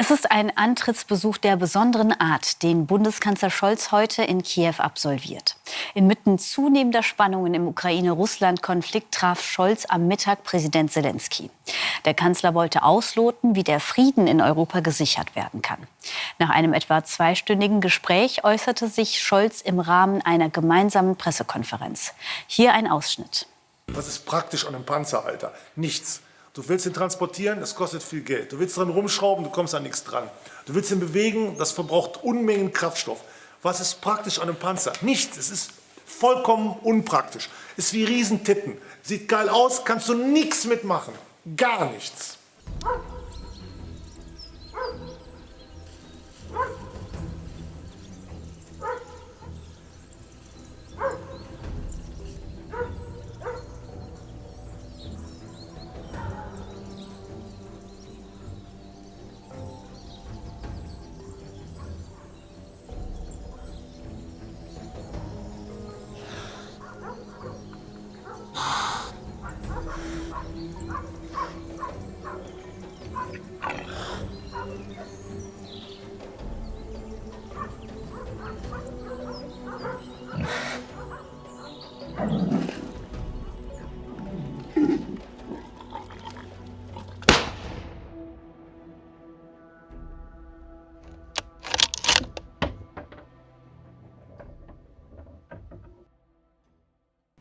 Es ist ein Antrittsbesuch der besonderen Art, den Bundeskanzler Scholz heute in Kiew absolviert. Inmitten zunehmender Spannungen im Ukraine-Russland-Konflikt traf Scholz am Mittag Präsident Zelensky. Der Kanzler wollte ausloten, wie der Frieden in Europa gesichert werden kann. Nach einem etwa zweistündigen Gespräch äußerte sich Scholz im Rahmen einer gemeinsamen Pressekonferenz. Hier ein Ausschnitt. Was ist praktisch an einem Panzer, Alter? Nichts. Du willst ihn transportieren, das kostet viel Geld. Du willst dran rumschrauben, du kommst an nichts dran. Du willst ihn bewegen, das verbraucht Unmengen Kraftstoff. Was ist praktisch an einem Panzer? Nichts. Es ist vollkommen unpraktisch. Ist wie Riesentitten. Sieht geil aus, kannst du nichts mitmachen. Gar nichts.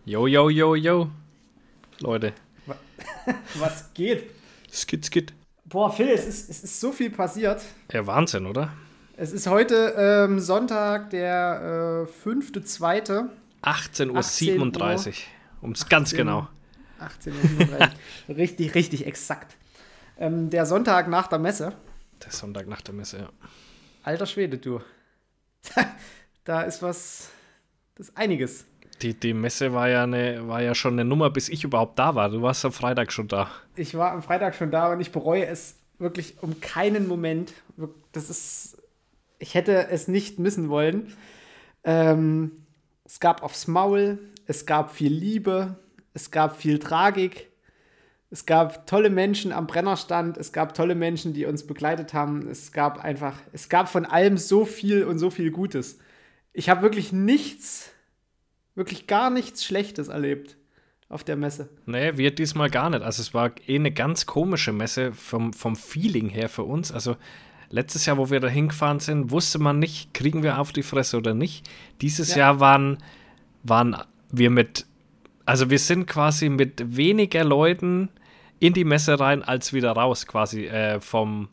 Yo, yo, yo, yo. Leute. Was geht? Skit, skit. Boah, Phil, es ist, es ist so viel passiert. Ja, Wahnsinn, oder? Es ist heute ähm, Sonntag, der äh, 5.2. 18.37 Uhr. Um es ganz genau. 18.37 Uhr. richtig, richtig exakt. Ähm, der Sonntag nach der Messe. Der Sonntag nach der Messe, ja. Alter Schwede, du. da ist was. Das ist einiges. Die, die Messe war ja, eine, war ja schon eine Nummer, bis ich überhaupt da war. Du warst am Freitag schon da. Ich war am Freitag schon da und ich bereue es wirklich um keinen Moment. Das ist. Ich hätte es nicht missen wollen. Ähm, es gab aufs Maul, es gab viel Liebe, es gab viel Tragik, es gab tolle Menschen am Brennerstand, es gab tolle Menschen, die uns begleitet haben. Es gab einfach, es gab von allem so viel und so viel Gutes. Ich habe wirklich nichts wirklich gar nichts Schlechtes erlebt auf der Messe. Nee, wir diesmal gar nicht. Also es war eh eine ganz komische Messe vom, vom Feeling her für uns. Also letztes Jahr, wo wir da hingefahren sind, wusste man nicht, kriegen wir auf die Fresse oder nicht. Dieses ja. Jahr waren, waren wir mit, also wir sind quasi mit weniger Leuten in die Messe rein, als wieder raus, quasi äh, vom,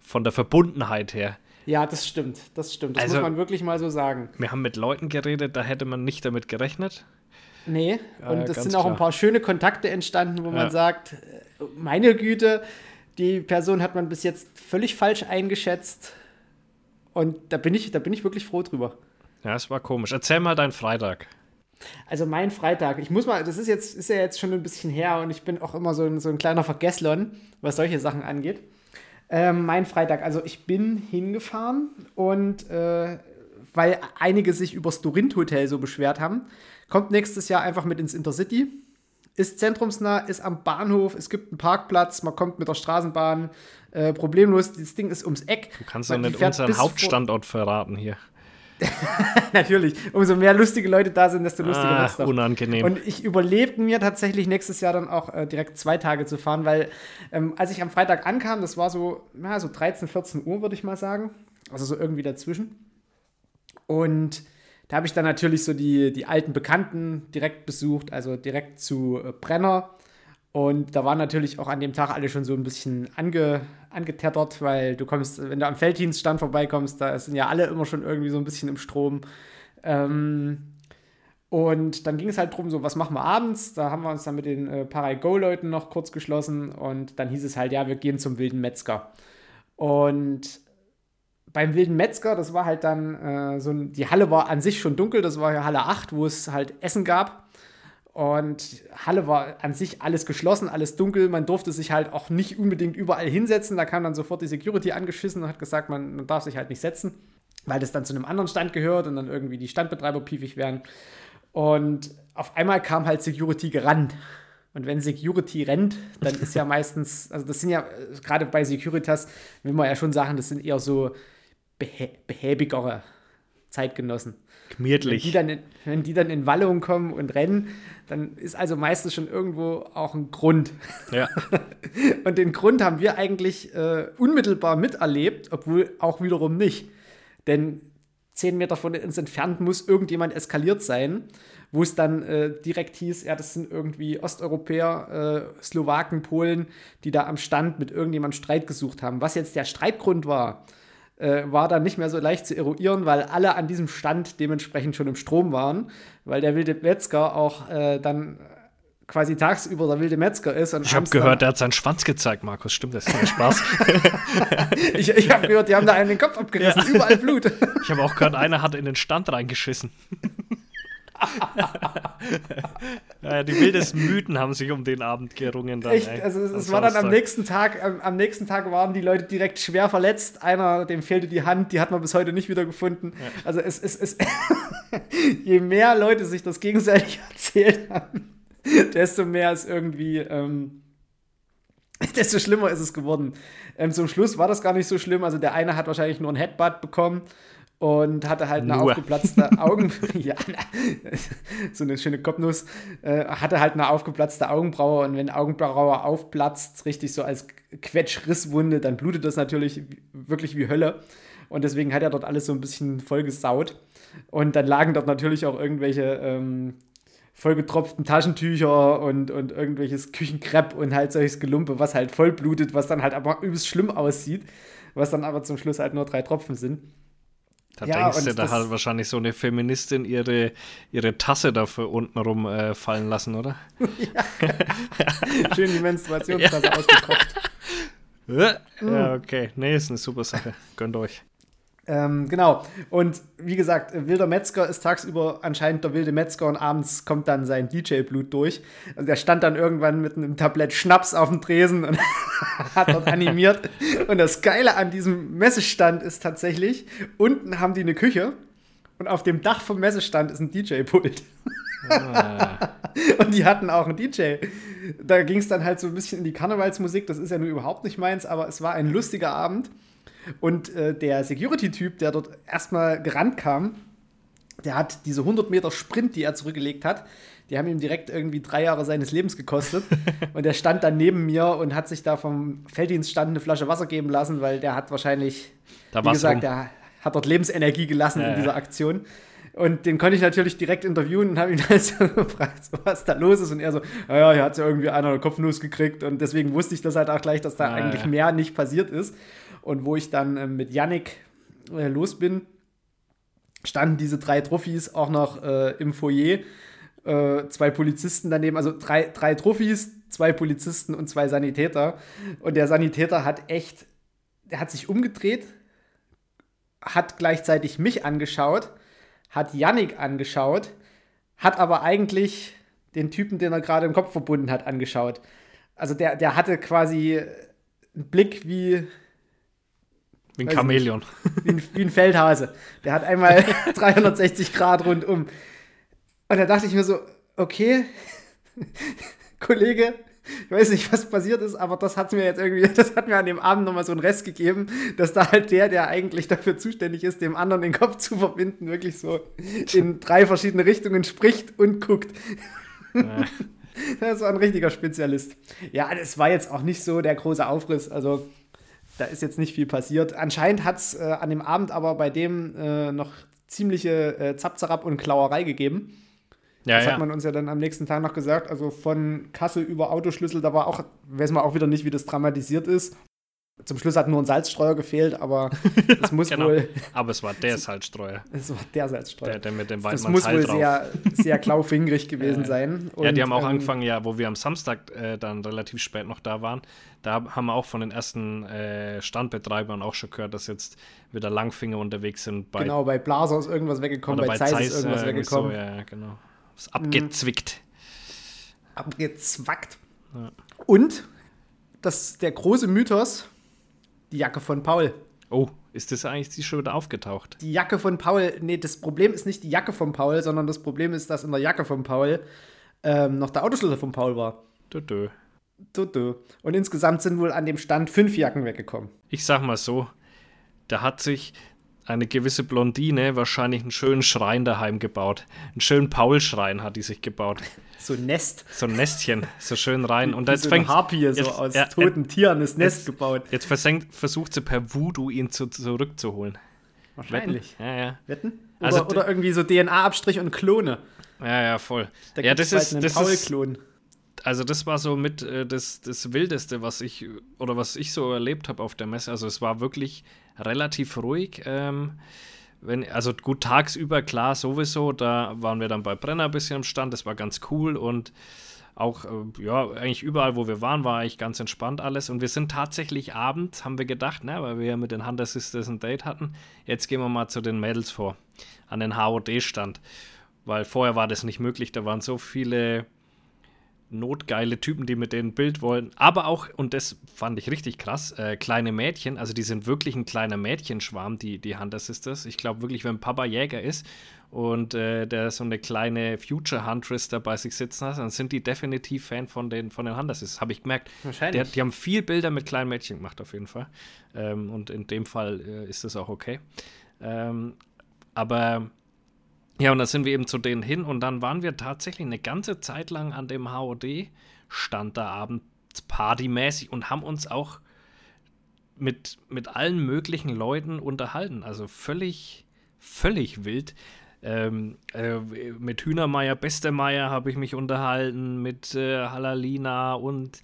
von der Verbundenheit her. Ja, das stimmt. Das stimmt. Das also, muss man wirklich mal so sagen. Wir haben mit Leuten geredet, da hätte man nicht damit gerechnet. Nee, und es sind auch klar. ein paar schöne Kontakte entstanden, wo ja. man sagt, meine Güte, die Person hat man bis jetzt völlig falsch eingeschätzt. Und da bin ich, da bin ich wirklich froh drüber. Ja, es war komisch. Erzähl mal deinen Freitag. Also mein Freitag, ich muss mal, das ist jetzt, ist ja jetzt schon ein bisschen her und ich bin auch immer so ein, so ein kleiner Vergesslon, was solche Sachen angeht. Ähm, mein Freitag, also ich bin hingefahren und äh, weil einige sich über das Dorint Hotel so beschwert haben, kommt nächstes Jahr einfach mit ins Intercity. Ist zentrumsnah, ist am Bahnhof, es gibt einen Parkplatz, man kommt mit der Straßenbahn äh, problemlos. Das Ding ist ums Eck. Du kannst doch nicht unseren Hauptstandort verraten hier. Natürlich. Umso mehr lustige Leute da sind, desto lustiger wird es. Unangenehm. Und ich überlebte mir tatsächlich nächstes Jahr dann auch äh, direkt zwei Tage zu fahren, weil ähm, als ich am Freitag ankam, das war so, ja, so 13, 14 Uhr, würde ich mal sagen. Also so irgendwie dazwischen. Und da habe ich dann natürlich so die, die alten Bekannten direkt besucht, also direkt zu äh, Brenner. Und da waren natürlich auch an dem Tag alle schon so ein bisschen ange, angetettert, weil du kommst, wenn du am Felddienststand vorbeikommst, da sind ja alle immer schon irgendwie so ein bisschen im Strom. Ähm, und dann ging es halt drum, so, was machen wir abends? Da haben wir uns dann mit den äh, Parai-Go-Leuten noch kurz geschlossen und dann hieß es halt, ja, wir gehen zum wilden Metzger. Und beim wilden Metzger, das war halt dann äh, so, die Halle war an sich schon dunkel, das war ja Halle 8, wo es halt Essen gab. Und Halle war an sich alles geschlossen, alles dunkel. Man durfte sich halt auch nicht unbedingt überall hinsetzen. Da kam dann sofort die Security angeschissen und hat gesagt, man, man darf sich halt nicht setzen, weil das dann zu einem anderen Stand gehört und dann irgendwie die Standbetreiber piefig werden. Und auf einmal kam halt Security gerannt. Und wenn Security rennt, dann ist ja meistens, also das sind ja, gerade bei Securitas, will man ja schon sagen, das sind eher so behä behäbigere Zeitgenossen. Gemütlich. Wenn die, dann in, wenn die dann in Wallung kommen und rennen, dann ist also meistens schon irgendwo auch ein Grund. Ja. und den Grund haben wir eigentlich äh, unmittelbar miterlebt, obwohl auch wiederum nicht. Denn zehn Meter von uns entfernt muss irgendjemand eskaliert sein, wo es dann äh, direkt hieß, ja, das sind irgendwie Osteuropäer, äh, Slowaken, Polen, die da am Stand mit irgendjemandem Streit gesucht haben. Was jetzt der Streitgrund war, äh, war dann nicht mehr so leicht zu eruieren, weil alle an diesem Stand dementsprechend schon im Strom waren, weil der wilde Metzger auch äh, dann quasi tagsüber der wilde Metzger ist. Ich habe gehört, der hat seinen Schwanz gezeigt, Markus. Stimmt das? Ist Spaß. ich ich habe gehört, die haben da einen den Kopf abgerissen, ja. überall Blut. ich habe auch gehört, einer hat in den Stand reingeschissen. ja, die wildesten Mythen haben sich um den Abend gerungen. Dann, Echt? Also es, es war dann am nächsten Tag, am, am, nächsten Tag waren die Leute direkt schwer verletzt. Einer, dem fehlte die Hand, die hat man bis heute nicht wieder gefunden. Ja. Also es ist, je mehr Leute sich das gegenseitig erzählt haben, desto mehr ist irgendwie, ähm, desto schlimmer ist es geworden. Ähm, zum Schluss war das gar nicht so schlimm. Also der eine hat wahrscheinlich nur ein Headbutt bekommen und hatte halt eine Nur. aufgeplatzte Augen ja, so eine schöne Kopfnuss äh, hatte halt eine aufgeplatzte Augenbraue und wenn Augenbraue aufplatzt richtig so als Quetschrisswunde dann blutet das natürlich wirklich wie Hölle und deswegen hat er dort alles so ein bisschen vollgesaut und dann lagen dort natürlich auch irgendwelche ähm, vollgetropften Taschentücher und, und irgendwelches Küchenkrepp und halt solches Gelumpe, was halt voll blutet, was dann halt aber übelst schlimm aussieht, was dann aber zum Schluss halt nur drei Tropfen sind. Da ja, denkst du, da hat wahrscheinlich so eine Feministin ihre, ihre Tasse dafür unten rum äh, fallen lassen, oder? ja. Schön die Menstruationstasse ja. ausgekocht. ja, okay. Nee, ist eine super Sache. Gönnt euch. Ähm, genau. Und wie gesagt, Wilder Metzger ist tagsüber anscheinend der wilde Metzger und abends kommt dann sein DJ-Blut durch. Also der stand dann irgendwann mit einem Tablett Schnaps auf dem Tresen und hat dort animiert. Und das Geile an diesem Messestand ist tatsächlich, unten haben die eine Küche und auf dem Dach vom Messestand ist ein DJ-Pult. Ah. und die hatten auch einen DJ. Da ging es dann halt so ein bisschen in die Karnevalsmusik. Das ist ja nur überhaupt nicht meins, aber es war ein lustiger Abend. Und äh, der Security-Typ, der dort erstmal gerannt kam, der hat diese 100 Meter Sprint, die er zurückgelegt hat, die haben ihm direkt irgendwie drei Jahre seines Lebens gekostet. und der stand dann neben mir und hat sich da vom Felddienststand eine Flasche Wasser geben lassen, weil der hat wahrscheinlich, da wie gesagt, rum. der hat dort Lebensenergie gelassen ja, in dieser Aktion. Und den konnte ich natürlich direkt interviewen und habe ihn also gefragt, so, was da los ist. Und er so, naja, hier hat ja irgendwie einer eine Kopfnuss gekriegt. Und deswegen wusste ich das halt auch gleich, dass da ja, eigentlich mehr nicht passiert ist. Und wo ich dann äh, mit Yannick äh, los bin, standen diese drei Trophys auch noch äh, im Foyer. Äh, zwei Polizisten daneben, also drei, drei Trophys, zwei Polizisten und zwei Sanitäter. Und der Sanitäter hat echt, der hat sich umgedreht, hat gleichzeitig mich angeschaut, hat Yannick angeschaut, hat aber eigentlich den Typen, den er gerade im Kopf verbunden hat, angeschaut. Also der, der hatte quasi einen Blick wie, wie ein Chamäleon. Wie ein, wie ein, Feldhase. Der hat einmal 360 Grad rundum. Und da dachte ich mir so, okay, Kollege, ich weiß nicht, was passiert ist, aber das hat mir jetzt irgendwie, das hat mir an dem Abend nochmal so einen Rest gegeben, dass da halt der, der eigentlich dafür zuständig ist, dem anderen den Kopf zu verbinden, wirklich so in drei verschiedene Richtungen spricht und guckt. Ja. Das war ein richtiger Spezialist. Ja, es war jetzt auch nicht so der große Aufriss. Also da ist jetzt nicht viel passiert. Anscheinend hat es äh, an dem Abend aber bei dem äh, noch ziemliche äh, Zapzerab und Klauerei gegeben. Ja, das ja. hat man uns ja dann am nächsten Tag noch gesagt. Also von Kassel über Autoschlüssel, da war auch, weiß man auch wieder nicht, wie das dramatisiert ist. Zum Schluss hat nur ein Salzstreuer gefehlt, aber es muss genau. wohl. Aber es war der Salzstreuer. Es war der Salzstreuer. Der, der mit dem Das muss wohl sehr, sehr klaufingrig gewesen sein. Und, ja, die haben auch ähm, angefangen, ja, wo wir am Samstag äh, dann relativ spät noch da waren, da haben wir auch von den ersten äh, Standbetreibern auch schon gehört, dass jetzt wieder Langfinger unterwegs sind. Bei, genau, bei Blaser ist irgendwas weggekommen, bei, bei Zeiss ist irgendwas weggekommen. So, ja, genau. Ist abgezwickt. Mhm. Abgezwackt. Ja. Und das, der große Mythos, die Jacke von Paul. Oh, ist das eigentlich die schon wieder aufgetaucht? Die Jacke von Paul, nee, das Problem ist nicht die Jacke von Paul, sondern das Problem ist, dass in der Jacke von Paul ähm, noch der Autoschlüssel von Paul war. Dö, dö. Und insgesamt sind wohl an dem Stand fünf Jacken weggekommen. Ich sag mal so, da hat sich eine gewisse Blondine wahrscheinlich einen schönen Schrein daheim gebaut. Einen schönen Paulschrein hat die sich gebaut. So ein Nest. So ein Nestchen, so schön rein. Und jetzt so fängt Harpie so jetzt- aus ja, toten Tieren das Nest jetzt- gebaut. Jetzt versenkt, versucht sie per Voodoo ihn zu, zurückzuholen. Wahrscheinlich. Ja, ja. Wetten? Oder, Also- oder irgendwie so DNA-Abstrich und Klone. Ja, ja, voll. Da ja, das ist, das ist, also das war so mit äh, das, das Wildeste, was ich oder was ich so erlebt habe auf der Messe. Also es war wirklich relativ ruhig. Ähm, wenn, also gut, tagsüber klar sowieso, da waren wir dann bei Brenner ein bisschen am Stand, das war ganz cool und auch, äh, ja, eigentlich überall, wo wir waren, war eigentlich ganz entspannt alles. Und wir sind tatsächlich abends, haben wir gedacht, ne, weil wir ja mit den Hunter Sisters ein Date hatten, jetzt gehen wir mal zu den Mädels vor, an den HOD-Stand. Weil vorher war das nicht möglich, da waren so viele notgeile Typen, die mit denen ein Bild wollen. Aber auch, und das fand ich richtig krass, äh, kleine Mädchen, also die sind wirklich ein kleiner Mädchenschwarm, die, die Hunter Sisters. Ich glaube wirklich, wenn Papa Jäger ist und äh, der so eine kleine Future Huntress da bei sich sitzen hat, dann sind die definitiv Fan von den, von den Hunter Sisters. Habe ich gemerkt. Wahrscheinlich. Der, die haben viel Bilder mit kleinen Mädchen gemacht, auf jeden Fall. Ähm, und in dem Fall äh, ist das auch okay. Ähm, aber ja, und dann sind wir eben zu denen hin und dann waren wir tatsächlich eine ganze Zeit lang an dem HOD-Stand da abends partymäßig und haben uns auch mit, mit allen möglichen Leuten unterhalten. Also völlig, völlig wild. Ähm, äh, mit Hühnermeier, Bestemeier habe ich mich unterhalten, mit äh, Halalina und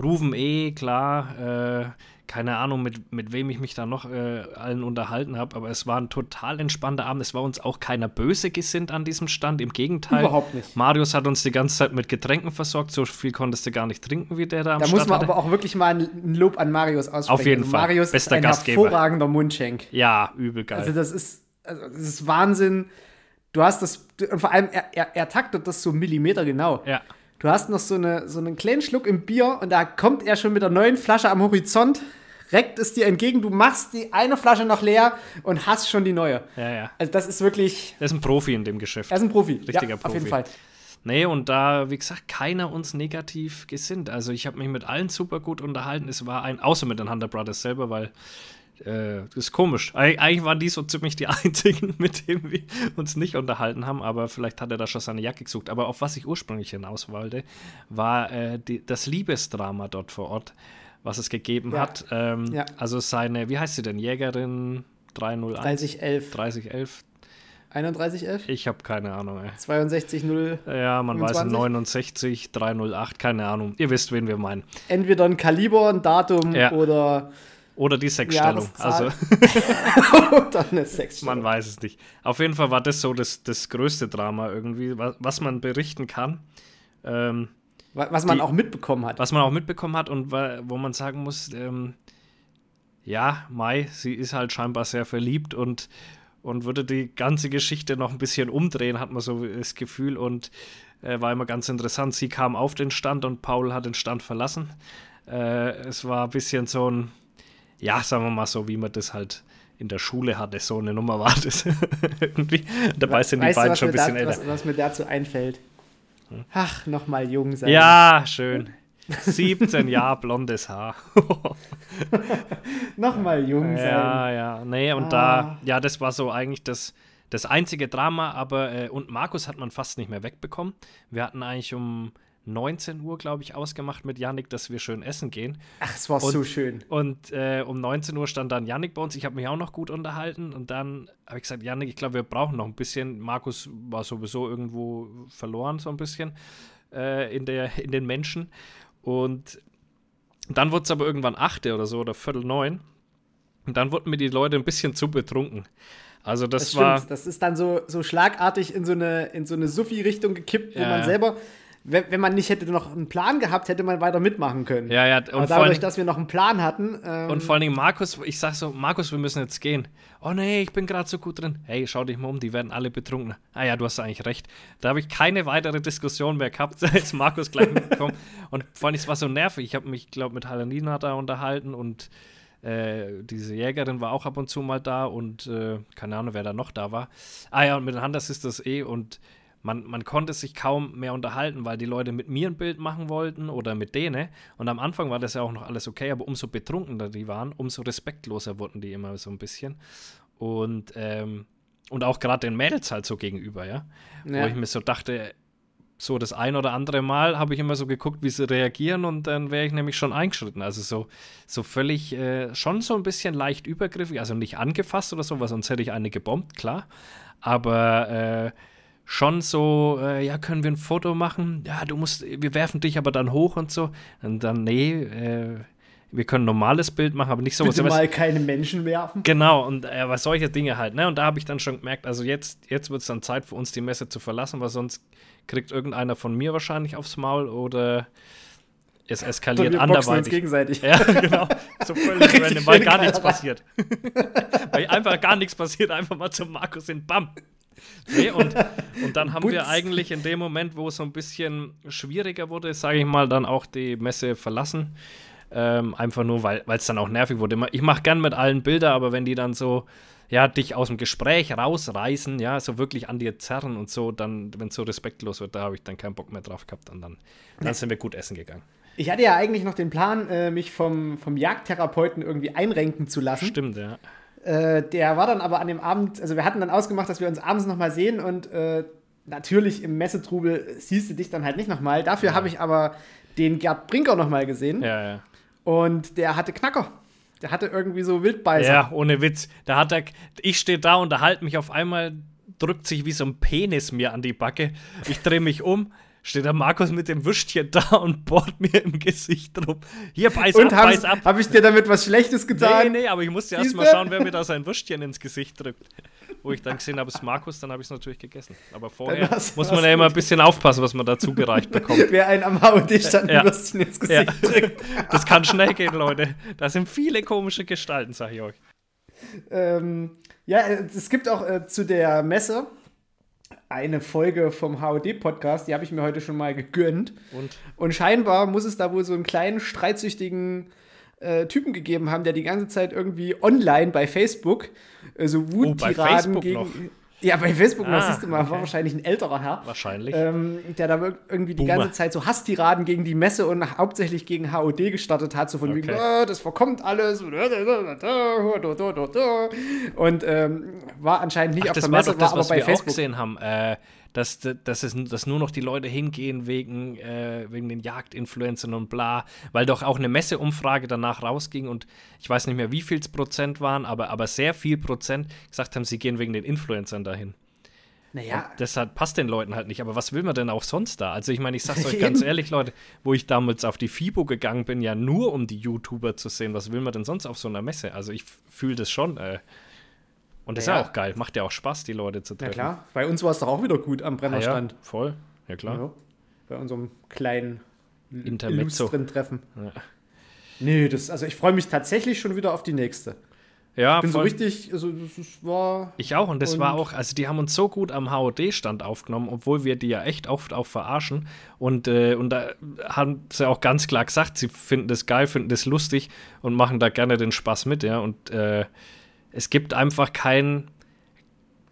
Ruven E, klar. Äh, keine Ahnung, mit, mit wem ich mich da noch äh, allen unterhalten habe, aber es war ein total entspannter Abend. Es war uns auch keiner böse gesinnt an diesem Stand, im Gegenteil. Überhaupt nicht. Marius hat uns die ganze Zeit mit Getränken versorgt, so viel konntest du gar nicht trinken, wie der da am Da Start muss man hatte. aber auch wirklich mal ein ein Lob an Marius aussprechen. Auf jeden also Fall. Marius Bester ist ein Gastgeber. hervorragender Mundschenk. Ja, übel geil. Also das ist, also das ist Wahnsinn. Du hast das, und vor allem, er, er, er taktet das so Millimeter genau. ja. Du hast noch so, eine, so einen kleinen Schluck im Bier und da kommt er schon mit der neuen Flasche am Horizont, reckt es dir entgegen, du machst die eine Flasche noch leer und hast schon die neue. Ja, ja. Also das ist wirklich, Er ist ein Profi in dem Geschäft. er ist ein Profi. Richtiger ja, Profi. Auf jeden Fall. Nee, und da, wie gesagt, keiner uns negativ gesinnt. Also ich habe mich mit allen super gut unterhalten. Es war ein, außer mit den Hunter Brothers selber, weil äh, das ist komisch. Eig eigentlich waren die so ziemlich die einzigen, mit denen wir uns nicht unterhalten haben, aber vielleicht hat er da schon seine Jacke gesucht. Aber auf was ich ursprünglich hinaus wollte, war äh, die, das Liebesdrama dort vor Ort, was es gegeben Ja. hat. Ähm, Ja. Also seine, wie heißt sie denn, Jägerin 301? 3011, 3011? 3111, Ich habe keine Ahnung, ey. 62-0. Ja, man weiß 25? 69, 308, keine Ahnung. Ihr wisst, wen wir meinen. Entweder ein Kaliber, ein Datum Ja. oder, Oder die Sexstellung. Jahreszahl. Also oder eine Sexstellung. man weiß es nicht. Auf jeden Fall war das so das, das größte Drama irgendwie, was, was man berichten kann. Ähm, Wa- Was man Die- auch mitbekommen hat. was man auch mitbekommen hat und wo man sagen muss, ähm, ja, Mai, sie ist halt scheinbar sehr verliebt und, und würde die ganze Geschichte noch ein bisschen umdrehen, hat man so das Gefühl und äh, war immer ganz interessant. Sie kam auf den Stand und Paul hat den Stand verlassen. Äh, es war ein bisschen so ein, ja, sagen wir mal so, wie man das halt in der Schule hatte, so eine Nummer war das irgendwie. Dabei sind die Weißt du, beiden was schon ein bisschen da, älter. Hm? was, was mir dazu einfällt? Ach, nochmal jung sein. Ja, schön. 17 Jahre blondes Haar. Nochmal jung sein. Ja, ja, nee, und Ah. da, ja, das war so eigentlich das, das einzige Drama, aber, äh, und Markus hat man fast nicht mehr wegbekommen. Wir hatten eigentlich um 19 Uhr, glaube ich, ausgemacht mit Yannick, dass wir schön essen gehen. Ach, es war so schön. Und äh, um 19 Uhr stand dann Yannick bei uns. Ich habe mich auch noch gut unterhalten. Und dann habe ich gesagt, Yannick, ich glaube, wir brauchen noch ein bisschen. Markus war sowieso irgendwo verloren, so ein bisschen äh, in, der, in den Menschen. Und dann wurde es aber irgendwann 8 oder so oder Viertel neun. Und dann wurden mir die Leute ein bisschen zu betrunken. Also das, Das war. stimmt. Das ist dann so, so schlagartig in so eine, in so eine Suffi-Richtung gekippt, wo Ja. man selber, wenn, wenn man nicht hätte noch einen Plan gehabt, hätte man weiter mitmachen können. Ja, ja, Aber und allen dadurch, Dingen- dass wir noch einen Plan hatten, ähm, Und vor allen Dingen Markus, ich sag so, Markus, wir müssen jetzt gehen. Oh nee, ich bin gerade so gut drin. Hey, schau dich mal um, die werden alle betrunken. Ah ja, du hast eigentlich recht. Da habe ich keine weitere Diskussion mehr gehabt, als Markus gleich mitgekommen. Und vor allem, es war so nervig. Ich habe mich, glaube mit Halanina da unterhalten und äh, diese Jägerin war auch ab und zu mal da und äh, keine Ahnung, wer da noch da war. Ah ja, und mit den Hunters ist das eh und man, man konnte sich kaum mehr unterhalten, weil die Leute mit mir ein Bild machen wollten oder mit denen. Und am Anfang war das ja auch noch alles okay, aber umso betrunkener die waren, umso respektloser wurden die immer so ein bisschen. Und, ähm, und auch gerade den Mädels halt so gegenüber, ja? ja. Wo ich mir so dachte, so das ein oder andere Mal habe ich immer so geguckt, wie sie reagieren und dann wäre ich nämlich schon eingeschritten. Also so, so völlig, äh, schon so ein bisschen leicht übergriffig, also nicht angefasst oder so, weil sonst hätte ich eine gebombt, klar. Aber äh, schon so, äh, ja, können wir ein Foto machen? Ja, du musst, wir werfen dich aber dann hoch und so. Und dann, nee, äh, wir können ein normales Bild machen, aber nicht so Bitte mal keine Menschen werfen. Genau, und äh, was solche Dinge halt, ne? Und da habe ich dann schon gemerkt, also jetzt, jetzt wird es dann Zeit für uns, die Messe zu verlassen, weil sonst kriegt irgendeiner von mir wahrscheinlich aufs Maul oder es eskaliert wir anderweitig. Uns gegenseitig. Ja, genau. So völlig random, weil gar nichts passiert. weil einfach gar nichts passiert, einfach mal zum Markus in Bam. Nee, und, und dann haben wir eigentlich in dem Moment, wo es so ein bisschen schwieriger wurde, sage ich mal, dann auch die Messe verlassen. Ähm, einfach nur, weil es dann auch nervig wurde. Ich mache gern mit allen Bilder, aber wenn die dann so, ja, dich aus dem Gespräch rausreißen, ja, so wirklich an dir zerren und so, dann, wenn es so respektlos wird, da habe ich dann keinen Bock mehr drauf gehabt und dann, dann sind wir gut essen gegangen. Ich hatte ja eigentlich noch den Plan, äh, mich vom, vom Jagdtherapeuten irgendwie einrenken zu lassen. Stimmt, ja. Äh, der war dann aber an dem Abend, also wir hatten dann ausgemacht, dass wir uns abends nochmal sehen und äh, natürlich im Messetrubel siehst du dich dann halt nicht nochmal. Dafür ja. habe ich aber den Gerd Brinker nochmal gesehen. Ja, ja. Und der hatte Knacker. Der hatte irgendwie so Wildbeißer. Ja, ohne Witz. Da hat er, ich stehe da und erhalte mich auf einmal, drückt sich wie so ein Penis mir an die Backe. Ich drehe mich um, steht der Markus mit dem Würstchen da und bohrt mir im Gesicht rum. Hier, beiß und ab, beiß ab. Habe ich dir damit was Schlechtes getan? Nee, nee, aber ich musste erst mal schauen, wer mir da sein Würstchen ins Gesicht drückt. Wo ich dann gesehen habe, es ist Markus, dann habe ich es natürlich gegessen. Aber vorher hast, muss man ja immer ein bisschen aufpassen, was man dazu gereicht bekommt. wer einen am HOD stand, ja. Würstchen ins Gesicht ja. drückt. Das kann schnell gehen, Leute. Da sind viele komische Gestalten, sage ich euch. Ähm, ja, es gibt auch äh, zu der Messe eine Folge vom HOD-Podcast, die habe ich mir heute schon mal gegönnt. Und? Und scheinbar muss es da wohl so einen kleinen, streitsüchtigen äh, Typen gegeben haben, der die ganze Zeit irgendwie online bei Facebook äh, so Wuttiraden oh, gegen. Noch. Ja, bei Facebook ah, siehst du mal, okay. war wahrscheinlich ein älterer Herr. Wahrscheinlich. Ähm, der da irgendwie die Boomer. ganze Zeit so Hasstiraden gegen die Messe und hauptsächlich gegen HOD gestartet hat, so von okay. wegen, oh, das verkommt alles. Und ähm, war anscheinend nicht Ach, auf der Messe, war, das, war aber bei Facebook. gesehen haben. Äh, dass, dass, es, dass nur noch die Leute hingehen wegen, äh, wegen den Jagdinfluencern und bla, weil doch auch eine Messeumfrage danach rausging und ich weiß nicht mehr, wie viel Prozent waren, aber, aber sehr viel Prozent gesagt haben, sie gehen wegen den Influencern dahin. Naja. Und deshalb passt den Leuten halt nicht. Aber was will man denn auch sonst da? Also, ich meine, ich sag's euch ganz ehrlich, Leute, wo ich damals auf die FIBO gegangen bin, ja nur um die YouTuber zu sehen. Was will man denn sonst auf so einer Messe? Also, ich fühle das schon. Äh, und das ja. ist ja auch geil. Macht ja auch Spaß, die Leute zu treffen. Ja, klar. Bei uns war es doch auch wieder gut am Brennerstand. Ah, ja, voll. Ja, klar. Ja, bei unserem kleinen Intermezzo. Treffen. Ja. Nee, das, also ich freue mich tatsächlich schon wieder auf die nächste. Ja, ich bin voll. so richtig, also das war. Ich auch, und das und war auch, also die haben uns so gut am HOD-Stand aufgenommen, obwohl wir die ja echt oft auch verarschen. Und, äh, und da haben sie auch ganz klar gesagt, sie finden das geil, finden das lustig und machen da gerne den Spaß mit, ja. Und äh, es gibt einfach kein,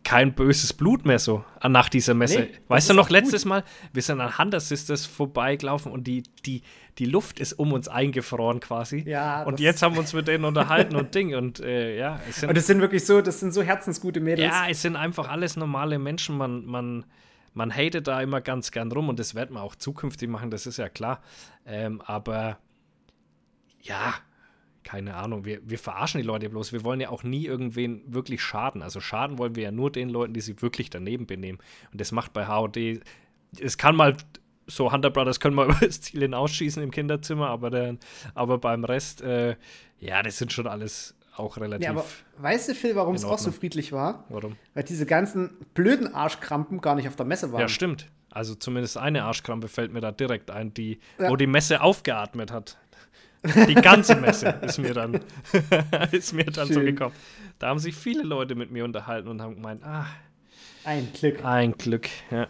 kein böses Blut mehr so nach dieser Messe. Nee, weißt du noch, letztes gut. Mal, wir sind an Hunter Sisters vorbeigelaufen und die, die, die Luft ist um uns eingefroren quasi. Ja. Und jetzt haben wir uns mit denen unterhalten und Ding. Und äh, ja, es sind. Und es sind wirklich so, das sind so herzensgute Mädels. Ja, es sind einfach alles normale Menschen. Man, man, man hatet da immer ganz gern rum und das werden wir auch zukünftig machen, das ist ja klar. Ähm, aber ja, keine Ahnung, wir, wir verarschen die Leute bloß. Wir wollen ja auch nie irgendwen wirklich schaden. Also schaden wollen wir ja nur den Leuten, die sich wirklich daneben benehmen. Und das macht bei HOD, es kann mal so Hunter Brothers können mal über das Ziel hinausschießen im Kinderzimmer, aber, der, aber beim Rest, äh, ja, das sind schon alles auch relativ. Ja, aber weißt du, Phil, warum es auch so friedlich war? Warum? Weil diese ganzen blöden Arschkrampen gar nicht auf der Messe waren. Ja, stimmt. Also zumindest eine Arschkrampe fällt mir da direkt ein, die, ja. wo die Messe aufgeatmet hat. Die ganze Messe ist mir dann, ist mir dann so gekommen. Da haben sich viele Leute mit mir unterhalten und haben gemeint, ah. Ein Glück. Ein Glück, ja.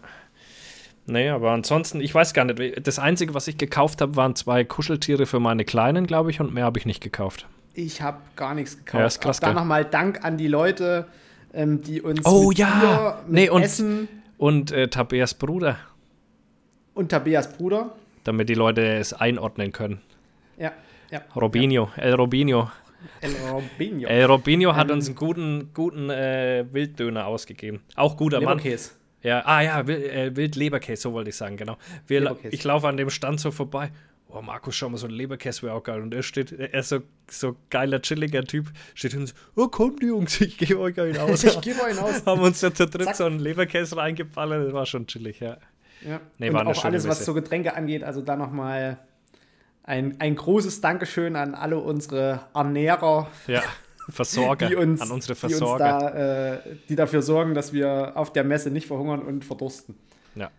Nee, aber ansonsten, ich weiß gar nicht. Das Einzige, was ich gekauft habe, waren zwei Kuscheltiere für meine Kleinen, glaube ich, und mehr habe ich nicht gekauft. Ich habe gar nichts gekauft. Ja, ist Auch da nochmal Dank an die Leute, ähm, die uns oh, ja. nee, und, Essen Und äh, Tabeas Bruder, Und Tabeas Bruder. damit die Leute es einordnen können. Ja, ja. Robinho, El Robinho. El Robinho. El Robinho hat Ähm, uns einen guten, guten äh, Wilddöner ausgegeben. Auch guter Mann. Leberkäse. Ja, ah ja, Wild, äh, Wildleberkäse, so wollte ich sagen, genau. Wir, ich laufe an dem Stand so vorbei. Oh, Markus, schau mal, so ein Leberkäse wäre auch geil. Und er steht, er ist so, so geiler, chilliger Typ, steht hin so, oh, kommt, Jungs, ich gebe euch einen aus. Ich gebe euch aus. Haben uns da zu dritt Zack. so einen Leberkäse reingeballert, das war schon chillig, ja. Ja. Nee, und auch alles, was Messe. so Getränke angeht, also da nochmal ein, ein großes Dankeschön an alle unsere Ernährer, Ja, Versorger, die uns, an unsere die, uns Versorger. da, äh, die dafür sorgen, dass wir auf der Messe nicht verhungern und verdursten. Ja,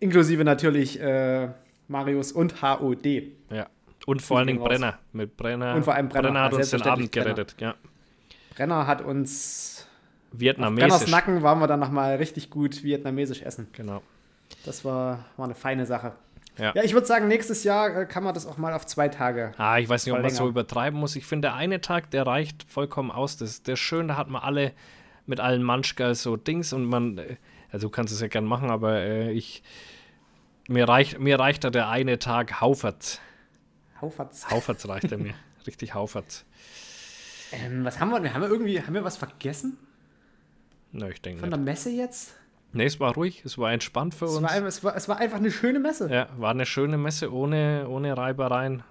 Inklusive natürlich äh, Marius und HOD. ja. Und vor allen Dingen. Brenner. Mit Brenner. Und vor allem Brenner, hat ja, uns den Abend selbstverständlich Brenner. gerettet, ja. Brenner hat uns. Brenners Vietnamesisch. Nacken waren wir dann nochmal richtig gut vietnamesisch essen. Genau. Das war, war eine feine Sache. Ja. Ja, ich würde sagen, nächstes Jahr äh, kann man das auch mal auf zwei Tage. Ah, ich weiß nicht, ob man so übertreiben muss. Ich finde, der eine Tag, der reicht vollkommen aus. Das, der ist schön, da hat man alle mit allen Manschgal so Dings und man, also du kannst es ja gern machen, aber äh, ich, mir reicht, mir reicht da der eine Tag Hauferts. Haufatz. Hauferts reicht er mir. Richtig Hauferts. Ähm, was haben wir? Haben wir irgendwie, haben wir was vergessen Na, ich denke von der nicht. Messe jetzt? Nee, es war ruhig, es war entspannt für Es uns. war, ein- es, war, es war einfach eine schöne Messe. ja, war eine schöne Messe ohne, ohne Reibereien.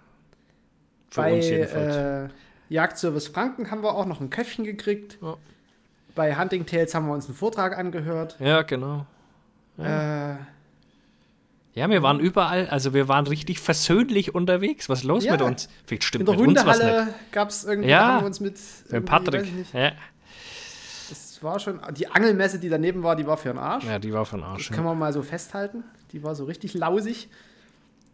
Für Bei uns jedenfalls. äh, Jagdservice Franken haben wir auch noch ein Köpfchen gekriegt. Ja. Bei Hunting Tales haben wir uns einen Vortrag angehört. ja, genau. Äh, Ja, wir waren überall, also wir waren richtig versöhnlich unterwegs. Was ist los Ja. mit uns? Vielleicht in stimmt der mit uns was nicht. Hundehalle gab es irgendwie, Ja. haben wir uns mit, Mit Patrick. Ja. War schon, die Angelmesse, die daneben war, die war für den Arsch. ja, die war von Arsch. Das kann man mal so festhalten. Die war so richtig lausig.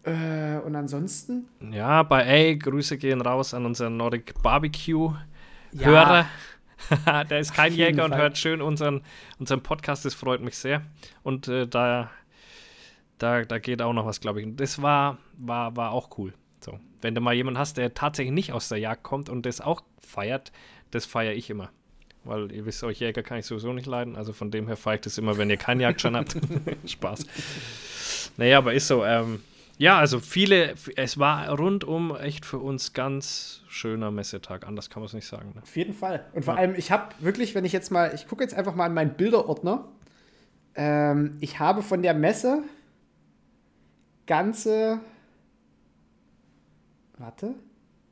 Äh, und ansonsten, Ja, bei A, Grüße gehen raus an unseren Nordic Barbecue-Hörer. Der ist kein Jäger und Fall. hört schön unseren, unseren Podcast, das freut mich sehr. Und äh, da, da, da geht auch noch was, glaube ich. Und Das war, war, war auch cool. So. Wenn du mal jemanden hast, der tatsächlich nicht aus der Jagd kommt und das auch feiert, das feiere ich immer. Weil ihr wisst, euch Jäger kann ich sowieso nicht leiden. Also von dem her ich das immer, wenn ihr keinen Jagdschein habt. Spaß. Naja, aber ist so. Ähm, ja, also viele, es war rundum echt für uns ganz schöner Messetag. Anders kann man es nicht sagen. Ne? auf jeden Fall. Und vor allem, ich habe wirklich, wenn ich jetzt mal, ich gucke jetzt einfach mal in meinen Bilderordner. Ähm, ich habe von der Messe ganze. Warte.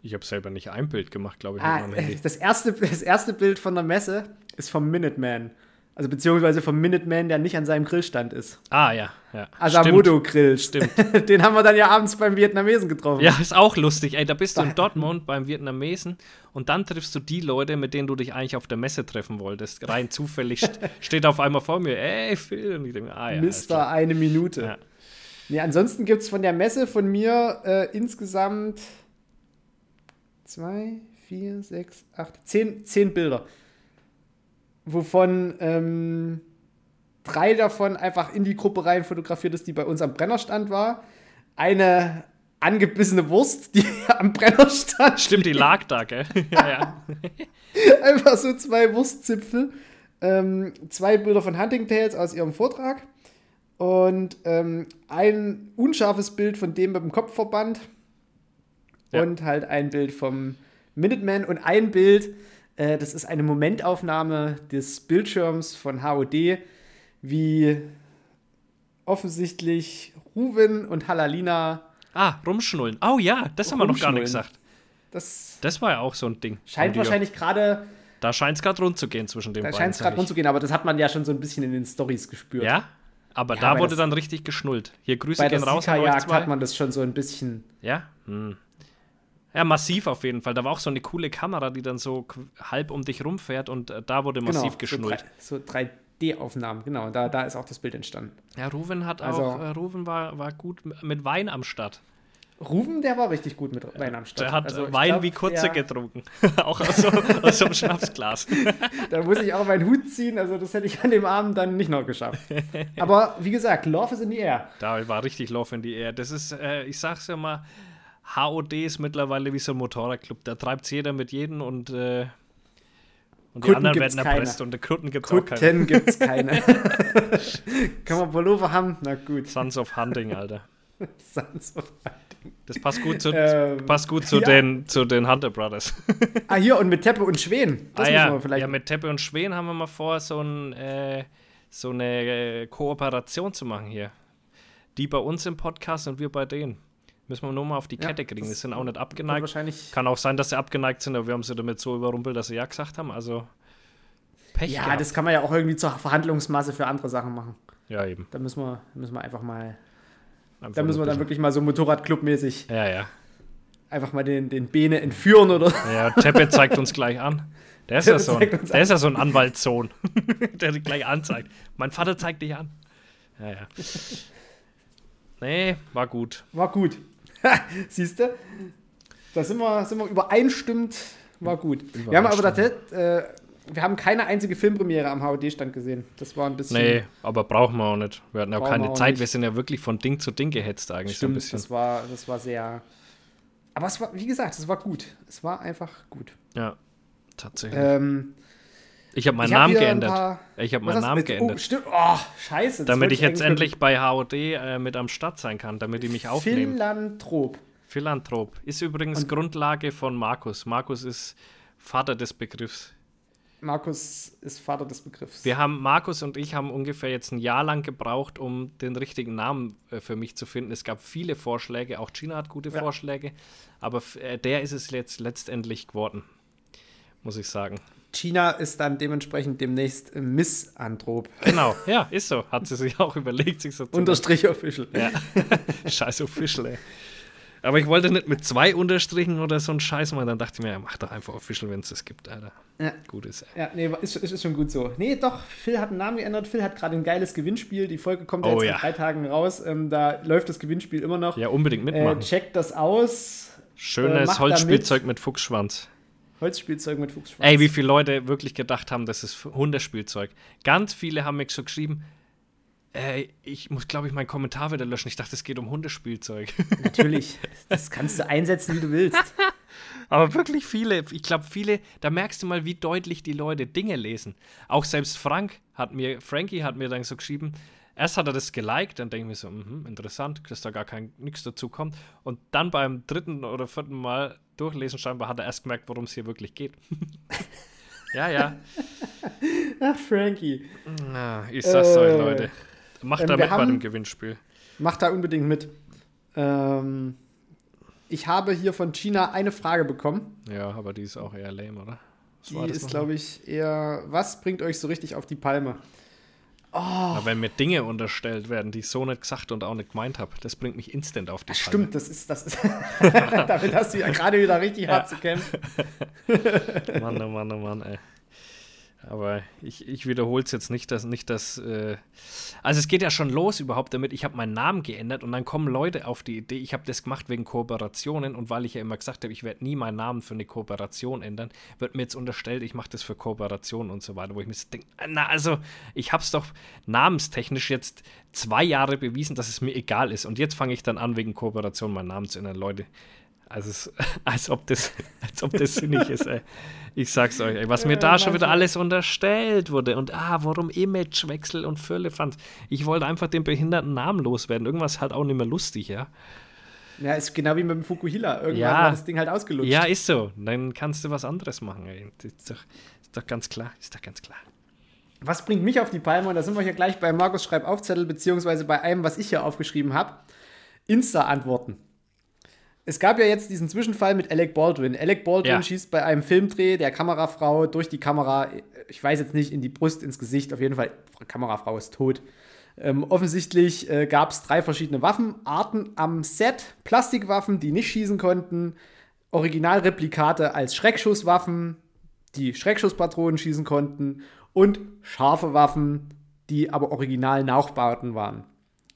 Ich habe selber nicht ein Bild gemacht, glaube ich, Ah, das, erste, das erste Bild von der Messe ist vom Minuteman. Also beziehungsweise vom Minuteman, der nicht an seinem Grillstand ist. Ah, ja. ja. Asamodo Grill. Stimmt. Den haben wir dann ja abends beim Vietnamesen getroffen. Ja, ist auch lustig. Ey, da bist du in Dortmund beim Vietnamesen und dann triffst du die Leute, mit denen du dich eigentlich auf der Messe treffen wolltest. Rein zufällig st- steht auf einmal vor mir, ey, Phil. Und ich denke, ah ja. Mister eine Minute. Ja. Nee, ansonsten gibt es von der Messe von mir äh, insgesamt zwei, vier, sechs, acht, zehn, zehn Bilder. Wovon ähm, drei davon einfach in die Gruppe rein fotografiert ist, die bei uns am Brennerstand war. Eine angebissene Wurst, die am Brennerstand Stimmt, die lag da, gell? ja, ja. Einfach so zwei Wurstzipfel. Ähm, zwei Bilder von Hunting Tales aus ihrem Vortrag. Und ähm, ein unscharfes Bild von dem mit dem Kopfverband. Ja. Und halt ein Bild vom Minuteman. Und ein Bild, äh, das ist eine Momentaufnahme des Bildschirms von HOD, wie offensichtlich Ruven und Halalina. Ah, rumschnullen. Oh ja, das haben wir noch gar nicht gesagt. Das Das war ja auch so ein Ding. scheint wahrscheinlich gerade, Da scheint es gerade rund zu gehen zwischen den da beiden. scheint es gerade rund zu gehen, aber das hat man ja schon so ein bisschen in den Stories gespürt. Ja, aber Ja, da wurde dann richtig geschnullt. Hier Grüße gehen raus an euch zwei. hat man das schon so ein bisschen. Ja? Hm. Ja, massiv auf jeden Fall. Da war auch so eine coole Kamera, die dann so halb um dich rumfährt und äh, da wurde massiv geschnullt. Genau, So 3- so 3D-Aufnahmen, genau. Da, da ist auch das Bild entstanden. Ja, Ruven hat Also- auch, äh, Ruven war, war gut mit Wein am Start. Ruven, der war richtig gut mit Wein am Start. Der hat Also äh, ich Wein glaub, wie kurze getrunken. auch aus so, aus so einem Schnapsglas. Da muss ich auch meinen Hut ziehen, also das hätte ich an dem Abend dann nicht noch geschafft. Aber wie gesagt, Love is in the air. Da war richtig Love in die Air. Das ist, äh, ich sag's ja mal, HOD ist mittlerweile wie so ein Motorradclub. Da treibt's jeder mit jedem und, äh, Und die anderen werden erpresst und die Kutten gibt es auch keine. Kutten gibt es keine. Kann man Pullover haben? Na gut. Sons of Hunting, Alter. Sons of Hunting. Das passt gut zu, Ähm, passt gut zu, ja. den, zu den Hunter Brothers. Ah, hier und mit Teppe und Schwen. Das ah, ja. wir vielleicht. ja, mit Teppe und Schwen haben wir mal vor, so, ein, äh, so eine äh, Kooperation zu machen hier. Die bei uns im Podcast und wir bei denen. Müssen wir nur mal auf die Ja, Kette kriegen. Die das sind auch nicht abgeneigt. wahrscheinlich. Kann auch sein, dass sie abgeneigt sind, aber wir haben sie damit so überrumpelt, dass sie ja gesagt haben. Also Pech Ja, gehabt. das kann man ja auch irgendwie zur Verhandlungsmasse für andere Sachen machen. ja, eben. Da müssen wir, müssen wir einfach mal. Einfach Da müssen wir dann wirklich mal so Motorradclub-mäßig Ja, ja. einfach mal den, den Bene entführen oder. Ja, Teppe zeigt uns gleich an. Der ist, ja so ein, der ist ja so ein Anwaltssohn, der dich gleich anzeigt. Mein Vater zeigt dich an. Ja, ja. Nee, war gut. War gut. Siehst du? Da sind wir, sind wir übereinstimmt. War gut. Wir haben aber tatsächlich, äh, wir haben keine einzige Filmpremiere am HOD-Stand gesehen. Das war ein bisschen. Nee, aber brauchen wir auch nicht. Wir hatten auch keine auch Zeit. nicht. Wir sind ja wirklich von Ding zu Ding gehetzt eigentlich so ein stimmt, bisschen. das war, das war sehr. Aber es war, wie gesagt, es war gut. Es war einfach gut. Ja, tatsächlich. Ähm, ich habe meinen ich hab Namen ein geändert. paar- ich habe meinen Namen mit- geändert. Oh, stimmt. Oh, scheiße. damit ich jetzt endlich bei HOD äh, mit am Start sein kann, damit die mich aufnehmen. Philanthrop. Philanthrop. Ist übrigens Grundlage von Markus. Markus ist Vater des Begriffs. Markus ist Vater des Begriffs. Wir haben, Markus und ich haben ungefähr jetzt ein Jahr lang gebraucht, um den richtigen Namen äh, für mich zu finden. Es gab viele Vorschläge, auch Gina hat gute Ja. Vorschläge, aber äh, der ist es jetzt letztendlich geworden, muss ich sagen. China ist dann dementsprechend demnächst äh, Misanthrop. Genau, ja, ist so. Hat sie sich auch überlegt, sich so zu Unterstrich official. Ja. Scheiß Official, ey. Aber ich wollte nicht mit zwei Unterstrichen oder so einen Scheiß machen. Dann dachte ich mir, ja, mach doch einfach Official, wenn es das gibt, Alter. Ja. Gut ist, ey. Ja, nee, ist, ist, schon gut so. Nee, doch, Phil hat einen Namen geändert. Phil hat gerade ein geiles Gewinnspiel. Die Folge kommt ja Oh jetzt ja. in drei Tagen raus. Ähm, da läuft das Gewinnspiel immer noch. Ja, unbedingt äh, mitmachen. checkt das aus. äh, Schönes da Holzspielzeug mit Fuchsschwanz. Holzspielzeug mit Fuchsschwanz. Ey, wie viele Leute wirklich gedacht haben, das ist Hundespielzeug. Ganz viele haben mir schon geschrieben, äh, ich muss, glaube ich, meinen Kommentar wieder löschen. Ich dachte, es geht um Hundespielzeug. Natürlich. Das kannst du einsetzen, wie du willst. Aber wirklich viele, ich glaube viele, da merkst du mal, wie deutlich die Leute Dinge lesen. Auch selbst Frank hat mir, Frankie hat mir dann so geschrieben, erst hat er das geliked, dann denke ich mir so, mhm, interessant, dass da gar kein nichts dazu kommt. Und dann beim dritten oder vierten Mal durchlesen scheinbar hat er erst gemerkt, worum es hier wirklich geht. ja, ja. Ach, Frankie. Na, ich sag's euch, Äh, Leute. Macht ähm, da mit bei haben- dem Gewinnspiel. Mach da unbedingt mit. Ähm, ich habe hier von China eine Frage bekommen. Ja, aber die ist auch eher lame, oder? Was Die ist, glaube ich, eher, was bringt euch so richtig auf die Palme? Aber wenn mir Dinge unterstellt werden, die ich so nicht gesagt und auch nicht gemeint habe, das bringt mich instant auf die Palme. Stimmt, das ist, das ist. Damit hast du ja gerade wieder richtig hart zu kämpfen. Mann, oh Mann, oh Mann, ey. Aber ich, ich wiederhole es jetzt nicht, dass nicht das. Äh also es geht ja schon los überhaupt damit. Ich habe meinen Namen geändert und dann kommen Leute auf die Idee. Ich habe das gemacht wegen Kooperationen und weil ich ja immer gesagt habe, ich werde nie meinen Namen für eine Kooperation ändern, wird mir jetzt unterstellt, ich mache das für Kooperationen und so weiter, wo ich mir denke, na also ich habe es doch namenstechnisch jetzt zwei Jahre bewiesen, dass es mir egal ist und jetzt fange ich dann an wegen Kooperation meinen Namen zu ändern, Leute. Also als ob das, als ob das sinnig ist, ey. Ich sag's euch, ey, was mir da schon wieder alles unterstellt wurde. Und ah, warum Imagewechsel und Firlefanz. Ich wollte einfach den behinderten Namen loswerden. Irgendwas halt auch nicht mehr lustig, ja. Ja, ist genau wie mit dem Fukuhila. Irgendwann Ja. war das Ding halt ausgelutscht. Ja, ist so. Dann kannst du was anderes machen, ey. Ist doch, ist doch ganz klar. Ist doch ganz klar. Was bringt mich auf die Palme? Und da sind wir hier gleich bei Markus Schreibaufzettel, beziehungsweise bei einem, was ich hier aufgeschrieben habe. Insta-Antworten. Es gab ja jetzt diesen Zwischenfall mit Alec Baldwin. Alec Baldwin Ja. schießt bei einem Filmdreh der Kamerafrau durch die Kamera, ich weiß jetzt nicht, in die Brust, ins Gesicht, auf jeden Fall, Kamerafrau ist tot. Ähm, offensichtlich äh, gab es drei verschiedene Waffenarten am Set. Plastikwaffen, die nicht schießen konnten, Originalreplikate als Schreckschusswaffen, die Schreckschusspatronen schießen konnten und scharfe Waffen, die aber original Nachbauten waren.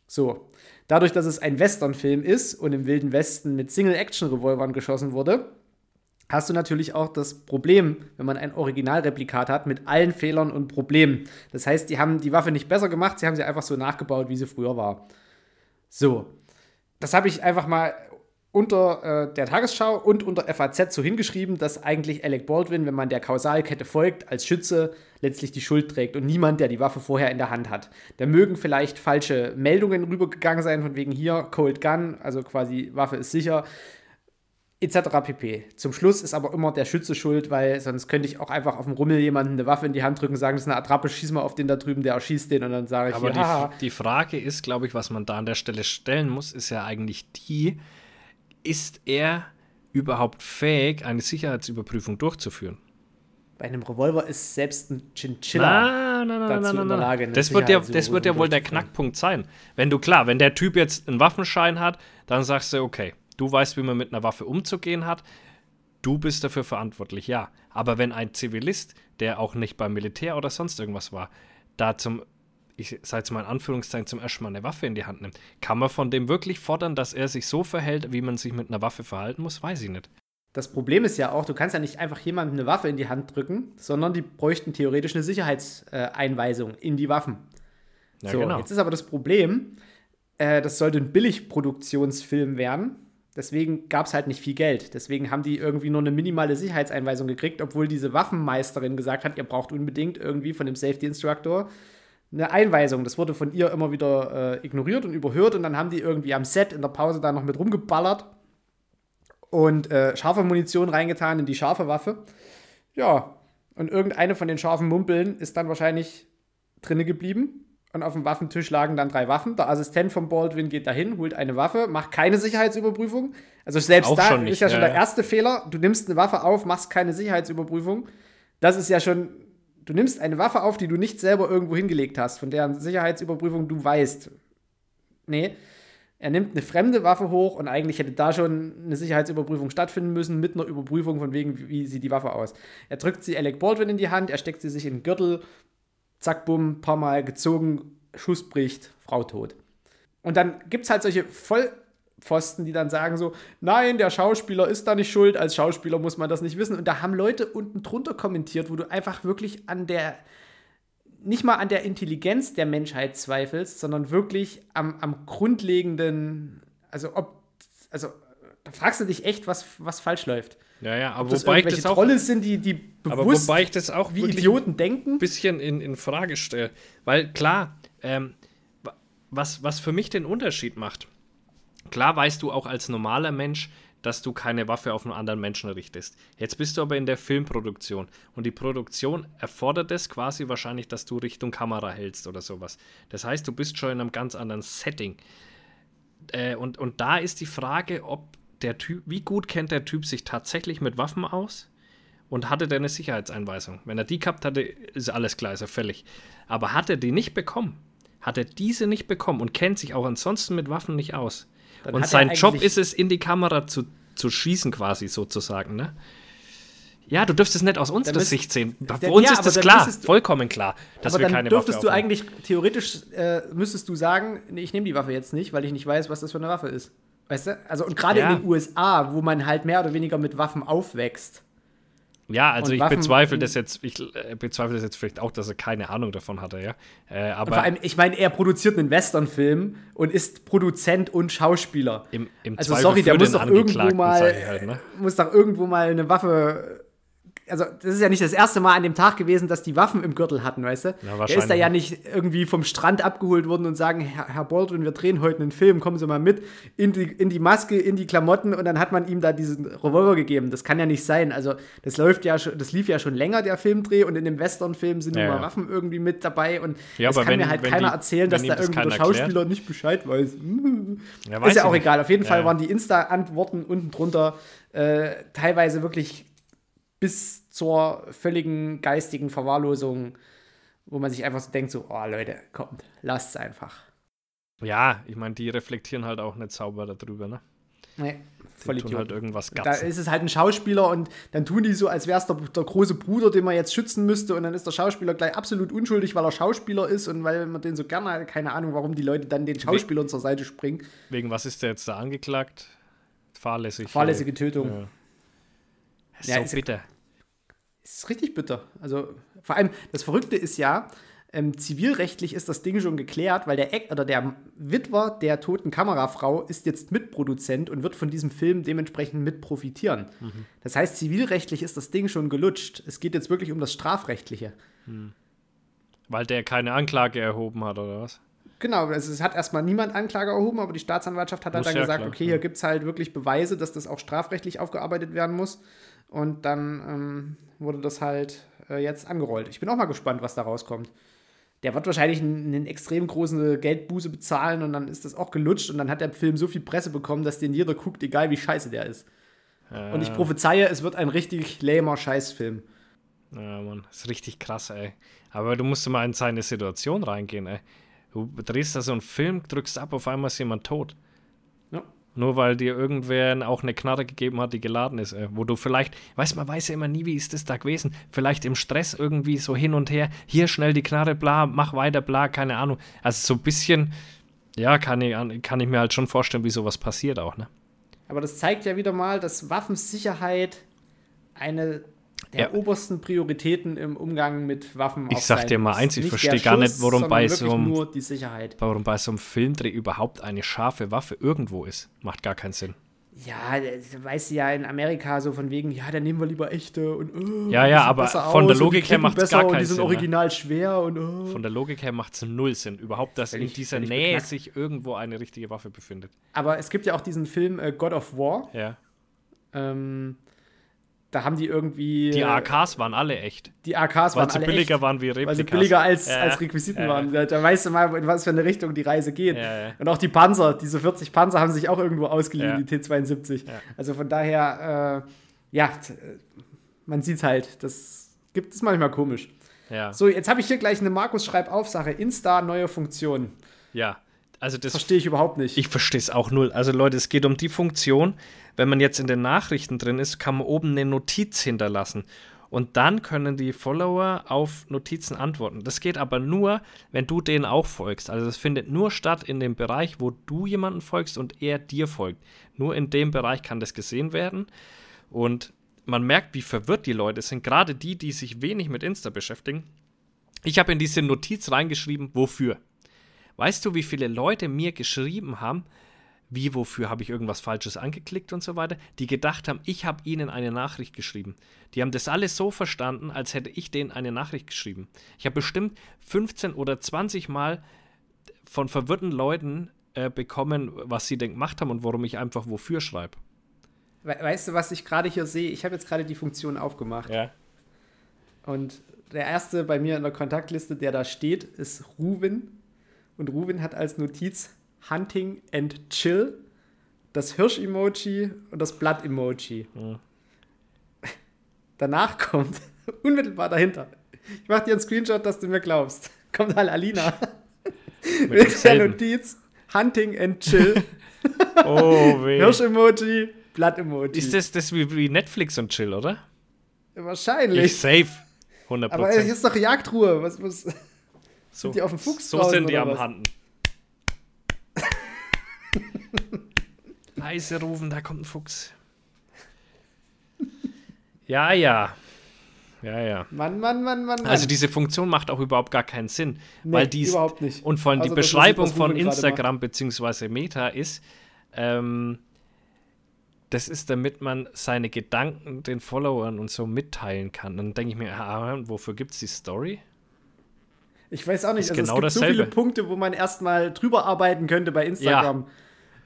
So, dadurch, dass es ein Westernfilm ist und im Wilden Westen mit Single-Action-Revolvern geschossen wurde, hast du natürlich auch das Problem, wenn man ein Originalreplikat hat, mit allen Fehlern und Problemen. Das heißt, die haben die Waffe nicht besser gemacht, sie haben sie einfach so nachgebaut, wie sie früher war. So, das habe ich einfach mal unter äh, der Tagesschau und unter FAZ so hingeschrieben, dass eigentlich Alec Baldwin, wenn man der Kausalkette folgt, als Schütze letztlich die Schuld trägt und niemand, der die Waffe vorher in der Hand hat. Da mögen vielleicht falsche Meldungen rübergegangen sein, von wegen hier, Cold Gun, also quasi Waffe ist sicher, etc. pp. Zum Schluss ist aber immer der Schütze schuld, weil sonst könnte ich auch einfach auf dem Rummel jemanden eine Waffe in die Hand drücken, sagen, das ist eine Attrappe, schieß mal auf den da drüben, der erschießt den und dann sage ich, Aber hier, die, die Frage ist, glaube ich, was man da an der Stelle stellen muss, ist ja eigentlich die, ist er überhaupt fähig, eine Sicherheitsüberprüfung durchzuführen? Bei einem Revolver ist selbst ein Chinchilla Nein, nein, nein, dazu in der Lage, Das wird ja, das wird ja wohl der. Knackpunkt sein. Wenn du, klar, wenn der Typ jetzt einen Waffenschein hat, dann sagst du, okay, du weißt, wie man mit einer Waffe umzugehen hat, du bist dafür verantwortlich, ja. Aber wenn ein Zivilist, der auch nicht beim Militär oder sonst irgendwas war, da zum, ich sage jetzt mal in Anführungszeichen, zum ersten Mal eine Waffe in die Hand nimmt, kann man von dem wirklich fordern, dass er sich so verhält, wie man sich mit einer Waffe verhalten muss? Weiß ich nicht. Das Problem ist ja auch, du kannst ja nicht einfach jemandem eine Waffe in die Hand drücken, sondern die bräuchten theoretisch eine Sicherheitseinweisung in die Waffen. Ja, so, genau. jetzt ist aber das Problem, äh, das sollte ein Billigproduktionsfilm werden. Deswegen gab es halt nicht viel Geld. Deswegen haben die irgendwie nur eine minimale Sicherheitseinweisung gekriegt, obwohl diese Waffenmeisterin gesagt hat, ihr braucht unbedingt irgendwie von dem Safety Instructor eine Einweisung. Das wurde von ihr immer wieder äh, ignoriert und überhört und dann haben die irgendwie am Set in der Pause da noch mit rumgeballert und äh, scharfe Munition reingetan in die scharfe Waffe. Ja, und irgendeine von den scharfen Mumpeln ist dann wahrscheinlich drinne geblieben. Und auf dem Waffentisch lagen dann drei Waffen. Der Assistent von Baldwin geht dahin, holt eine Waffe, macht keine Sicherheitsüberprüfung. Also selbst Auch da schon nicht, ist ja schon ja, der ja. erste Fehler. Du nimmst eine Waffe auf, machst keine Sicherheitsüberprüfung. Das ist ja schon. Du nimmst eine Waffe auf, die du nicht selber irgendwo hingelegt hast, von deren Sicherheitsüberprüfung du weißt. Nee. Er nimmt eine fremde Waffe hoch und eigentlich hätte da schon eine Sicherheitsüberprüfung stattfinden müssen mit einer Überprüfung von wegen, wie, sieht die Waffe aus. Er drückt sie Alec Baldwin in die Hand, er steckt sie sich in den Gürtel, zack, bumm, paar Mal gezogen, Schuss bricht, Frau tot. Und dann gibt es halt solche Vollpfosten, die dann sagen so, nein, der Schauspieler ist da nicht schuld, als Schauspieler muss man das nicht wissen. Und da haben Leute unten drunter kommentiert, wo du einfach wirklich an der, nicht mal an der Intelligenz der Menschheit zweifelst, sondern wirklich am, am grundlegenden, also ob, also da fragst du dich echt, was, was falsch läuft. Ja, ja, aber wobei ich das auch, Trolle sind, die, die aber bewusst wobei ich das auch wie Idioten denken. bisschen in, in Frage stelle. Weil klar, ähm, wa- was, was für mich den Unterschied macht, klar weißt du auch als normaler Mensch, dass du keine Waffe auf einen anderen Menschen richtest. Jetzt bist du aber in der Filmproduktion und die Produktion erfordert es quasi wahrscheinlich, dass du Richtung Kamera hältst oder sowas. Das heißt, du bist schon in einem ganz anderen Setting. Äh, und, und da ist die Frage, ob der Typ, wie gut kennt der Typ sich tatsächlich mit Waffen aus? und hatte der eine Sicherheitseinweisung. Wenn er die gehabt hatte, ist alles klar, ist er fällig. Aber hat er die nicht bekommen, hat er diese nicht bekommen und kennt sich auch ansonsten mit Waffen nicht aus. Dann und sein Job ist es, in die Kamera zu, zu schießen, quasi sozusagen, ne? Ja, du dürftest es nicht aus unserer Sicht sehen. Für uns ja, ist das klar, du- vollkommen klar, dass aber wir dann keine dürftest Waffe du aufnehmen. eigentlich, theoretisch äh, müsstest du sagen, nee, ich nehme die Waffe jetzt nicht, weil ich nicht weiß, was das für eine Waffe ist. Weißt du? Also, und gerade Ja. in den USA, wo man halt mehr oder weniger mit Waffen aufwächst. Ja, also ich Waffen- bezweifle das jetzt, ich äh, bezweifle das jetzt vielleicht auch, dass er keine Ahnung davon hatte, ja. Äh, aber vor allem, ich meine, er produziert einen Westernfilm und ist Produzent und Schauspieler. im, im Also Zweifel sorry, der muss doch irgendwo mal, halt, ne? muss doch irgendwo mal eine Waffe. Also, das ist ja nicht das erste Mal an dem Tag gewesen, dass die Waffen im Gürtel hatten, weißt du? Ja, der ist da ja nicht irgendwie vom Strand abgeholt worden und sagen, Herr, Herr Baldwin, wir drehen heute einen Film, kommen Sie mal mit, in die, in die Maske, in die Klamotten und dann hat man ihm da diesen Revolver gegeben. Das kann ja nicht sein. Also, das läuft ja schon, das lief ja schon länger, der Filmdreh, und in dem Western-Film sind Ja, immer ja. Waffen irgendwie mit dabei und Ja, das kann wenn- mir halt keiner die- erzählen, dass da das irgendwie der keiner erklärt. Schauspieler nicht Bescheid weiß. Ja, weiß Ist ja auch nicht. egal. Auf jeden Fall waren die Insta-Antworten unten drunter äh, teilweise wirklich bis zur völligen geistigen Verwahrlosung, wo man sich einfach so denkt: so, oh Leute, kommt, lasst's einfach. Ja, ich meine, die reflektieren halt auch nicht sauber darüber, ne? Nee, Die voll tun Idiot. halt irgendwas Da gatzen. ist es halt ein Schauspieler und dann tun die so, als wäre es der, der große Bruder, den man jetzt schützen müsste und dann ist der Schauspieler gleich absolut unschuldig, weil er Schauspieler ist und weil man den so gerne, hat. keine Ahnung, warum die Leute dann den Schauspielern zur Seite springen. Wegen was ist der jetzt da angeklagt? Fahrlässig. Fahrlässige Tötung. Ja. Ja, so ist ja- bitter. Es ist richtig bitter. Also vor allem, das Verrückte ist ja, ähm, zivilrechtlich ist das Ding schon geklärt, weil der Eck oder der Witwer der toten Kamerafrau ist jetzt Mitproduzent und wird von diesem Film dementsprechend mit profitieren. Mhm. Das heißt, zivilrechtlich ist das Ding schon gelutscht. Es geht jetzt wirklich um das Strafrechtliche. Mhm. Weil der keine Anklage erhoben hat, oder was? Genau, also es hat erstmal niemand Anklage erhoben, aber die Staatsanwaltschaft hat halt dann ja gesagt, klar, okay, hier gibt es halt wirklich Beweise, dass das auch strafrechtlich aufgearbeitet werden muss. Und dann ähm, wurde das halt äh, jetzt angerollt. Ich bin auch mal gespannt, was da rauskommt der wird wahrscheinlich einen, extrem großen Geldbuße bezahlen und dann ist das auch gelutscht und dann hat der Film so viel Presse bekommen, dass den jeder guckt, egal wie scheiße der ist. Ja. Und ich prophezeie, es wird ein richtig lamer Scheißfilm. Ja, Mann, ist richtig krass, ey. Aber du musst mal in seine Situation reingehen, ey. Du drehst da so einen Film, drückst ab, auf einmal ist jemand tot. Nur weil dir irgendwer auch eine Knarre gegeben hat, die geladen ist, äh, wo du vielleicht, weiß man weiß ja immer nie, wie ist das da gewesen, vielleicht im Stress irgendwie so hin und her, hier schnell die Knarre, bla, mach weiter, bla, keine Ahnung. Also so ein bisschen, ja, kann ich, kann ich mir halt schon vorstellen, wie sowas passiert auch, ne? Aber das zeigt ja wieder mal, dass Waffensicherheit eine der ja. obersten Prioritäten im Umgang mit Waffen Ich sag dir mal eins, ich verstehe gar nicht, warum bei so, einem, warum bei so einem Filmdreh überhaupt eine scharfe Waffe irgendwo ist. Macht gar keinen Sinn. Ja, weißt du ja in Amerika so von wegen, ja, dann nehmen wir lieber echte und oh, Ja, ja, aber von der Logik her macht es gar keinen Sinn. Die sind Sinn, original ne? schwer und oh. Von der Logik her macht es null Sinn. Überhaupt, dass in dieser Nähe beknackt. sich irgendwo eine richtige Waffe befindet. Aber es gibt ja auch diesen Film äh, God of War. Ja. Ähm, da haben die irgendwie. Die AKs waren alle echt. Die AKs weil waren sie alle billiger echt, waren wie Replikas. Weil sie billiger als, ja, als Requisiten ja, waren. Da, weißt du mal, in was für eine Richtung die Reise geht. Ja, Und auch die Panzer, diese 40 Panzer haben sich auch irgendwo ausgeliehen, die T-72. Also von daher, äh, ja, man sieht halt, das gibt es manchmal komisch. Ja. So, jetzt habe ich hier gleich eine Markus-Schreib-Auf-Sache. Insta, neue Funktion. Ja. Also das verstehe ich überhaupt nicht. Ich verstehe es auch null. Also Leute, es geht um die Funktion, wenn man jetzt in den Nachrichten drin ist, kann man oben eine Notiz hinterlassen. Und dann können die Follower auf Notizen antworten. Das geht aber nur, wenn du denen auch folgst. Also das findet nur statt in dem Bereich, wo du jemanden folgst und er dir folgt. Nur in dem Bereich kann das gesehen werden. Und man merkt, wie verwirrt die Leute sind. Gerade die, die sich wenig mit Insta beschäftigen. Ich habe in diese Notiz reingeschrieben, wofür. Weißt du, wie viele Leute mir geschrieben haben, wie, wofür habe ich irgendwas Falsches angeklickt und so weiter, die gedacht haben, ich habe ihnen eine Nachricht geschrieben. Die haben das alles so verstanden, als hätte ich denen eine Nachricht geschrieben. Ich habe bestimmt 15 oder 20 Mal von verwirrten Leuten äh, bekommen, was sie denn gemacht haben und warum ich einfach wofür schreibe. Weißt du, was ich gerade hier sehe? Ich habe jetzt gerade die Funktion aufgemacht. Ja. Und der erste bei mir in der Kontaktliste, der da steht, ist Ruben. Und Ruben hat als Notiz Hunting and Chill, das Hirsch-Emoji und das Blatt-Emoji. Ja. Danach kommt, unmittelbar dahinter, ich mache dir einen Screenshot, dass du mir glaubst, kommt halt Alina mit der Notiz Hunting and Chill. oh, weh. Hirsch-Emoji, Blatt-Emoji. Ist das, das wie, wie Netflix und Chill, oder? Wahrscheinlich. Ich safe. 100%. Aber hier ist doch Jagdruhe. Was, was? So, sind die auf dem Fuchs So sind die am was? Handen. Leise rufen, da kommt ein Fuchs. Ja, ja. Ja, ja. Mann, Mann, Mann, Mann. Also diese Funktion macht auch überhaupt gar keinen Sinn. Nee, weil die überhaupt nicht. Und vor allem also die Beschreibung das, von Instagram bzw. Meta ist, ähm, das ist, damit man seine Gedanken den Followern und so mitteilen kann. Dann denke ich mir, ah, wofür gibt es die Story? Ich weiß auch nicht, also genau es gibt dasselbe. so viele Punkte, wo man erstmal drüber arbeiten könnte bei Instagram. Ja.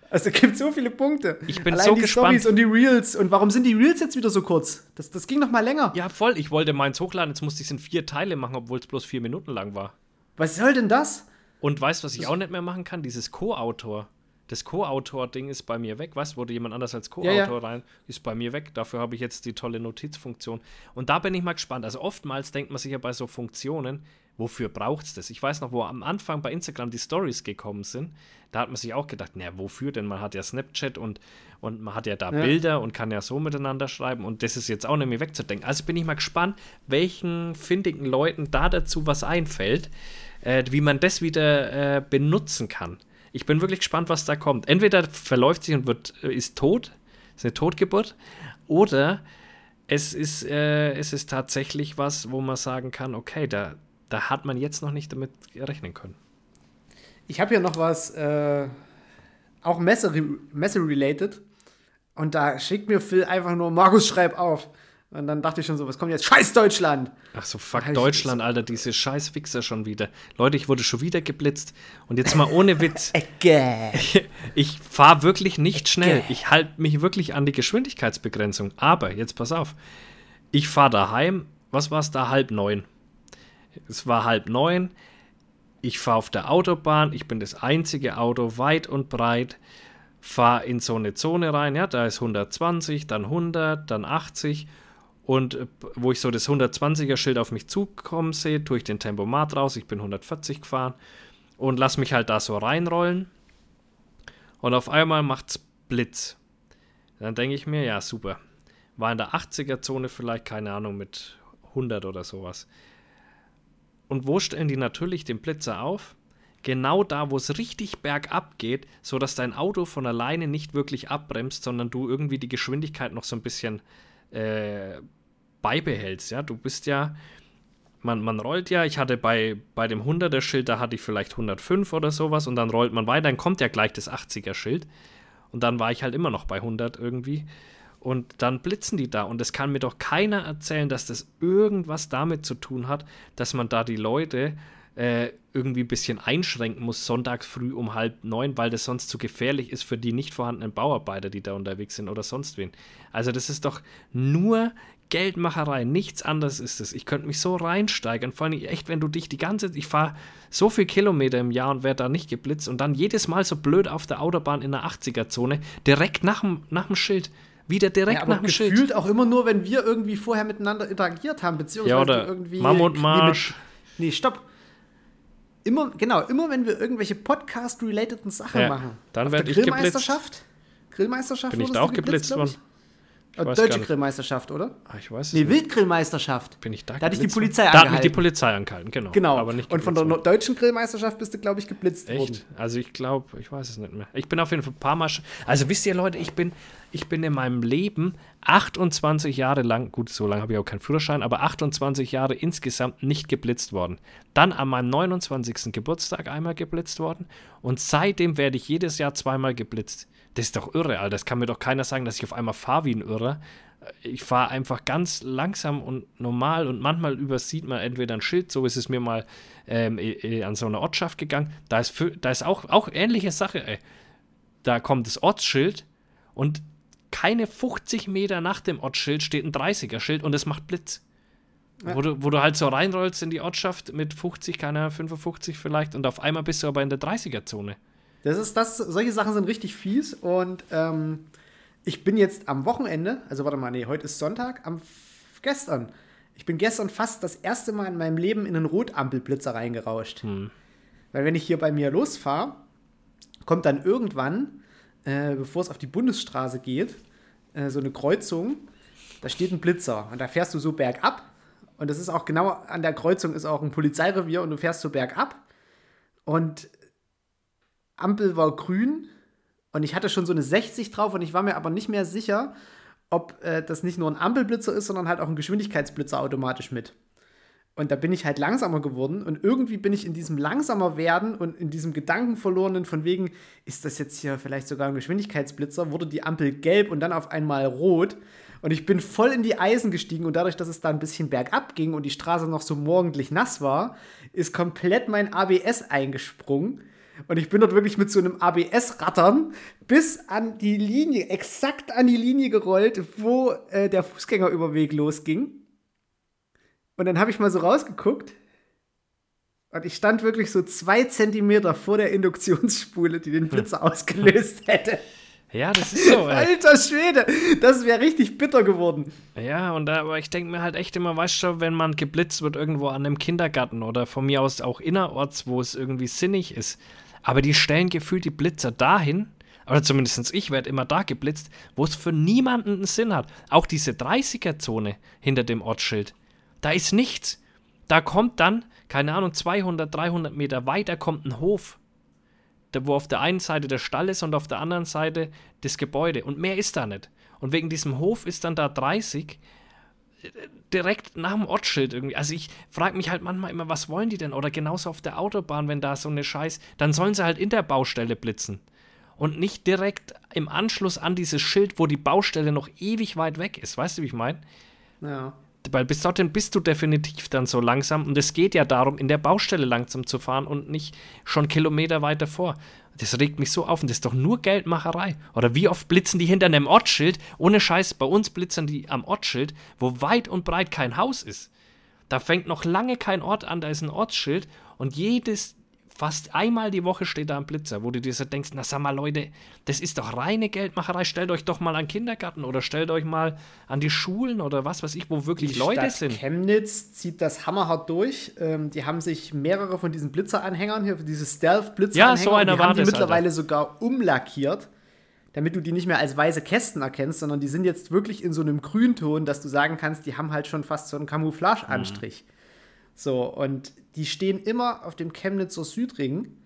Also es gibt so viele Punkte. Ich bin Allein so die gespannt. Storys und die Reels. Und warum sind die Reels jetzt wieder so kurz? Das, das ging noch mal länger. Ja, voll. Ich wollte meins hochladen, jetzt musste ich es in vier Teile machen, obwohl es bloß vier Minuten lang war. Was soll denn das? Und weißt du, was ich auch nicht mehr machen kann? Dieses Co-Autor. Das Co-Autor-Ding ist bei mir weg. Du, wurde jemand anders als Co-Autor ja, ja. rein, ist bei mir weg. Dafür habe ich jetzt die tolle Notizfunktion. Und da bin ich mal gespannt. Also oftmals denkt man sich ja bei so Funktionen, wofür braucht es das? Ich weiß noch, wo am Anfang bei Instagram die Stories gekommen sind, da hat man sich auch gedacht, naja, wofür? Denn man hat ja Snapchat und, und man hat ja da ja. Bilder und kann ja so miteinander schreiben und das ist jetzt auch nicht mehr wegzudenken. Also bin ich mal gespannt, welchen findigen Leuten da dazu was einfällt, äh, wie man das wieder äh, benutzen kann. Ich bin wirklich gespannt, was da kommt. Entweder verläuft sich und wird, äh, ist tot, ist eine Totgeburt, oder es ist, äh, es ist tatsächlich was, wo man sagen kann, okay, da, da hat man jetzt noch nicht damit rechnen können. Ich habe hier noch was, äh, auch Messe-related. Messe und da schickt mir Phil einfach nur, Markus, schreib auf. Und dann dachte ich schon so, was kommt jetzt? Scheiß Deutschland! Ach so, fuck Deutschland, Alter, diese scheiß Wichser schon wieder. Leute, ich wurde schon wieder geblitzt. Und jetzt mal ohne Witz. ich, ich fahre wirklich nicht schnell. Ich halte mich wirklich an die Geschwindigkeitsbegrenzung. Aber, jetzt pass auf. Ich fahre daheim, was war es da? Halb neun. Es war halb neun. Ich fahre auf der Autobahn. Ich bin das einzige Auto weit und breit. Fahre in so eine Zone rein. Ja, da ist 120, dann 100, dann 80 und wo ich so das 120er Schild auf mich zukommen sehe, tue ich den Tempomat raus. Ich bin 140 gefahren und lasse mich halt da so reinrollen. Und auf einmal macht's Blitz. Dann denke ich mir, ja, super. War in der 80er-Zone vielleicht, keine Ahnung, mit 100 oder sowas. Und wo stellen die natürlich den Blitzer auf? Genau da, wo es richtig bergab geht, sodass dein Auto von alleine nicht wirklich abbremst, sondern du irgendwie die Geschwindigkeit noch so ein bisschen äh, beibehältst. Ja, du bist ja, man, man rollt ja, ich hatte bei, bei dem 100er Schild, da hatte ich vielleicht 105 oder sowas und dann rollt man weiter, dann kommt ja gleich das 80er Schild und dann war ich halt immer noch bei 100 irgendwie und dann blitzen die da und es kann mir doch keiner erzählen, dass das irgendwas damit zu tun hat, dass man da die Leute äh, irgendwie ein bisschen einschränken muss, sonntags früh um halb neun, weil das sonst zu gefährlich ist für die nicht vorhandenen Bauarbeiter, die da unterwegs sind oder sonst wen. Also das ist doch nur Geldmacherei, nichts anderes ist es. Ich könnte mich so reinsteigern, vor allem echt, wenn du dich die ganze ich fahre so viel Kilometer im Jahr und werde da nicht geblitzt und dann jedes Mal so blöd auf der Autobahn in der 80er-Zone, direkt nach dem Schild. Wieder direkt ja, nach dem Schild. Gefühlt auch immer nur, wenn wir irgendwie vorher miteinander interagiert haben, beziehungsweise ja, oder irgendwie. Mammutmarsch. Nee, nee, stopp immer, genau, immer wenn wir irgendwelche Podcast-relateden Sachen ja, machen. Dann werde ich Grillmeisterschaft? Grillmeisterschaft? Bin ich da auch geblitzt, geblitzt worden? Deutsche Grillmeisterschaft, oder? Ach, ich weiß es nee, nicht. Wildgrillmeisterschaft. Bin ich da Da hatte ich die Polizei Da hat mich die Polizei angehalten, genau. Genau. Aber nicht Und von der deutschen Grillmeisterschaft bist du, glaube ich, geblitzt Echt? worden. Also ich glaube, ich weiß es nicht mehr. Ich bin auf jeden Fall ein paar Mal. Also wisst ihr, Leute, ich bin, ich bin in meinem Leben 28 Jahre lang, gut, so lange habe ich auch keinen Führerschein, aber 28 Jahre insgesamt nicht geblitzt worden. Dann an meinem 29. Geburtstag einmal geblitzt worden und seitdem werde ich jedes Jahr zweimal geblitzt. Das ist doch irre, Alter. Das kann mir doch keiner sagen, dass ich auf einmal fahre wie ein Irrer ich fahre einfach ganz langsam und normal und manchmal übersieht man entweder ein Schild, so ist es mir mal ähm, an so einer Ortschaft gegangen. Da ist, für, da ist auch, auch ähnliche Sache, ey. Da kommt das Ortsschild und keine 50 Meter nach dem Ortsschild steht ein 30er-Schild und es macht Blitz. Ja. Wo, du, wo du halt so reinrollst in die Ortschaft mit 50, keine 55 vielleicht und auf einmal bist du aber in der 30er-Zone. Das ist das, solche Sachen sind richtig fies und ähm, ich bin jetzt am Wochenende, also warte mal, nee, heute ist Sonntag, am gestern. Ich bin gestern fast das erste Mal in meinem Leben in einen Rotampelblitzer reingerauscht. Hm. Weil wenn ich hier bei mir losfahre, kommt dann irgendwann, äh, bevor es auf die Bundesstraße geht, äh, so eine Kreuzung, da steht ein Blitzer und da fährst du so bergab und das ist auch genau an der Kreuzung ist auch ein Polizeirevier und du fährst so bergab und Ampel war grün und ich hatte schon so eine 60 drauf und ich war mir aber nicht mehr sicher, ob äh, das nicht nur ein Ampelblitzer ist, sondern halt auch ein Geschwindigkeitsblitzer automatisch mit. Und da bin ich halt langsamer geworden und irgendwie bin ich in diesem langsamer werden und in diesem Gedanken verlorenen von wegen, ist das jetzt hier vielleicht sogar ein Geschwindigkeitsblitzer, wurde die Ampel gelb und dann auf einmal rot. Und ich bin voll in die Eisen gestiegen und dadurch, dass es da ein bisschen bergab ging und die Straße noch so morgendlich nass war, ist komplett mein ABS eingesprungen. Und ich bin dort wirklich mit so einem ABS-Rattern bis an die Linie, exakt an die Linie gerollt, wo äh, der Fußgängerüberweg losging. Und dann habe ich mal so rausgeguckt. Und ich stand wirklich so zwei Zentimeter vor der Induktionsspule, die den Blitzer ausgelöst hätte. Ja, das ist so. Ey. Alter Schwede, das wäre richtig bitter geworden. Ja, und da, aber ich denke mir halt echt immer, weißt du, wenn man geblitzt wird irgendwo an einem Kindergarten oder von mir aus auch innerorts, wo es irgendwie sinnig ist, aber die stellen gefühlt die Blitzer dahin, oder zumindest ich werde immer da geblitzt, wo es für niemanden einen Sinn hat. Auch diese 30er-Zone hinter dem Ortsschild, da ist nichts. Da kommt dann, keine Ahnung, 200, 300 Meter weiter kommt ein Hof, wo auf der einen Seite der Stall ist und auf der anderen Seite das Gebäude. Und mehr ist da nicht. Und wegen diesem Hof ist dann da 30 direkt nach dem Ortsschild irgendwie. Also ich frage mich halt manchmal immer, was wollen die denn? Oder genauso auf der Autobahn, wenn da so eine Scheiß, dann sollen sie halt in der Baustelle blitzen. Und nicht direkt im Anschluss an dieses Schild, wo die Baustelle noch ewig weit weg ist. Weißt du, wie ich meine? Ja. Weil bis dorthin bist du definitiv dann so langsam. Und es geht ja darum, in der Baustelle langsam zu fahren und nicht schon Kilometer weiter vor. Das regt mich so auf und das ist doch nur Geldmacherei. Oder wie oft blitzen die hinter einem Ortsschild? Ohne Scheiß, bei uns blitzen die am Ortsschild, wo weit und breit kein Haus ist. Da fängt noch lange kein Ort an, da ist ein Ortsschild und jedes, fast einmal die Woche steht da ein Blitzer, wo du dir so denkst, na sag mal Leute, das ist doch reine Geldmacherei, stellt euch doch mal an Kindergarten oder stellt euch mal an die Schulen oder was weiß ich, wo wirklich die Leute Stadt sind. Chemnitz zieht das hammerhart durch. Ähm, die haben sich mehrere von diesen Blitzeranhängern, hier diese Stealth-Blitzeranhänger, Ja, so einer die war haben die das, mittlerweile sogar umlackiert, damit du die nicht mehr als weiße Kästen erkennst, sondern die sind jetzt wirklich in so einem Grünton, dass du sagen kannst, die haben halt schon fast so einen Camouflage-Anstrich. So, und die stehen immer auf dem Chemnitzer Südring.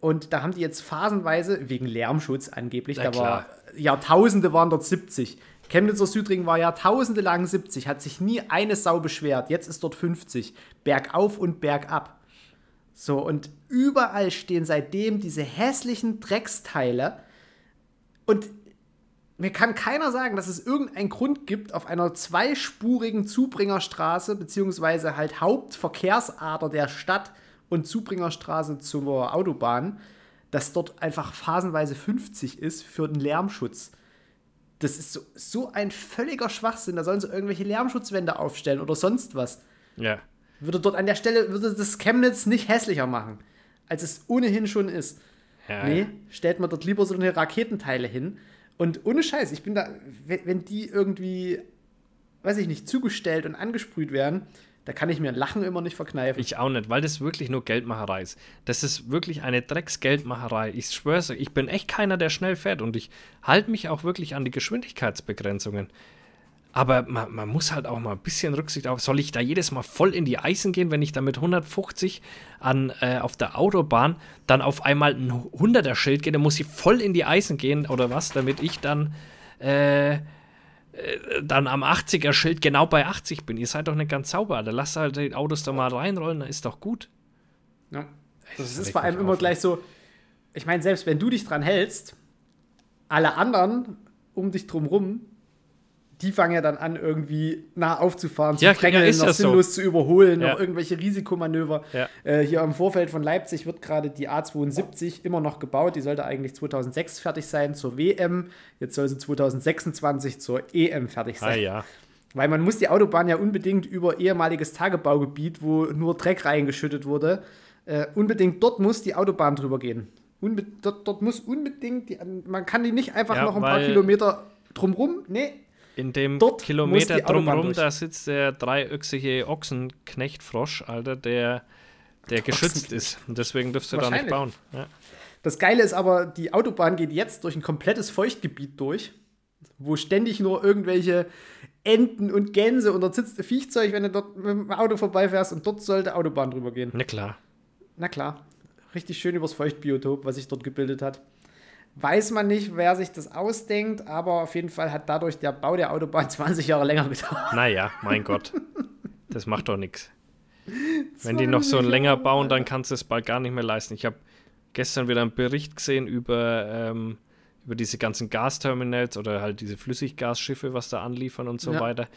Und da haben die jetzt phasenweise, wegen Lärmschutz angeblich, Na da war Jahrtausende waren dort 70. Chemnitzer Südring war jahrtausende lang 70, hat sich nie eine Sau beschwert. Jetzt ist dort 50. Bergauf und bergab. So, und überall stehen seitdem diese hässlichen Drecksteile. Und mir kann keiner sagen, dass es irgendeinen Grund gibt, auf einer zweispurigen Zubringerstraße, beziehungsweise halt Hauptverkehrsader der Stadt und Zubringerstraße zur Autobahn, dass dort einfach phasenweise 50 ist für den Lärmschutz. Das ist so, so ein völliger Schwachsinn. Da sollen sie irgendwelche Lärmschutzwände aufstellen oder sonst was. Ja. Würde dort an der Stelle, würde das Chemnitz nicht hässlicher machen, als es ohnehin schon ist. ja Nee, stellt man dort lieber so eine Raketenteile hin. Und ohne Scheiß, ich bin da, wenn, die irgendwie, weiß ich nicht, zugestellt und angesprüht werden, da kann ich mir ein Lachen immer nicht verkneifen. Ich auch nicht, weil das wirklich nur Geldmacherei ist. Das ist wirklich eine Drecksgeldmacherei. Ich schwör's ich bin echt keiner, der schnell fährt und ich halte mich auch wirklich an die Geschwindigkeitsbegrenzungen. Aber man, man muss halt auch mal ein bisschen Rücksicht auf. Soll ich da jedes Mal voll in die Eisen gehen, wenn ich da mit 150 an, äh, auf der Autobahn dann auf einmal ein 100er Schild gehe? Dann muss ich voll in die Eisen gehen oder was, damit ich dann äh, dann am 80er Schild genau bei 80 bin. Ihr seid doch nicht ganz sauber. Da lasst halt die Autos da mal reinrollen, dann ist doch gut. Ja. Das Das ist vor allem immer auf, gleich so, ich meine, selbst wenn du dich dran hältst, alle anderen um dich drum rum, die fangen ja dann an, irgendwie nah aufzufahren, zu Ja, drängeln, ja, noch ja so. sinnlos zu überholen, Ja. noch irgendwelche Risikomanöver. Ja. Äh, hier im Vorfeld von Leipzig wird gerade die A72 immer noch gebaut. Die sollte eigentlich 2006 fertig sein zur WM. Jetzt soll sie 2026 zur EM fertig Ah sein. ja. Weil man muss die Autobahn ja unbedingt über ehemaliges Tagebaugebiet, wo nur Dreck reingeschüttet wurde, äh, unbedingt dort muss die Autobahn drüber gehen. Unbe dort, dort muss unbedingt, die, man kann die nicht einfach Ja, noch ein paar Kilometer drumrum, nee, In dem Dort Kilometer drumherum, da sitzt der dreiöchsige Ochsenknechtfrosch, Alter, der, der geschützt ist. Und deswegen dürfst du da nicht bauen. Ja. Das Geile ist aber, die Autobahn geht jetzt durch ein komplettes Feuchtgebiet durch, wo ständig nur irgendwelche Enten und Gänse und dort sitzt ein Viechzeug, wenn du dort mit dem Auto vorbeifährst und dort sollte Autobahn drüber gehen. Na klar. Na klar, richtig schön übers Feuchtbiotop, was sich dort gebildet hat. Weiß man nicht, wer sich das ausdenkt, aber auf jeden Fall hat dadurch der Bau der Autobahn 20 Jahre länger gedauert. Naja, mein Gott. Das macht doch nichts. Wenn die noch so länger bauen, dann kannst du es bald gar nicht mehr leisten. Ich habe gestern wieder einen Bericht gesehen über, ähm, über diese ganzen Gasterminals oder halt diese Flüssiggasschiffe, was da anliefern und so Ja. weiter.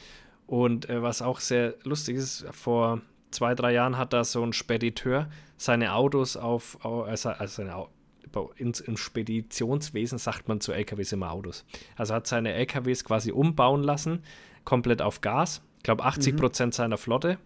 Und äh, was auch sehr lustig ist, vor zwei, drei Jahren hat da so ein Spediteur seine Autos auf, au- also, seine ins, im Speditionswesen sagt man zu LKWs immer Autos. Also hat seine LKWs quasi umbauen lassen, komplett auf Gas. Ich glaube 80 Prozent seiner Flotte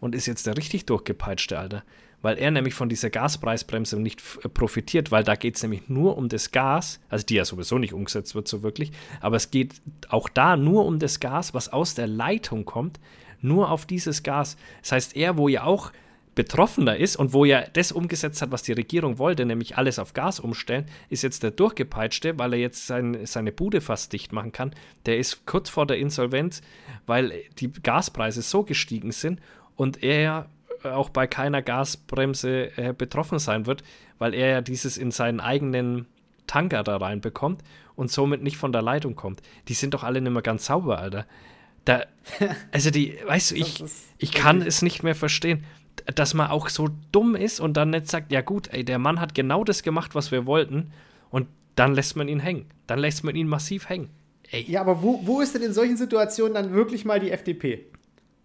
und ist jetzt der richtig durchgepeitschte, Alter. Weil er nämlich von dieser Gaspreisbremse nicht äh, profitiert, weil da geht es nämlich nur um das Gas, also die ja sowieso nicht umgesetzt wird so wirklich, aber es geht auch da nur um das Gas, was aus der Leitung kommt, nur auf dieses Gas. Das heißt, er, wo ja auch betroffener ist und wo ja das umgesetzt hat, was die Regierung wollte, nämlich alles auf Gas umstellen, ist jetzt der durchgepeitschte, weil er jetzt sein, seine Bude fast dicht machen kann. Der ist kurz vor der Insolvenz, weil die Gaspreise so gestiegen sind und er ja auch bei keiner Gasbremse äh, betroffen sein wird, weil er ja dieses in seinen eigenen Tanker da reinbekommt und somit nicht von der Leitung kommt. Die sind doch alle nicht mehr ganz sauber, Alter. Da, also die, weißt du, ich, ich kann es nicht mehr verstehen, dass man auch so dumm ist und dann nicht sagt, ja gut, ey, der Mann hat genau das gemacht, was wir wollten und dann lässt man ihn hängen. Dann lässt man ihn massiv hängen. Ey. Ja, aber wo, wo ist denn in solchen Situationen dann wirklich mal die FDP?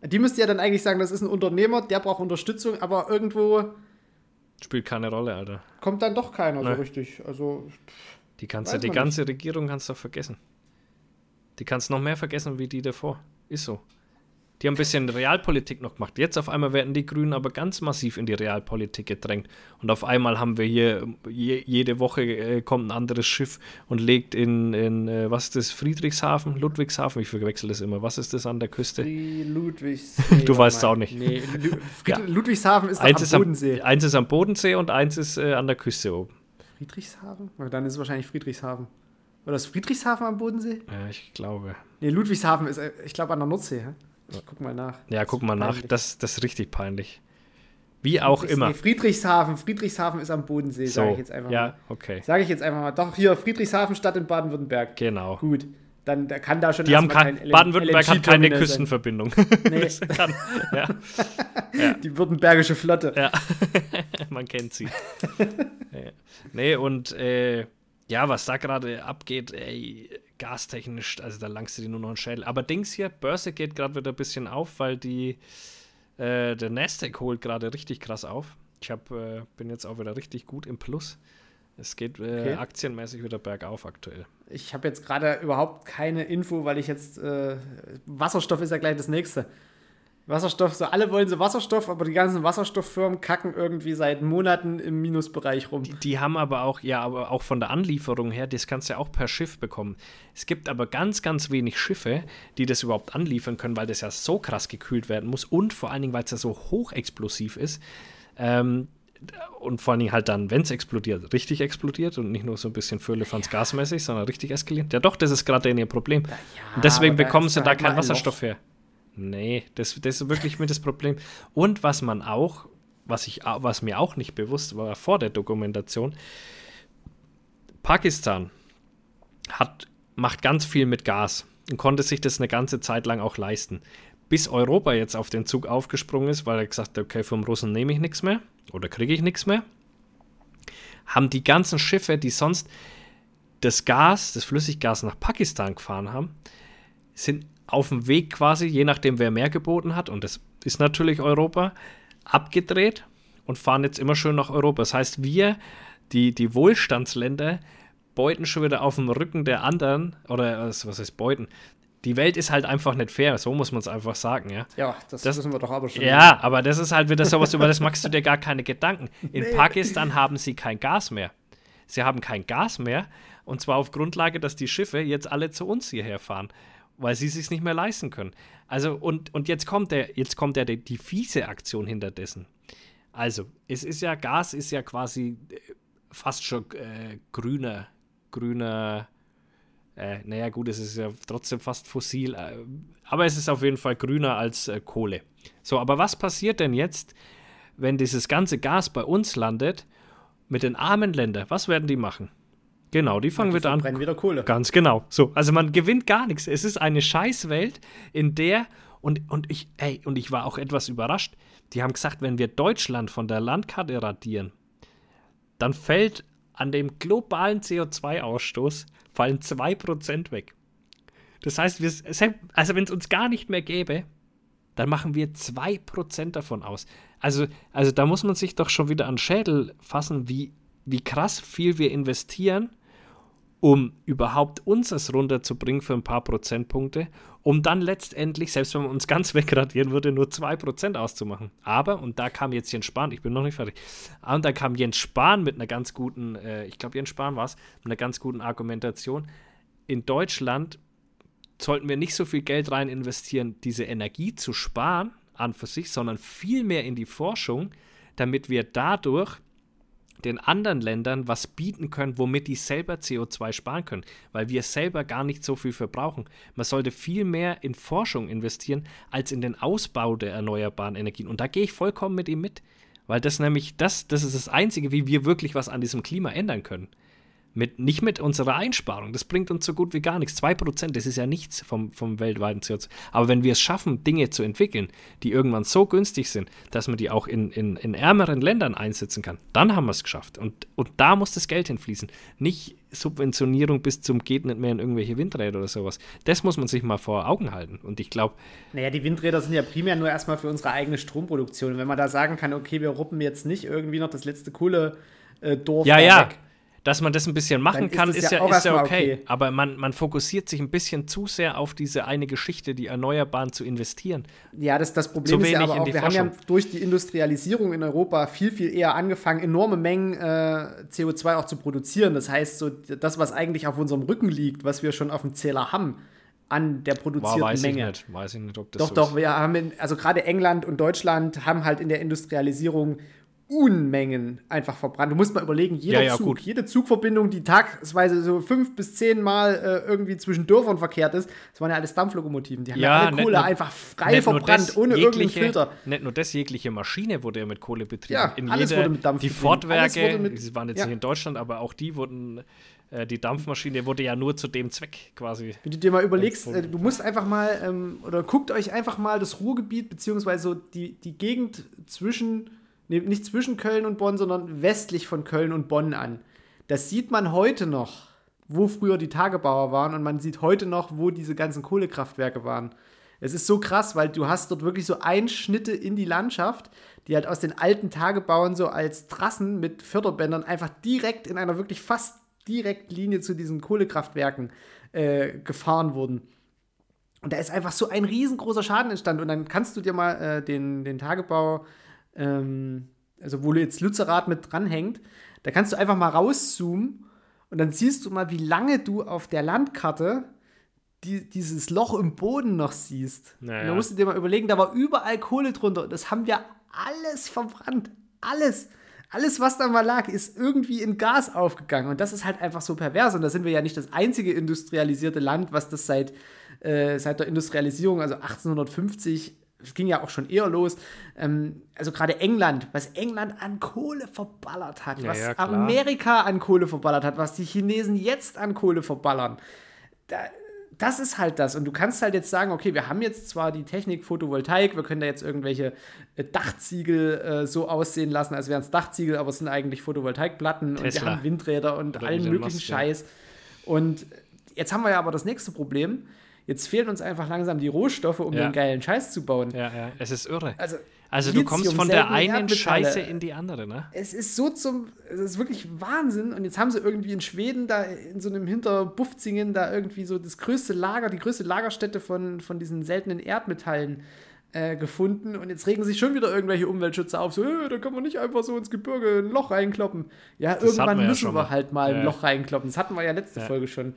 Die müsste ja dann eigentlich sagen, das ist ein Unternehmer, der braucht Unterstützung, aber irgendwo. Spielt keine Rolle, Alter. Kommt dann doch keiner nee. so richtig. Also. Die kannst du, die ganze nicht. Regierung kannst du vergessen. Die kannst du noch mehr vergessen wie die davor. Ist so. Die haben ein bisschen Realpolitik noch gemacht. Jetzt auf einmal werden die Grünen aber ganz massiv in die Realpolitik gedrängt. Und auf einmal haben wir hier, je, jede Woche äh, kommt ein anderes Schiff und legt in, in äh, was ist das, Friedrichshafen, Ludwigshafen, ich verwechsel das immer. Was ist das an der Küste? Ludwigshafen. du weißt es auch nicht. Nee, ja. Ludwigshafen ist eins am Bodensee. Am, eins ist am Bodensee und eins ist äh, an der Küste oben. Friedrichshafen? Dann ist es wahrscheinlich Friedrichshafen. Oder ist Friedrichshafen am Bodensee? Ja, ich glaube. Nee, Ludwigshafen ist, äh, ich glaube, an der Nordsee. Hä? Ich guck mal nach. Ja, guck mal nach. Das, das ist richtig peinlich. Wie auch immer. Nee, Friedrichshafen. Friedrichshafen ist am Bodensee, so, sage ich jetzt einfach ja, mal. Ja, okay. Sage ich jetzt einfach mal. Doch, hier, Friedrichshafen, Stadt in Baden-Württemberg. Genau. Gut. Dann da kann da schon. Die haben kein, Baden-Württemberg hat keine Küstenverbindung. Nee. kann, ja. ja. Die württembergische Flotte. Ja. Man kennt sie. Nee, und äh, ja, was da gerade abgeht, ey, gastechnisch, also da langst du dir nur noch einen Schädel. Aber Dings hier, Börse geht gerade wieder ein bisschen auf, weil die, äh, der Nasdaq holt gerade richtig krass auf. Ich hab, äh, bin jetzt auch wieder richtig gut im Plus. Es geht äh, okay. aktienmäßig wieder bergauf aktuell. Ich habe jetzt gerade überhaupt keine Info, weil ich jetzt, äh, Wasserstoff ist ja gleich das nächste. Wasserstoff, so alle wollen so Wasserstoff, aber die ganzen Wasserstofffirmen kacken irgendwie seit Monaten im Minusbereich rum. Die, die, haben aber auch, ja, aber auch von der Anlieferung her, das kannst du ja auch per Schiff bekommen. Es gibt aber ganz, ganz wenig Schiffe, die das überhaupt anliefern können, weil das ja so krass gekühlt werden muss und vor allen Dingen, weil es ja so hochexplosiv ist. Ähm, und vor allen Dingen halt dann, wenn es explodiert, richtig explodiert und nicht nur so ein bisschen ja. gasmäßig, sondern richtig eskaliert. Ja, doch, das ist gerade ihr Problem. Ja, und deswegen bekommen sie da keinen Wasserstoff her. Nee, das, das ist wirklich mit das Problem. Und was man auch, was, ich, was mir auch nicht bewusst war vor der Dokumentation, Pakistan hat, macht ganz viel mit Gas und konnte sich das eine ganze Zeit lang auch leisten. Bis Europa jetzt auf den Zug aufgesprungen ist, weil er gesagt hat, okay, vom Russen nehme ich nichts mehr oder kriege ich nichts mehr, haben die ganzen Schiffe, die sonst das Gas, das Flüssiggas nach Pakistan gefahren haben, sind auf dem Weg quasi, je nachdem wer mehr geboten hat, und das ist natürlich Europa, abgedreht und fahren jetzt immer schön nach Europa. Das heißt, wir, die, die Wohlstandsländer, beuten schon wieder auf dem Rücken der anderen, oder was heißt beuten? Die Welt ist halt einfach nicht fair, so muss man es einfach sagen, ja. Ja, das, das wissen wir doch aber schon. Ja, aber das ist halt wieder sowas, über das machst du dir gar keine Gedanken. In nee. Pakistan haben sie kein Gas mehr. Sie haben kein Gas mehr, und zwar auf Grundlage, dass die Schiffe jetzt alle zu uns hierher fahren weil sie es sich nicht mehr leisten können. Also, und, und jetzt kommt der, jetzt kommt der, die fiese Aktion hinter dessen. Also, es ist ja, Gas ist ja quasi äh, fast schon äh, grüner, grüner, äh, naja, gut, es ist ja trotzdem fast fossil, äh, aber es ist auf jeden Fall grüner als äh, Kohle. So, aber was passiert denn jetzt, wenn dieses ganze Gas bei uns landet mit den armen Ländern? Was werden die machen? Genau, die fangen ja, die wieder an. Brennen wieder Kohle. Ganz genau. So, also man gewinnt gar nichts. Es ist eine Scheißwelt, in der und, und ich, ey, und ich war auch etwas überrascht. Die haben gesagt, wenn wir Deutschland von der Landkarte radieren, dann fällt an dem globalen CO2-Ausstoß fallen 2% weg. Das heißt, wir, also wenn es uns gar nicht mehr gäbe, dann machen wir 2% davon aus. Also, also da muss man sich doch schon wieder an Schädel fassen, wie, wie krass viel wir investieren, um überhaupt unseres runterzubringen für ein paar Prozentpunkte, um dann letztendlich, selbst wenn man uns ganz wegradieren würde, nur 2% auszumachen. Aber, und da kam jetzt Jens Spahn, ich bin noch nicht fertig, und da kam Jens Spahn mit einer ganz guten, äh, ich glaube Jens Spahn war es, mit einer ganz guten Argumentation. In Deutschland sollten wir nicht so viel Geld rein investieren, diese Energie zu sparen an für sich, sondern viel mehr in die Forschung, damit wir dadurch den anderen Ländern was bieten können, womit die selber CO2 sparen können, weil wir selber gar nicht so viel verbrauchen. Man sollte viel mehr in Forschung investieren als in den Ausbau der erneuerbaren Energien. Und da gehe ich vollkommen mit ihm mit, weil das nämlich das, das ist das Einzige, wie wir wirklich was an diesem Klima ändern können. Mit, nicht mit unserer Einsparung. Das bringt uns so gut wie gar nichts. 2%, das ist ja nichts vom, vom weltweiten CO2. Aber wenn wir es schaffen, Dinge zu entwickeln, die irgendwann so günstig sind, dass man die auch in, in, in ärmeren Ländern einsetzen kann, dann haben wir es geschafft. Und, und da muss das Geld hinfließen. Nicht Subventionierung bis zum geht nicht mehr in irgendwelche Windräder oder sowas. Das muss man sich mal vor Augen halten. Und ich glaube. Naja, die Windräder sind ja primär nur erstmal für unsere eigene Stromproduktion. Wenn man da sagen kann, okay, wir ruppen jetzt nicht irgendwie noch das letzte Kohle. Äh, Dorf ja, ja. Weg dass man das ein bisschen machen ist kann, ist, ja, ist ja okay. okay. Aber man, man fokussiert sich ein bisschen zu sehr auf diese eine Geschichte, die Erneuerbaren zu investieren. Ja, das, das Problem ist ja aber auch, wir Forschung. haben ja durch die Industrialisierung in Europa viel, viel eher angefangen, enorme Mengen äh, CO2 auch zu produzieren. Das heißt, so das, was eigentlich auf unserem Rücken liegt, was wir schon auf dem Zähler haben, an der produzierten Boah, weiß Menge. Ich nicht. Weiß ich nicht, ob das doch, so doch, ist. wir haben, in, also gerade England und Deutschland haben halt in der Industrialisierung Unmengen einfach verbrannt. Du musst mal überlegen, jeder Ja, ja, Zug, gut. jede Zugverbindung, die tagsweise so fünf bis zehn Mal äh, irgendwie zwischen Dörfern verkehrt ist, das waren ja alles Dampflokomotiven. Die haben ja, Ja, alle Kohle nur- einfach frei verbrannt, das, ohne irgendeinen jegliche- Filter. Nicht nur das, jegliche Maschine wurde ja mit Kohle betrieben. Ja, in alles jeder, wurde mit Dampf Die Fortwerke, mit- die waren jetzt nicht in Deutschland, aber auch die wurden, äh, die Dampfmaschine wurde ja nur zu dem Zweck quasi. Wenn du dir mal überlegst, äh, du musst einfach mal, ähm, oder guckt euch einfach mal das Ruhrgebiet, beziehungsweise so die, die Gegend zwischen, nicht zwischen Köln und Bonn, sondern westlich von Köln und Bonn an. Das sieht man heute noch, wo früher die Tagebauer waren und man sieht heute noch, wo diese ganzen Kohlekraftwerke waren. Es ist so krass, weil du hast dort wirklich so Einschnitte in die Landschaft, die halt aus den alten Tagebauern so als Trassen mit Förderbändern einfach direkt in einer wirklich fast direkt Linie zu diesen Kohlekraftwerken äh, gefahren wurden. Und da ist einfach so ein riesengroßer Schaden entstanden. Und dann kannst du dir mal äh, den, den Tagebau, ähm, also wo jetzt Lützerath mit dranhängt, da kannst du einfach mal rauszoomen und dann siehst du mal, wie lange du auf der Landkarte die, dieses Loch im Boden noch siehst. Naja. Und da musst du dir mal überlegen, da war überall Kohle drunter. Und das haben wir alles verbrannt. Alles. Alles, was da mal lag, ist irgendwie in Gas aufgegangen. Und das ist halt einfach so pervers. Und da sind wir ja nicht das einzige industrialisierte Land, was das seit, äh, seit der Industrialisierung, also 1850, es ging ja auch schon eher los, ähm, also gerade England, was England an Kohle verballert hat, Ja, was ja. Amerika an Kohle verballert hat, was die Chinesen jetzt an Kohle verballern. Da, das ist halt das. Und du kannst halt jetzt sagen, okay, wir haben jetzt zwar die Technik Photovoltaik, wir können da jetzt irgendwelche äh, Dachziegel äh, so aussehen lassen, als wären es Dachziegel, aber es sind eigentlich Photovoltaikplatten und wir Tesla. haben Windräder und Oder allen möglichen. Scheiß. Und jetzt haben wir ja aber das nächste Problem. Jetzt fehlen uns einfach langsam die Rohstoffe, um Ja. den geilen Scheiß zu bauen. Ja, ja, es ist irre. Also, Also du kommst von der einen. Scheiße in die andere, ne? es ist so zum, es ist wirklich Wahnsinn. Und jetzt haben sie irgendwie in Schweden da in so einem Hinterbufzingen da irgendwie so das größte Lager, die größte Lagerstätte von, von diesen seltenen Erdmetallen äh, gefunden. Und jetzt regen sich schon wieder irgendwelche Umweltschützer auf, so, äh, da kann man nicht einfach so ins Gebirge ein Loch reinkloppen. Ja, hatten irgendwann wir ja müssen schon wir halt mal ein Ja. Loch reinkloppen. Das hatten wir ja letzte Ja. Folge schon.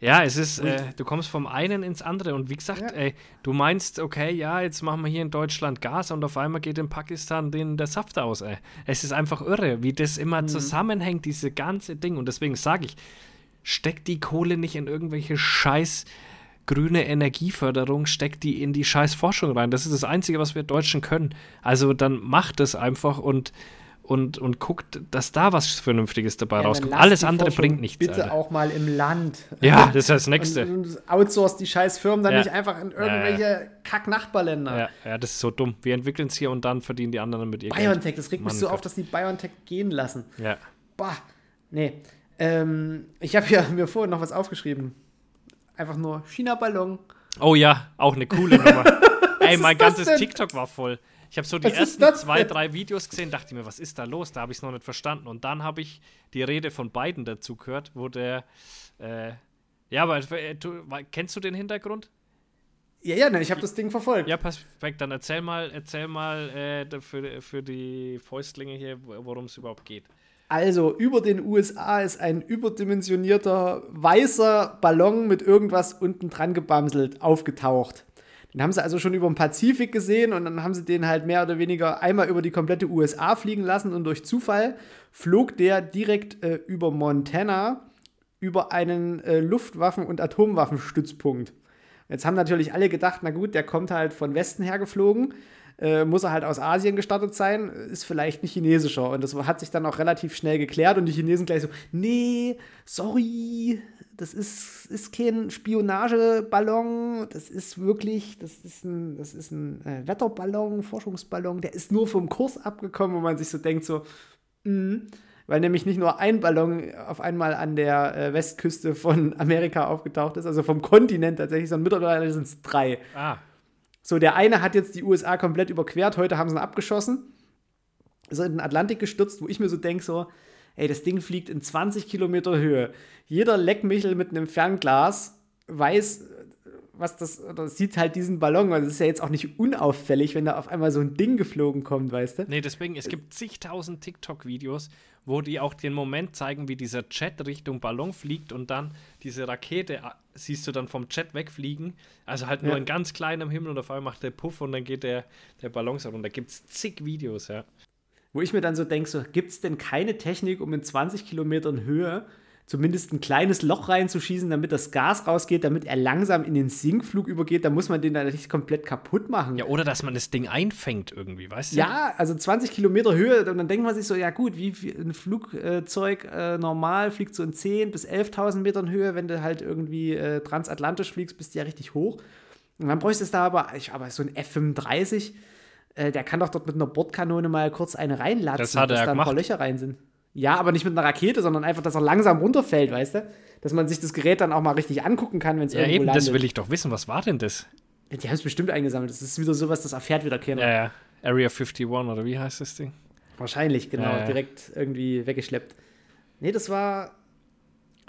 Ja, es ist, äh, du kommst vom einen ins andere und wie gesagt, Ja. ey, du meinst, okay, ja, jetzt machen wir hier in Deutschland Gas und auf einmal geht in Pakistan den der Saft aus, ey. Es ist einfach irre, wie das immer Mhm. zusammenhängt, diese ganze Ding und deswegen sage ich, steck die Kohle nicht in irgendwelche scheiß grüne Energieförderung, steck die in die scheiß Forschung rein. Das ist das Einzige, was wir Deutschen können. Also dann macht es einfach und und, und guckt, dass da was Vernünftiges dabei Ja, rauskommt. Alles andere bringt nichts. Bitte Alter. auch mal im Land. Ja, das ist das Nächste. Und, und outsource die scheiß Firmen dann Ja. nicht einfach in irgendwelche Kack-Nachbarländer. Ja, ja, das ist so dumm. Wir entwickeln es hier und dann verdienen die anderen mit ihr BioNTech, das regt mich Mann, so Gott. auf, dass die BioNTech gehen lassen. Ja. Bah, nee. Ähm, ich habe ja mir vorhin noch was aufgeschrieben. Einfach nur China-Ballon. Oh ja, auch eine coole Nummer. Ey, mein ganzes? TikTok war voll. Ich habe so die ist ersten zwei, drei Videos gesehen, dachte mir, was ist da los? Da habe ich es noch nicht verstanden. Und dann habe ich die Rede von beiden dazu gehört, wo der. Äh, ja, aber äh, du, kennst du den Hintergrund? Ja, ja, ne, ich habe das Ding verfolgt. Ja, perfekt. Dann erzähl mal, erzähl mal äh, für, für die Fäustlinge hier, worum es überhaupt geht. Also, über den USA ist ein überdimensionierter weißer Ballon mit irgendwas unten dran gebamselt aufgetaucht. Den haben sie also schon über den Pazifik gesehen und dann haben sie den halt mehr oder weniger einmal über die komplette USA fliegen lassen und durch Zufall flog der direkt äh, über Montana über einen äh, Luftwaffen- und Atomwaffenstützpunkt. Jetzt haben natürlich alle gedacht, na gut, der kommt halt von Westen her geflogen. Äh, muss er halt aus Asien gestartet sein, ist vielleicht ein chinesischer. Und das hat sich dann auch relativ schnell geklärt und die Chinesen gleich so, nee, sorry, das ist, ist kein Spionageballon, das ist wirklich, das ist ein, das ist ein äh, Wetterballon, Forschungsballon, der ist nur vom Kurs abgekommen, wo man sich so denkt, so, mh, weil nämlich nicht nur ein Ballon auf einmal an der äh, Westküste von Amerika aufgetaucht ist, also vom Kontinent tatsächlich, sondern mittlerweile sind es drei. Ah, So, der eine hat jetzt die USA komplett überquert, heute haben sie ihn abgeschossen, ist in den Atlantik gestürzt, wo ich mir so denke, so, ey, das Ding fliegt in 20 Kilometer Höhe. Jeder Leckmichel mit einem Fernglas weiß, was das, oder sieht halt diesen Ballon, weil es ist ja jetzt auch nicht unauffällig, wenn da auf einmal so ein Ding geflogen kommt, weißt du? nee, deswegen, es gibt zigtausend TikTok-Videos, wo die auch den Moment zeigen, wie dieser Jet Richtung Ballon fliegt und dann diese Rakete ah, siehst du dann vom Jet wegfliegen. Also halt nur Ja. in ganz kleinem Himmel und auf einmal macht der Puff und dann geht der, der Ballon so runter. Da gibt es zig Videos, ja. Wo ich mir dann so denke, so, gibt es denn keine Technik, um in 20 Kilometern Höhe zumindest ein kleines Loch reinzuschießen, damit das Gas rausgeht, damit er langsam in den Sinkflug übergeht? Da muss man den dann nicht komplett kaputt machen. Ja, oder dass man das Ding einfängt irgendwie, weißt du? Ja, also 20 Kilometer Höhe, und dann denkt man sich so, ja gut, wie ein Flugzeug äh, normal fliegt so in 10.000 bis 11.000 Metern Höhe, wenn du halt irgendwie äh, transatlantisch fliegst, bist du ja richtig hoch. Und dann bräuchte es da aber, ich, aber so ein F-35, äh, der kann doch dort mit einer Bordkanone mal kurz eine reinlatzen, Das dass da ein paar. Löcher rein sind. Ja, aber nicht mit einer Rakete, sondern einfach, dass er langsam runterfällt, weißt du? Dass man sich das Gerät dann auch mal richtig angucken kann, wenn es Ja, irgendwo eben, landet. das will ich doch wissen. Was war denn das? Die haben es bestimmt eingesammelt. Das ist wieder sowas, das erfährt wieder keiner. Ja, ja. Area 51 oder wie heißt das Ding? Wahrscheinlich, genau. Ja, ja. Direkt irgendwie weggeschleppt. Nee, das war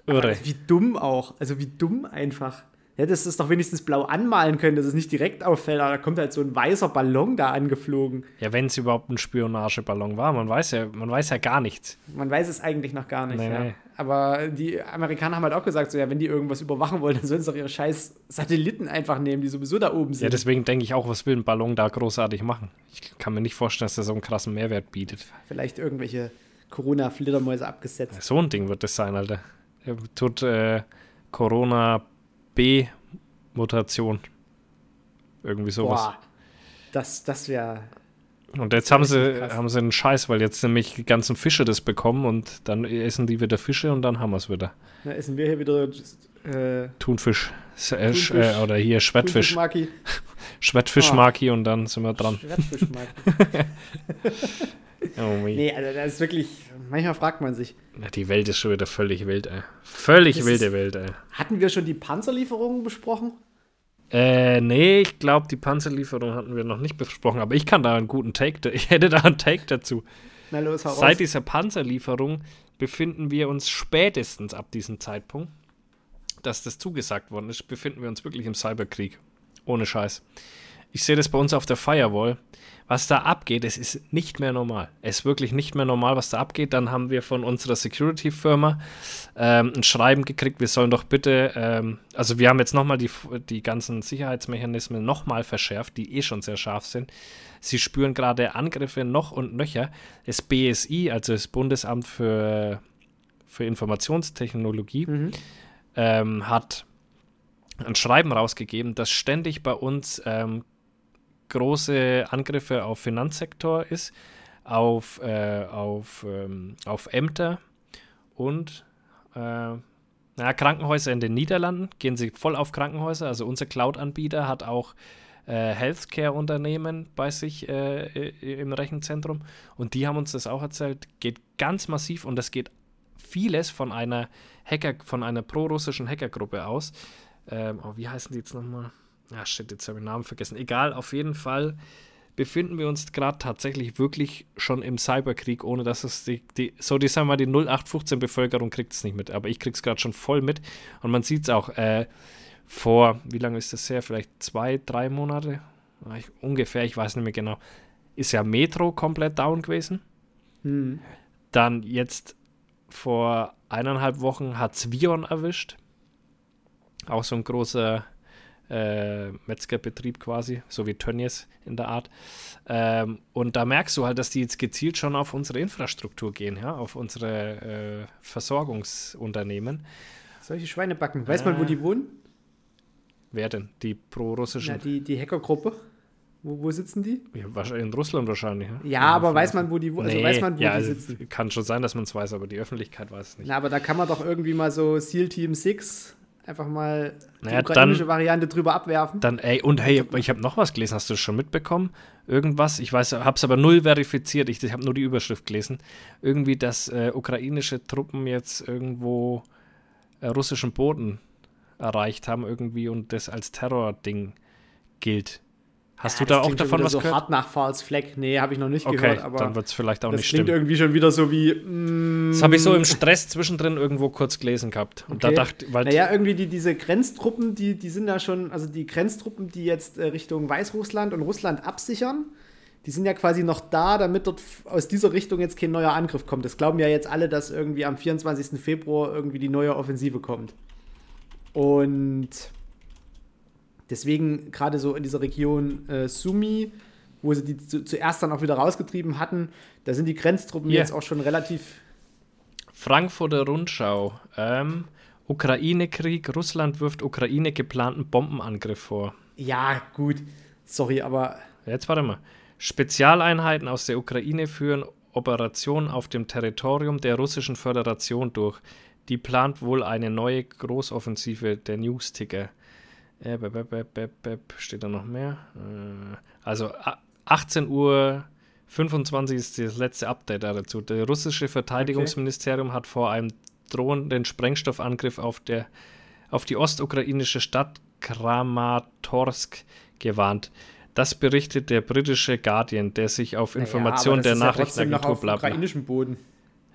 Irre. wie dumm auch. Also wie dumm einfach. Ja, dass es doch wenigstens blau anmalen können, dass es nicht direkt auffällt, aber da kommt halt so ein weißer Ballon da angeflogen. Ja, wenn es überhaupt ein Spionageballon war, man weiß ja, man weiß ja gar nichts. Man weiß es eigentlich noch gar nicht. Nee, ja. nee. Aber die Amerikaner haben halt auch gesagt, so ja, wenn die irgendwas überwachen wollen, dann sollen sie doch ihre scheiß Satelliten einfach nehmen, die sowieso da oben Ja, sind. deswegen denke ich auch, was will ein Ballon da großartig machen? Ich kann mir nicht vorstellen, dass der so einen krassen Mehrwert bietet. Vielleicht irgendwelche Corona-Flittermäuse abgesetzt. So ein Ding wird das sein, Alter. Er tut äh, Corona B-Mutation. Irgendwie sowas. Boah, das, das wäre Und jetzt haben sie, krass. haben sie einen Scheiß, weil jetzt nämlich die ganzen Fische das bekommen und dann essen die wieder Fische und dann haben wir es wieder. Da essen wir hier wieder äh, Thunfisch. Äh, Sch- Thunfisch. äh, oder hier Schwettfisch. Thunfischmaki. Schwettfischmaki und dann sind wir dran. Schwertfischmaki. Oh, nee. nee, also das ist wirklich, manchmal fragt man sich, Die Welt ist schon wieder völlig wild, ey. Völlig Das wilde ist- Welt, ey. hatten wir schon die Panzerlieferungen besprochen? Äh, nee, ich glaube, die Panzerlieferung hatten wir noch nicht besprochen, aber ich kann da einen guten Take, ich hätte da einen Take dazu. Na los, hau Seit raus. dieser Panzerlieferung befinden wir uns spätestens ab diesem Zeitpunkt, dass das zugesagt worden ist, befinden wir uns wirklich im Cyberkrieg. Ohne Scheiß. Ich sehe das bei uns auf der Firewall. Was da abgeht, es ist nicht mehr normal. Es ist wirklich nicht mehr normal, was da abgeht. Dann haben wir von unserer Security-Firma ähm, ein Schreiben gekriegt, wir sollen doch bitte, ähm, also wir haben jetzt nochmal die, die ganzen Sicherheitsmechanismen nochmal verschärft, die eh schon sehr scharf sind. Sie spüren gerade Angriffe noch und nöcher. Das BSI, also das Bundesamt für, für Informationstechnologie, ähm, hat ein Schreiben rausgegeben, dass ständig bei uns ähm, große Angriffe auf Finanzsektor ist, auf, äh, auf, ähm, auf Ämter und äh, na, Krankenhäuser in den Niederlanden. Gehen sie voll auf Krankenhäuser. Also unser Cloud-Anbieter hat auch äh, Healthcare-Unternehmen bei sich äh, im Rechenzentrum. Und die haben uns das auch erzählt. Geht ganz massiv und das geht vieles von einer Hacker, von einer pro-russischen Hackergruppe aus. Ähm, oh, wie heißen die jetzt nochmal? Ja, shit, jetzt habe ich den Namen vergessen. Egal, auf jeden Fall befinden wir uns gerade tatsächlich wirklich schon im Cyberkrieg, ohne dass es die, die so die sagen wir mal, die 0815 Bevölkerung kriegt es nicht mit, aber ich krieg's gerade schon voll mit und man sieht es auch äh, vor, wie lange ist das her? Vielleicht zwei, drei Monate? Ah, Ich, ungefähr, ich weiß nicht mehr genau. Ist ja Metro komplett down gewesen. Hm. Dann jetzt vor eineinhalb Wochen hat es Vion erwischt. Auch so ein großer äh, Metzgerbetrieb quasi, so wie Tönnies in der Art. Ähm, und da merkst du halt, dass die jetzt gezielt schon auf unsere Infrastruktur gehen, ja, auf unsere äh, Versorgungsunternehmen. Solche Schweinebacken. Weiß man, wo Äh. die wohnen? Wer denn? Die pro-russischen? Die, die Hackergruppe. Wo, wo sitzen die? Ja, in Russland wahrscheinlich. Ja, Ja, aber weiß man, wo die, also weiß man, wo ja, die also sitzen? Kann schon sein, dass man es weiß, aber die Öffentlichkeit weiß es nicht. Na, aber da kann man doch irgendwie mal so SEAL Team 6 einfach mal die Naja, ukrainische dann- Variante drüber abwerfen. Dann, ey, und hey, ich habe noch was gelesen, hast du das schon mitbekommen? Irgendwas, ich weiß, habe es aber null verifiziert, ich, ich habe nur die Überschrift gelesen. Irgendwie, dass äh, ukrainische Truppen jetzt irgendwo äh, russischen Boden erreicht haben irgendwie und das als Terrording gilt. Hast Ja, du da das auch klingt davon was so gehört? hart nach False Flag. Nee, habe ich noch nicht Okay, gehört, aber dann wird es vielleicht auch das nicht klingt stimmen. irgendwie schon wieder so wie. mm, Das habe ich so im Stress zwischendrin irgendwo kurz gelesen gehabt. Und Okay. da dachte weil Naja, irgendwie die, diese Grenztruppen, die, die sind ja schon, also die Grenztruppen, die jetzt äh, Richtung Weißrussland und Russland absichern, die sind ja quasi noch da, damit dort aus dieser Richtung jetzt kein neuer Angriff kommt. Das glauben ja jetzt alle, dass irgendwie am 24. Februar irgendwie die neue Offensive kommt. Und deswegen gerade so in dieser Region äh, Sumi, wo sie die zu, zuerst dann auch wieder rausgetrieben hatten, da sind die Grenztruppen Hier. jetzt auch schon relativ Frankfurter Rundschau. Ähm, Ukraine-Krieg, Russland wirft Ukraine geplanten Bombenangriff vor. Ja, gut. Sorry, aber Jetzt warte mal. Spezialeinheiten aus der Ukraine führen Operationen auf dem Territorium der Russischen Föderation durch. Die plant wohl eine neue Großoffensive der News-Ticker. Äh, bep, bep, bep. Steht da noch mehr? Äh, also a- 18 Uhr 25 ist das letzte Update da dazu. Das russische Verteidigungsministerium hat vor einem drohenden Sprengstoffangriff auf, der, auf die ostukrainische Stadt Kramatorsk gewarnt. Das berichtet der britische Guardian, der sich auf Informationen naja, der ist ja Nachrichtenagentur auf ukrainischem Boden.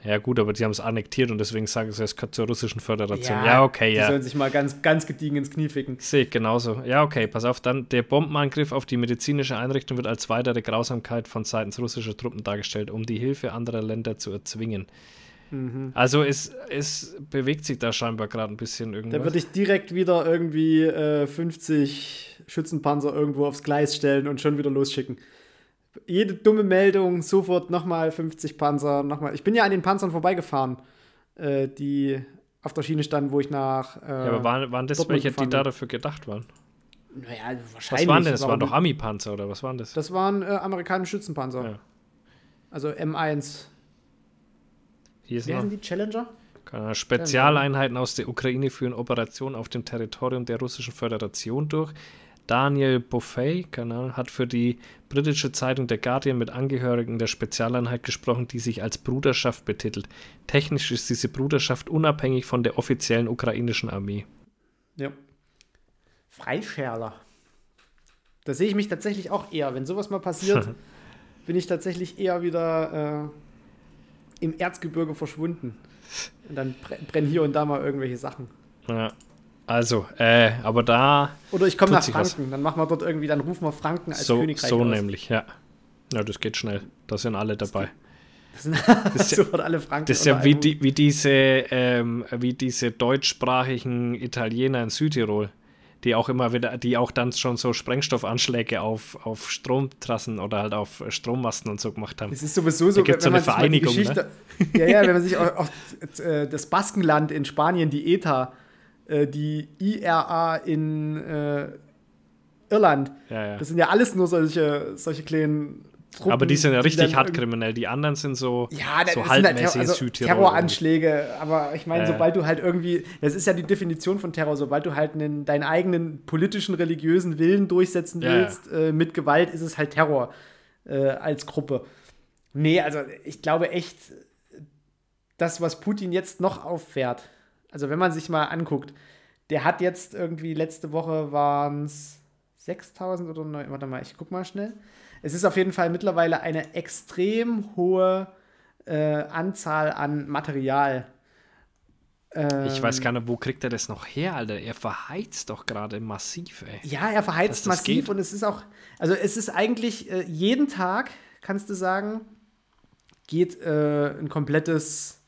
Ja, gut, aber sie haben es annektiert und deswegen sagen sie, es gehört zur russischen Föderation. Ja, okay, Die ja. sollen sich mal ganz, ganz gediegen ins Knie ficken. Sehe ich genauso. Ja, okay, pass auf, dann der Bombenangriff auf die medizinische Einrichtung wird als weitere Grausamkeit von seitens russischer Truppen dargestellt, um die Hilfe anderer Länder zu erzwingen. Mhm. Also es, es bewegt sich da scheinbar gerade ein bisschen Da irgendwas. würde ich direkt wieder irgendwie äh, 50 Schützenpanzer irgendwo aufs Gleis stellen und schon wieder losschicken. Jede dumme Meldung, sofort nochmal 50 Panzer, nochmal. Ich bin ja an den Panzern vorbeigefahren, äh, die auf der Schiene standen, wo ich nach. Äh, ja, aber waren, waren das Dortmund welche, die da dafür gedacht waren? Naja, Was wahrscheinlich. waren denn das? Waren doch? Ami-Panzer oder was waren das? Das waren äh, amerikanische Schützenpanzer. Ja. Also M1. Hier ist Wie noch. heißen die? Challenger? Spezialeinheiten aus der Ukraine führen Operationen auf dem Territorium der Russischen Föderation durch. Daniel Buffet keine Ahnung, hat für die britische Zeitung The Guardian mit Angehörigen der Spezialeinheit gesprochen, die sich als Bruderschaft betitelt. Technisch ist diese Bruderschaft unabhängig von der offiziellen ukrainischen Armee. Ja. Freischärler. Da sehe ich mich tatsächlich auch eher. Wenn sowas mal passiert, bin ich tatsächlich eher wieder äh, im Erzgebirge verschwunden. Und dann bre- brennen hier und da mal irgendwelche Sachen. Ja. Also, äh, aber da Oder ich komme nach sich was. Franken. Dann machen wir dort irgendwie, dann rufen wir Franken als so, Königreich so aus. nämlich, ja. Ja, das geht schnell. Da sind alle dabei. Das sind ist ja- sofort alle Franken. Das ist ja wie, die, wie, diese, ähm, wie diese deutschsprachigen Italiener in Südtirol, die auch immer wieder, die auch dann schon so Sprengstoffanschläge auf, auf Stromtrassen oder halt auf Strommasten und so gemacht haben. Es ist sowieso so, Da gibt's so man eine Vereinigung, ne? Geschichte, Ja, ja, wenn man sich auch, auch äh, das Baskenland in Spanien, die ETA, äh, die IRA in äh, Irland, Ja, ja. das sind ja alles nur solche, solche kleinen Truppen. Aber die sind ja richtig dann hart kriminell. Die anderen sind so, Ja, so sind halt halbmäßig Terror, also Südtirol. Terroranschläge, aber ich meine, Ja. sobald du halt irgendwie, das ist ja die Definition von Terror, sobald du halt einen, deinen eigenen politischen, religiösen Willen durchsetzen Ja, ja. willst, Äh, mit Gewalt, ist es halt Terror äh, als Gruppe. Nee, also ich glaube echt, das, was Putin jetzt noch auffährt, also wenn man sich mal anguckt, der hat jetzt irgendwie, letzte Woche waren es 6000 oder 9, warte mal, ich guck mal schnell. Es ist auf jeden Fall mittlerweile eine extrem hohe äh, Anzahl an Material. Ich weiß Ähm, gar nicht, wo kriegt er das noch her, Alter? Er verheizt doch gerade massiv, ey. Ja, er verheizt massiv geht. und es ist auch, also es ist eigentlich äh, jeden Tag, kannst du sagen, geht äh, ein komplettes,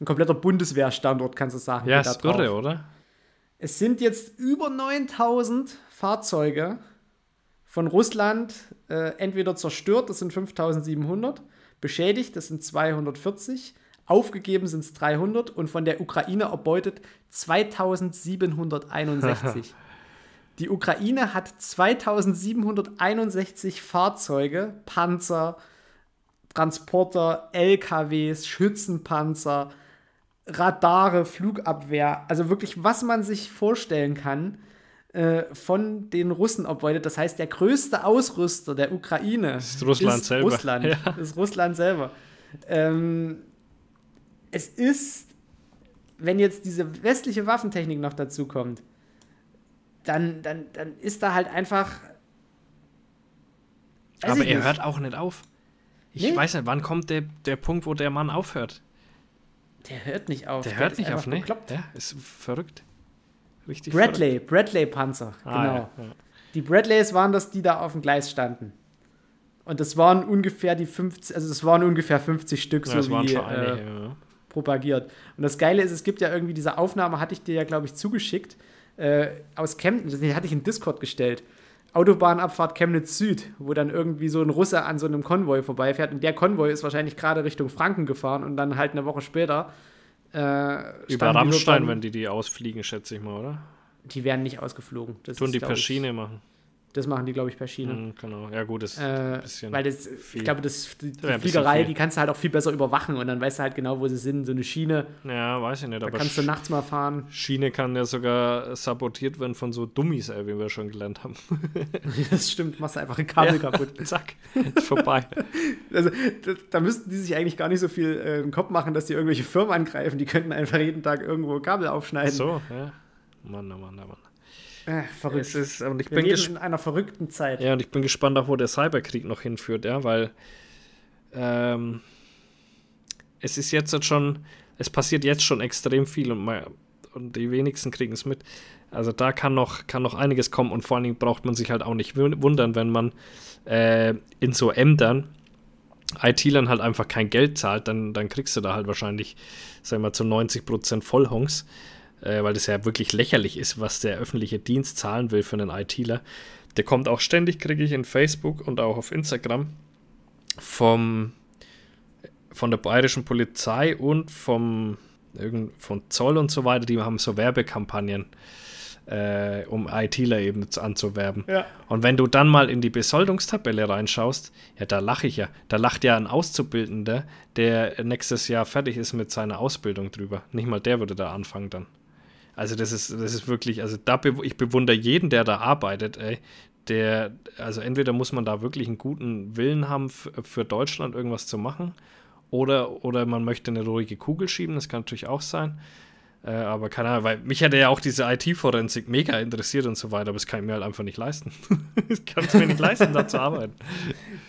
ein kompletter Bundeswehrstandort, kannst du sagen. Ja, ist irre, oder? Es sind jetzt über 9000 Fahrzeuge von Russland äh, entweder zerstört, das sind 5700, beschädigt, das sind 240, aufgegeben sind es 300 und von der Ukraine erbeutet 2761. Die Ukraine hat 2761 Fahrzeuge, Panzer, Transporter, LKWs, Schützenpanzer, Radare, Flugabwehr, also wirklich, was man sich vorstellen kann, äh, von den Russen erbeutet. Das heißt, der größte Ausrüster der Ukraine ist Russland ist selber. Russland, Ja. ist Russland selber. Ähm, es ist, wenn jetzt diese westliche Waffentechnik noch dazu kommt, dann, dann, dann ist da halt einfach. Aber er nicht. hört auch nicht auf. Ich Nee. weiß nicht, wann kommt der, der Punkt, wo der Mann aufhört? Der hört nicht auf. Der hört ist nicht auf, ne? bekloppt. Ja, ist verrückt. Richtig Bradley, verrückt. Ah, genau. ja, ja. Die Bradleys waren das, die da auf dem Gleis standen. Und das waren ungefähr die 50, also das waren ungefähr 50 Stück, Ja, so wie äh, einige. ja. propagiert. Und das Geile ist, es gibt ja irgendwie diese Aufnahme, hatte ich dir ja, glaube ich, zugeschickt, äh, aus Chemnitz, die hatte ich in Discord gestellt. Autobahnabfahrt Chemnitz Süd, wo dann irgendwie so ein Russe an so einem Konvoi vorbeifährt. Und der Konvoi ist wahrscheinlich gerade Richtung Franken gefahren und dann halt eine Woche später. Äh, Über die Rammstein, dort wenn die die ausfliegen, schätze ich mal, oder? Die werden nicht ausgeflogen. Das Tun ist, die per Schiene machen. Das machen die, glaube ich, per Schiene. Mhm, genau. Ja, gut, ist Äh, ein bisschen. weil das, viel. ich glaube, das, die, die bisschen Fliegerei, die kannst du halt auch viel besser überwachen und dann weißt du halt genau, wo sie sind. So eine Schiene, ja, weiß ich nicht, da aber kannst du nachts mal fahren. Schiene kann ja sogar sabotiert werden von so Dummies, ey, wie wir schon gelernt haben. Das stimmt, machst du einfach ein Kabel kaputt. Zack, ist vorbei. Also, da, da müssten die sich eigentlich gar nicht so viel äh, im Kopf machen, dass die irgendwelche Firmen angreifen. Die könnten einfach jeden Tag irgendwo Kabel aufschneiden. So, ja. Mann, oh Mann, oh Mann. Äh, verrückt. Es ist, und ich Wir bin leben in einer verrückten Zeit. Ja, und ich bin gespannt auch, wo der Cyberkrieg noch hinführt, ja, weil ähm, es ist jetzt halt schon, es passiert jetzt schon extrem viel und, mal, und die wenigsten kriegen es mit. Also da kann noch, kann noch einiges kommen und vor allen Dingen braucht man sich halt auch nicht wun- wundern, wenn man äh, in so Ämtern IT-Lern halt einfach kein Geld zahlt, dann, dann kriegst du da halt wahrscheinlich, sagen wir mal, zu 90% Vollhongs, äh, weil das ja wirklich lächerlich ist, was der öffentliche Dienst zahlen will für einen ITler. Der kommt auch ständig, kriege ich in Facebook und auch auf Instagram vom, von der bayerischen Polizei und vom, von Zoll und so weiter, die haben so Werbekampagnen, äh, um ITler eben zu- anzuwerben. Ja. Und wenn du dann mal in die Besoldungstabelle reinschaust, ja, da lache ich ja. Da lacht ja ein Auszubildender, der nächstes Jahr fertig ist mit seiner Ausbildung drüber. Nicht mal der würde da anfangen dann. Also das ist, das ist wirklich, also da bew ich bewundere jeden, der da arbeitet, ey. Der, also entweder muss man da wirklich einen guten Willen haben, für Deutschland irgendwas zu machen, oder, oder man möchte eine ruhige Kugel schieben, das kann natürlich auch sein. Äh, aber keine Ahnung, weil mich hätte ja auch diese IT-Forensik mega interessiert und so weiter, aber das kann ich mir halt einfach nicht leisten. ich kann es mir nicht leisten, da zu arbeiten.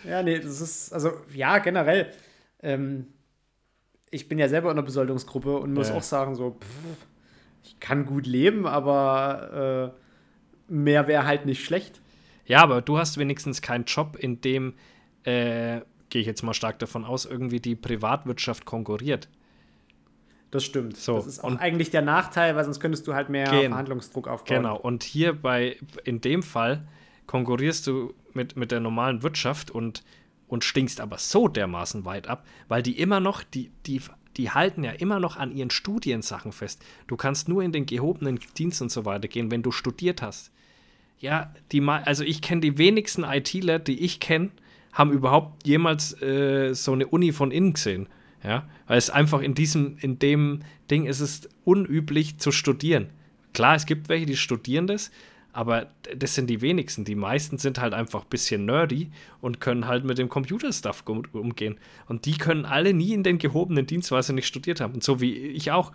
Ja, nee, das ist, also, ja, generell. Ähm, ich bin ja selber in einer Besoldungsgruppe und muss Ja. auch sagen, so, pff, ich kann gut leben, aber äh, mehr wäre halt nicht schlecht. Ja, aber du hast wenigstens keinen Job, in dem, äh, gehe ich jetzt mal stark davon aus, irgendwie die Privatwirtschaft konkurriert. Das stimmt. So, das ist auch und- eigentlich der Nachteil, weil sonst könntest du halt mehr Gen- Verhandlungsdruck aufbauen. Genau, und hier bei, in dem Fall konkurrierst du mit, mit der normalen Wirtschaft und, und stinkst aber so dermaßen weit ab, weil die immer noch, die, die, die halten ja immer noch an ihren Studiensachen fest. Du kannst nur in den gehobenen Dienst und so weiter gehen, wenn du studiert hast. Ja, die, also ich kenne die wenigsten ITler, die ich kenne, haben überhaupt jemals äh, so eine Uni von innen gesehen. Ja, weil es einfach in diesem, in dem Ding ist es unüblich zu studieren. Klar, es gibt welche, die studieren das, aber das sind die wenigsten. Die meisten sind halt einfach ein bisschen nerdy und können halt mit dem Computerstuff um, umgehen. Und die können alle nie in den gehobenen Dienst, weil sie nicht studiert haben. Und so wie ich auch.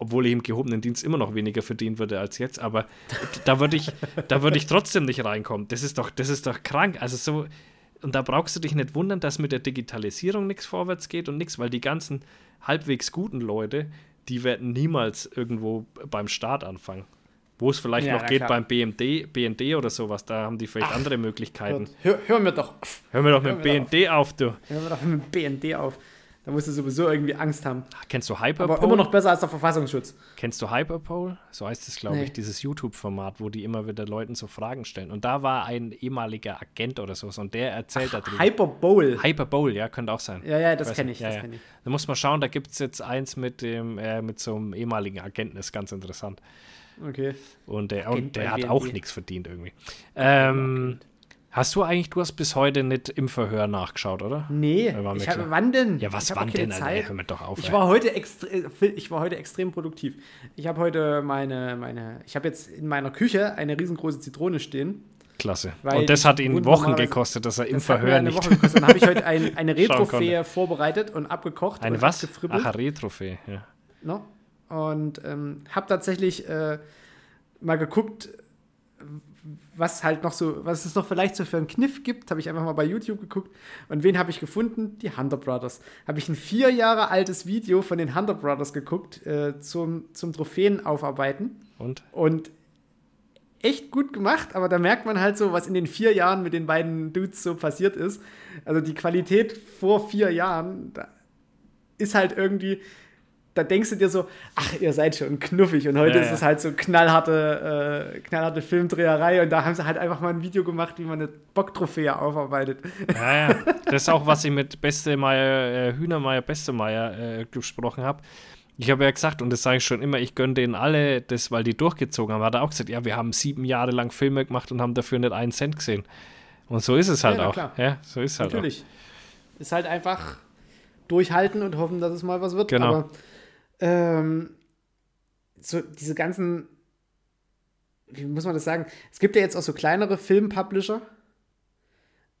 Obwohl ich im gehobenen Dienst immer noch weniger verdienen würde als jetzt, aber da würde ich, da ich trotzdem nicht reinkommen. Das ist doch, das ist doch krank. Also so, und da brauchst du dich nicht wundern, dass mit der Digitalisierung nichts vorwärts geht und nichts, weil die ganzen halbwegs guten Leute, die werden niemals irgendwo beim Staat anfangen. Wo es vielleicht Ja, noch geht klar. beim BMD, BND oder sowas, da haben die vielleicht andere Möglichkeiten. Hör, hör mir doch auf. Hör mir doch mit Hör mir doch BND auf, du. Hör mir doch mit BND auf. Da musst du sowieso irgendwie Angst haben. Kennst du Aber Hyperpole? immer noch besser als der Verfassungsschutz. Kennst du Hyperpole? So heißt es, glaube Nee. ich, dieses YouTube-Format, wo die immer wieder Leuten so Fragen stellen. Und da war ein ehemaliger Agent oder so, und der erzählt darüber. Hyperbowl. Hyperbowl, ja, könnte auch sein. Ja, ja, das kenne ich, das kenn ich. Da muss man schauen, da gibt es jetzt eins mit dem, äh, mit so einem ehemaligen Agenten, ist ganz interessant. Okay. Und der, und der hat auch nichts verdient irgendwie. Ähm, hast du eigentlich, du hast bis heute nicht im Verhör nachgeschaut, oder? Nee, ich hab, klar. wann denn? Ja, was wann denn, Alter? Zeit. Hör mir doch auf. Ich war heute äh, ich war heute extrem produktiv. Ich habe heute meine meine ich habe jetzt in meiner Küche eine riesengroße Zitrone stehen. Klasse. Weil Und das hat ihn Wochen gekostet, dass er im Das hat mir Verhör eine nicht. Woche gekostet. Dann habe ich heute ein, eine Retrophäe vorbereitet und abgekocht Eine und was? Ach, eine Retro-Fee, ja. Ne? Und ähm, habe tatsächlich äh, mal geguckt, was halt noch so, was es noch vielleicht so für einen Kniff gibt. Habe ich einfach mal bei YouTube geguckt. Und wen habe ich gefunden? Die Hunter Brothers. Habe ich ein vier Jahre altes Video von den Hunter Brothers geguckt äh, zum, zum Trophäen aufarbeiten. Und? Und echt gut gemacht, aber da merkt man halt so, was in den vier Jahren mit den beiden Dudes so passiert ist. Also die Qualität vor vier Jahren, da ist halt irgendwie, da denkst du dir so, ach, ihr seid schon knuffig. Und heute Ja, ist es halt so knallharte, äh, knallharte Filmdreherei und da haben sie halt einfach mal ein Video gemacht, wie man eine Bocktrophäe aufarbeitet. Ja, ja. Das ist auch, was ich mit Beste Meier, äh, Hühnermeier, Beste Meier äh, gesprochen habe. Ich habe ja gesagt, und das sage ich schon immer, ich gönne denen alle, das, weil die durchgezogen haben. Hat er auch gesagt, ja, wir haben sieben Jahre lang Filme gemacht und haben dafür nicht einen Cent gesehen. Und so ist es halt Ja, auch. klar. Ja, so ist es halt Natürlich. Ist halt einfach durchhalten und hoffen, dass es mal was wird. Genau. Aber ähm, so diese ganzen, wie muss man das sagen? Es gibt ja jetzt auch so kleinere Filmpublisher.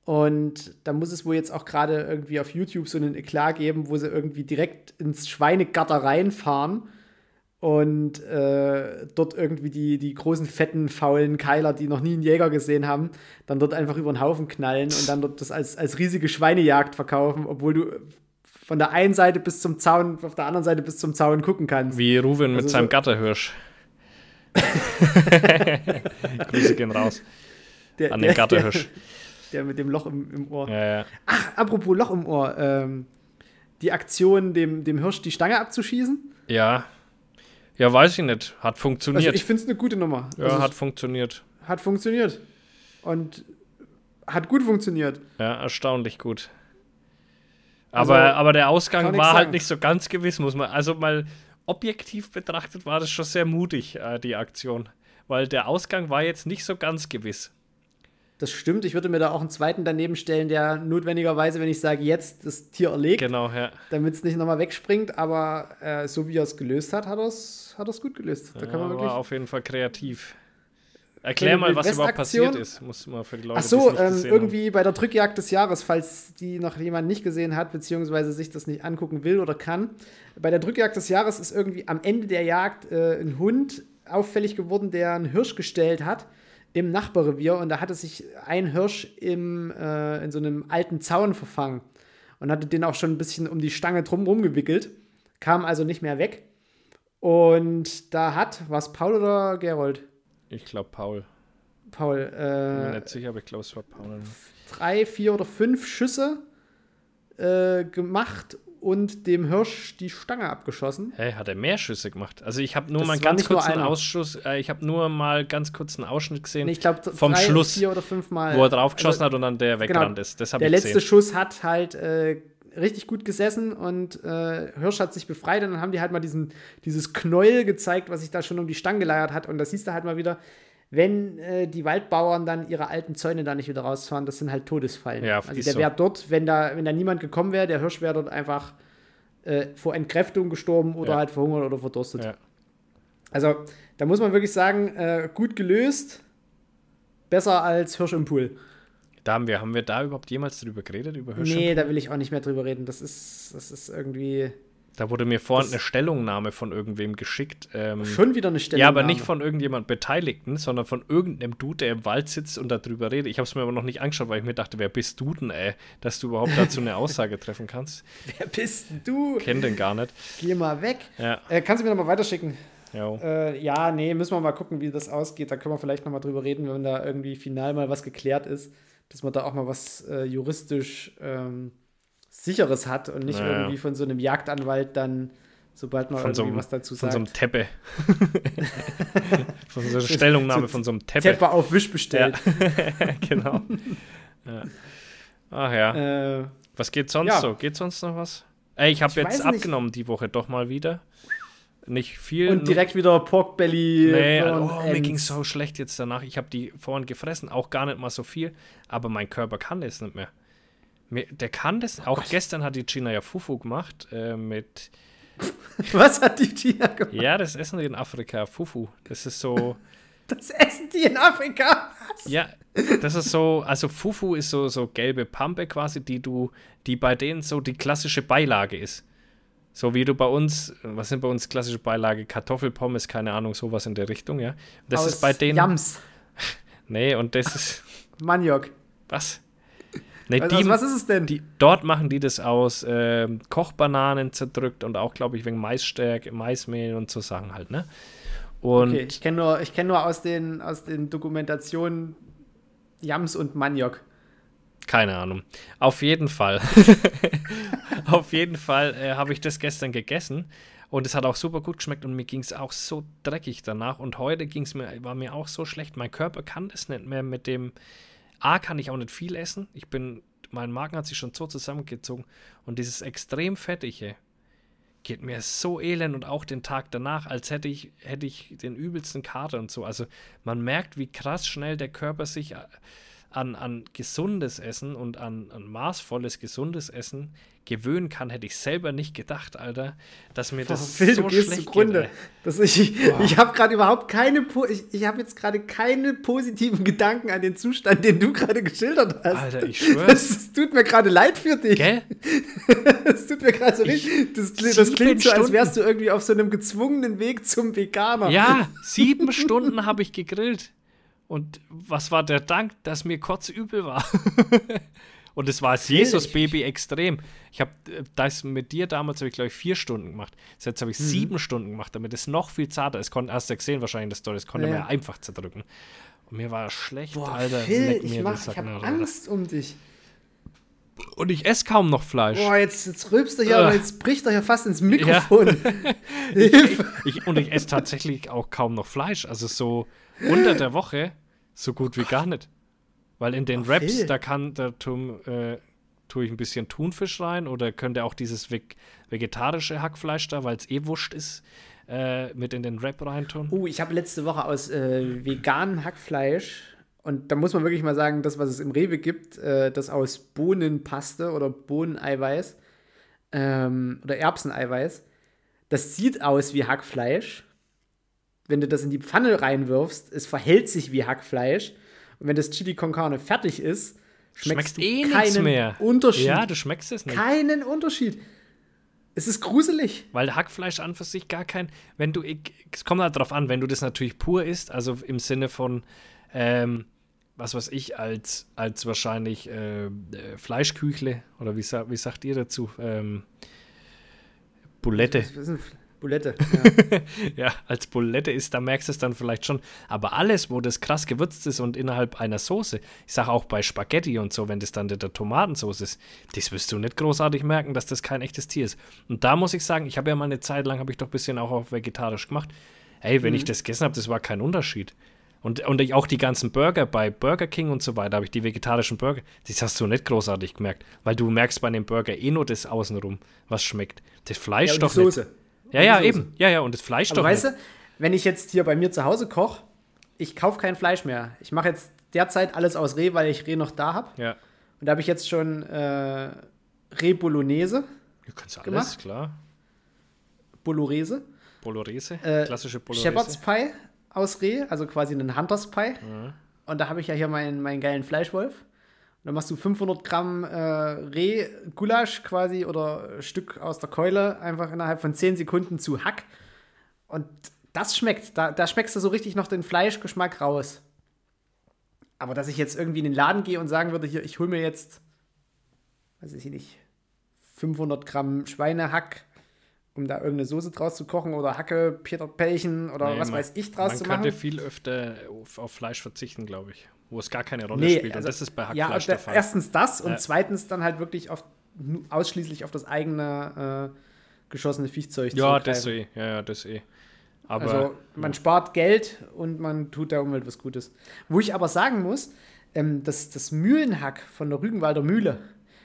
Und da muss es wohl jetzt auch gerade irgendwie auf YouTube so einen Eklat geben, wo sie irgendwie direkt ins Schweinegatter reinfahren und äh, dort irgendwie die, die großen, fetten, faulen Keiler, die noch nie einen Jäger gesehen haben, dann dort einfach über den Haufen knallen und dann dort das als, als riesige Schweinejagd verkaufen, obwohl du von der einen Seite bis zum Zaun, auf der anderen Seite bis zum Zaun gucken kannst. Wie Ruven mit Also seinem so- Gatterhirsch. Grüße gehen raus der, an den Gatterhirsch. Der, der mit dem Loch im, im Ohr. Ja, ja. Ach, apropos Loch im Ohr. Ähm, die Aktion, dem, dem Hirsch die Stange abzuschießen. Ja. Ja, weiß ich nicht. Hat Also funktioniert. ich finde es eine gute Nummer. ja, also, hat funktioniert. hat funktioniert. Und hat gut funktioniert. Ja, erstaunlich gut. Also, Aber, aber der Ausgang war halt nicht so ganz gewiss, muss man. Also mal objektiv betrachtet war das schon sehr mutig, äh, die Aktion. Weil der Ausgang war jetzt nicht so ganz gewiss. Das stimmt. Ich würde mir da auch einen zweiten daneben stellen, der notwendigerweise, wenn ich sage, jetzt das Tier erlegt, Genau, ja. damit es nicht nochmal wegspringt. Aber äh, so wie er es gelöst hat, hat er es hat er's gut gelöst. Da kann man Ja, wirklich. war auf jeden Fall kreativ. Erklär mal, was überhaupt passiert ist. Muss mal für die Leute, Ach so, ähm, irgendwie bei der Drückjagd des Jahres, falls die noch jemand nicht gesehen hat, beziehungsweise sich das nicht angucken will oder kann. Bei der Drückjagd des Jahres ist irgendwie am Ende der Jagd äh, ein Hund auffällig geworden, der einen Hirsch gestellt hat im Nachbarrevier und da hatte sich ein Hirsch im, äh, in so einem alten Zaun verfangen und hatte den auch schon ein bisschen um die Stange drumherum gewickelt, kam also nicht mehr weg. Und da hat, was Paul oder Gerold? Ich glaube, Paul. Paul, Bin mir äh, nicht sicher, aber ich glaube, es war Paul. drei, vier oder fünf Schüsse äh, gemacht und dem Hirsch die Stange abgeschossen. Hä, hat er mehr Schüsse gemacht? Also ich habe nur Das mal einen ganz nur kurzen einer. Ausschuss, äh, ich habe nur mal ganz kurz einen Ausschnitt gesehen, Nee, ich glaube, vom drei, Schluss, vier oder fünf Mal. wo er draufgeschossen Also, hat und dann der weggerannt ist. Das der ich letzte gesehen. Schuss hat halt äh, richtig gut gesessen und äh, Hirsch hat sich befreit und dann haben die halt mal diesen, dieses Knäuel gezeigt, was sich da schon um die Stange geleiert hat. Und da siehst du halt mal wieder, wenn äh, die Waldbauern dann ihre alten Zäune da nicht wieder rausfahren, das sind halt Todesfallen. Ja, also der so. wäre dort, wenn da, wenn da niemand gekommen wäre, der Hirsch wäre dort einfach äh, vor Entkräftung gestorben oder Ja. halt verhungert oder verdurstet. Ja. Also da muss man wirklich sagen, äh, gut gelöst, besser als Hirsch im Pool. Da haben wir, haben wir da überhaupt jemals drüber geredet, über? Nee, da will ich auch nicht mehr drüber reden. Das ist, das ist irgendwie Da wurde mir vorhin eine Stellungnahme von irgendwem geschickt. Ähm, schon wieder eine Stelle. ja, aber nicht von irgendjemand Beteiligten, sondern von irgendeinem Dude, der im Wald sitzt und darüber redet. Ich habe es mir aber noch nicht angeschaut, weil ich mir dachte, wer bist du denn, ey, dass du überhaupt dazu eine Aussage treffen kannst. Wer bist du? Kenn den gar nicht. Geh mal weg. Ja, Äh, kannst du mir noch mal weiterschicken? ja. Äh, ja, nee, müssen wir mal gucken, wie das ausgeht. Da können wir vielleicht noch mal drüber reden, wenn da irgendwie final mal was geklärt ist, dass man da auch mal was äh, juristisch ähm, sicheres hat und nicht Naja. irgendwie von so einem Jagdanwalt dann, sobald man Von so irgendwie einem, was dazu von sagt, so einem Teppe. von so einer Stellungnahme so von so einem Teppe. Teppe auf Wisch bestellt. genau. Ja. Ach ja. Äh, Was geht sonst ja. so? Geht sonst noch was? Ey, ich habe jetzt abgenommen die Woche doch mal wieder. Nicht viel. Und direkt wieder Porkbelly. Nee, und oh, mir ging so schlecht jetzt danach. Ich habe die vorhin gefressen, auch gar nicht mal so viel, aber mein Körper kann das nicht mehr. Der kann das. Auch gestern hat die China ja Fufu gemacht äh, mit. Was hat die China gemacht? Ja, das essen die in Afrika. Fufu. Das ist so. Das essen die in Afrika. Ja, das ist so, also Fufu ist so, so gelbe Pampe quasi, die du, die bei denen so die klassische Beilage ist. So wie du bei uns, was sind bei uns klassische Beilage? Kartoffelpommes, keine Ahnung, sowas in der Richtung, ja. Das Aus ist bei denen. Yams. Nee, und das ist. Maniok. Was? Nee, Also, die, was ist es denn? die, dort machen die das aus ähm, Kochbananen zerdrückt und auch, glaube ich, wegen Maisstärke, Maismehl und so Sachen halt, ne? Und okay, ich kenne nur, ich kenn nur aus, den, aus den Dokumentationen Yams und Maniok. Keine Ahnung. Auf jeden Fall. Auf jeden Fall äh, habe ich das gestern gegessen und es hat auch super gut geschmeckt und mir ging es auch so dreckig danach und heute ging's mir, war mir auch so schlecht. Mein Körper kann es nicht mehr mit dem. A kann ich auch nicht viel essen. Ich bin, mein Magen hat sich schon so zusammengezogen und dieses extrem fettige geht mir so elend und auch den Tag danach, als hätte ich, hätte ich den übelsten Kater und so. Also man merkt, wie krass schnell der Körper sich äh, an, an gesundes Essen und an, an maßvolles, gesundes Essen gewöhnen kann, hätte ich selber nicht gedacht, Alter, dass mir das Phil, so du gehst schlecht zugrunde. geht. Das ich ich habe gerade überhaupt keine, ich, ich habe jetzt gerade keine positiven Gedanken an den Zustand, den du gerade geschildert hast. Alter, ich schwör's. Das, das tut mir gerade leid für dich. Gell? Das tut mir gerade so richtig. Das, das klingt so, als wärst du irgendwie auf so einem gezwungenen Weg zum Veganer. Ja, sieben Stunden habe ich gegrillt. Und was war der Dank, dass mir kurz übel war? Und es war das Jesus-Baby extrem. Ich habe das mit dir damals, habe ich glaube ich vier Stunden gemacht. Jetzt habe ich sieben Stunden gemacht, damit es noch viel zarter ist. Kon- Hast du ja gesehen wahrscheinlich das Story, das konnte Ja, man ja. ja einfach zerdrücken. Und mir war schlecht, Boah, Alter. Phil, ich, mir mach, ich habe Angst um dich. Und ich esse kaum noch Fleisch. Boah, jetzt, jetzt rülpst er hier, aber jetzt bricht er hier fast ins Mikrofon. Hilfe. Ich, und ich esse tatsächlich auch kaum noch Fleisch. Also so unter der Woche so gut wie gar nicht. Weil in den Oh, Phil. da kann, da tue, äh, tue ich ein bisschen Thunfisch rein oder könnte auch dieses veg vegetarische Hackfleisch da, weil es eh wurscht ist, äh, mit in den Wrap reintun. Oh, ich habe letzte Woche aus äh, veganem Hackfleisch und da muss man wirklich mal sagen, das, was es im Rewe gibt, äh, das aus Bohnenpaste oder Bohneneiweiß ähm, oder Erbseneiweiß, das sieht aus wie Hackfleisch. Wenn du das in die Pfanne reinwirfst, es verhält sich wie Hackfleisch. Und wenn das Chili con Carne fertig ist, schmeckst, Schmeckst du eh keinen mehr. Unterschied. Ja, du schmeckst es nicht. keinen Unterschied. Es ist gruselig. Weil Hackfleisch an für sich gar kein, wenn du, ich- es kommt halt drauf an, wenn du das natürlich pur isst, also im Sinne von, ähm, was weiß ich, als, als wahrscheinlich äh, äh, Fleischküchle oder wie, wie sagt ihr dazu? Ähm, Bulette. Ist eine Bulette. Ja. Ja, als Bulette ist, da merkst du es dann vielleicht schon. Aber alles, wo das krass gewürzt ist und innerhalb einer Soße, ich sage auch bei Spaghetti und so, wenn das dann der, der Tomatensauce ist, das wirst du nicht großartig merken, dass das kein echtes Tier ist. Und da muss ich sagen, ich habe ja mal eine Zeit lang, habe ich doch ein bisschen auch auf vegetarisch gemacht. Ey, wenn ich das gegessen habe, das war kein Unterschied. Und, und ich- auch die ganzen Burger bei Burger King und so weiter, habe ich die vegetarischen Burger, das hast du nicht großartig gemerkt, weil du merkst bei dem Burger eh nur das Außenrum, was schmeckt. Das Fleisch Ja, doch die Soße. nicht. Ja, ja, eben. Ja, ja, und das Fleisch Aber doch weißt nicht. du, wenn ich jetzt hier bei mir zu Hause koche, ich kaufe kein Fleisch mehr. Ich mache jetzt derzeit alles aus Reh, weil ich Reh noch da habe. Ja. Und da habe ich jetzt schon äh, Reh Bolognese, Du kannst alles, Gemacht? klar. Bolorese, Bolognese, äh, klassische Bolognese. Shepherd's Pie aus Reh, also quasi einen Hunters Pie. Mhm. Und da habe ich ja hier meinen, meinen geilen Fleischwolf. Und dann machst du 500 Gramm äh, Reh-Gulasch quasi oder Stück aus der Keule einfach innerhalb von 10 Sekunden zu Hack. Und das schmeckt. Da, da schmeckst du so richtig noch den Fleischgeschmack raus. Aber dass ich jetzt irgendwie in den Laden gehe und sagen würde, hier, ich hole mir jetzt, weiß ich nicht, 500 Gramm Schweinehack, um da irgendeine Soße draus zu kochen oder Hacke, Peter Pellchen oder Nee, was man- weiß ich draus Man zu könnte machen. viel öfter auf, auf Fleisch verzichten, glaube ich. Wo es gar keine Rolle Nee, spielt. also- und das ist bei Ja, Hackfleisch der, der Fall. erstens das und Ja. zweitens dann halt wirklich auf, ausschließlich auf das eigene äh, geschossene Viechzeug ja, das eh. Ja, ja, das eh. Aber Also man spart Geld und man tut der Umwelt was Gutes. Wo ich aber sagen muss, ähm, das, das Mühlenhack von der Rügenwalder Mühle,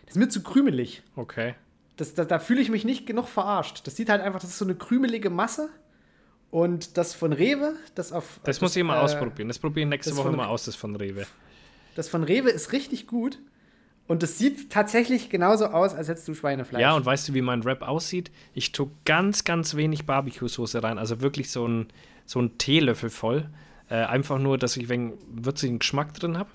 das ist mir zu krümelig. okay. Das, da, da fühle ich mich nicht genug verarscht. Das sieht halt einfach, das ist so eine krümelige Masse Und das von Rewe, das auf. Das, muss ich mal äh, ausprobieren. Das probiere ich nächste das Woche mal aus, das von Rewe. Das von Rewe ist richtig gut. Und das sieht tatsächlich genauso aus, als hättest du Schweinefleisch. Ja, und weißt du, wie mein Wrap aussieht? Ich tue ganz, ganz wenig Barbecue-Soße rein. Also wirklich so ein, so ein Teelöffel voll. Äh, einfach nur, dass ich wegen würzigen Geschmack drin habe.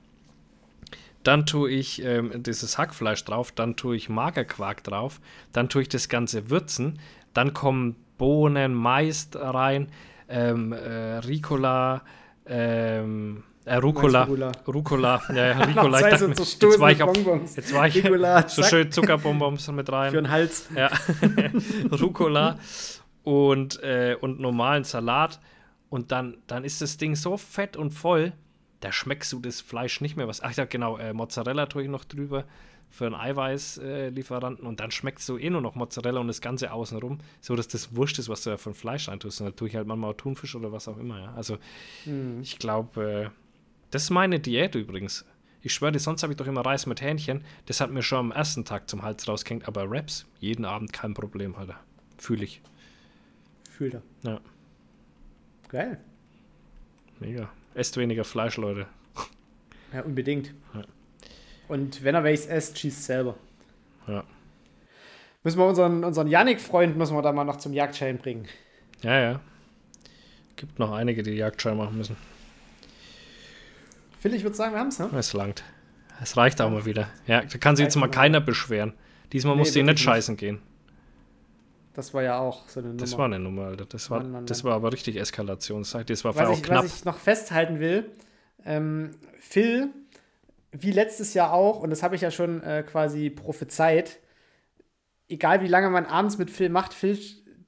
Dann tue ich ähm, dieses Hackfleisch drauf, dann tue ich Magerquark drauf, dann tue ich das Ganze würzen, dann kommen Bohnen, Mais rein, ähm, äh, Ricola, ähm, äh, Rucola, Rucola? Ja, ja, Ricola. Ich so dachte, zerstoßene jetzt war ich auf, jetzt war ich Ricola, so schön Zuckerbonbons mit rein. Für den Hals. Ja. Rucola und, äh, und normalen Salat. Und dann, dann ist das Ding so fett und voll, da schmeckst du das Fleisch nicht mehr was. Ach ja, genau, äh, Mozzarella tue ich noch drüber für einen Eiweißlieferanten und dann schmeckst du eh nur noch Mozzarella und das Ganze außenrum, so dass das wurscht ist, was du da von Fleisch reintust. Und da tue ich halt manchmal auch Thunfisch oder was auch immer. Ja. Also ich glaube, äh, das ist meine Diät übrigens. Ich schwöre dir, sonst habe ich doch immer Reis mit Hähnchen. Das hat mir schon am ersten Tag zum Hals rausgehängt, aber Raps, jeden Abend kein Problem, Alter. Fühle ich. Fühlt er. Ja, Geil. mega. Esst weniger Fleisch, Leute. Ja, unbedingt. Ja. Und wenn er welches esst, schießt selber. Ja. Müssen wir unseren, unseren Yannick-Freund müssen wir da mal noch zum Jagdschein bringen. Ja, ja. Gibt noch einige, die Jagdschein machen müssen. Phil, ich würde sagen, wir haben es, ne? Es langt. Es reicht auch mal wieder. Ja, da kann sich jetzt mal keiner beschweren. Diesmal Nee, musste ich nicht wirklich nicht. scheißen gehen. Das war ja auch so eine Nummer. Das war eine Nummer, Alter. Das war, Mann, Mann, das Mann. war aber richtig Eskalation. Das heißt, Das war was auch ich, knapp. was ich noch festhalten will, ähm, Phil, wie letztes Jahr auch, und das habe ich ja schon äh, quasi prophezeit, egal wie lange man abends mit Phil macht, Phil,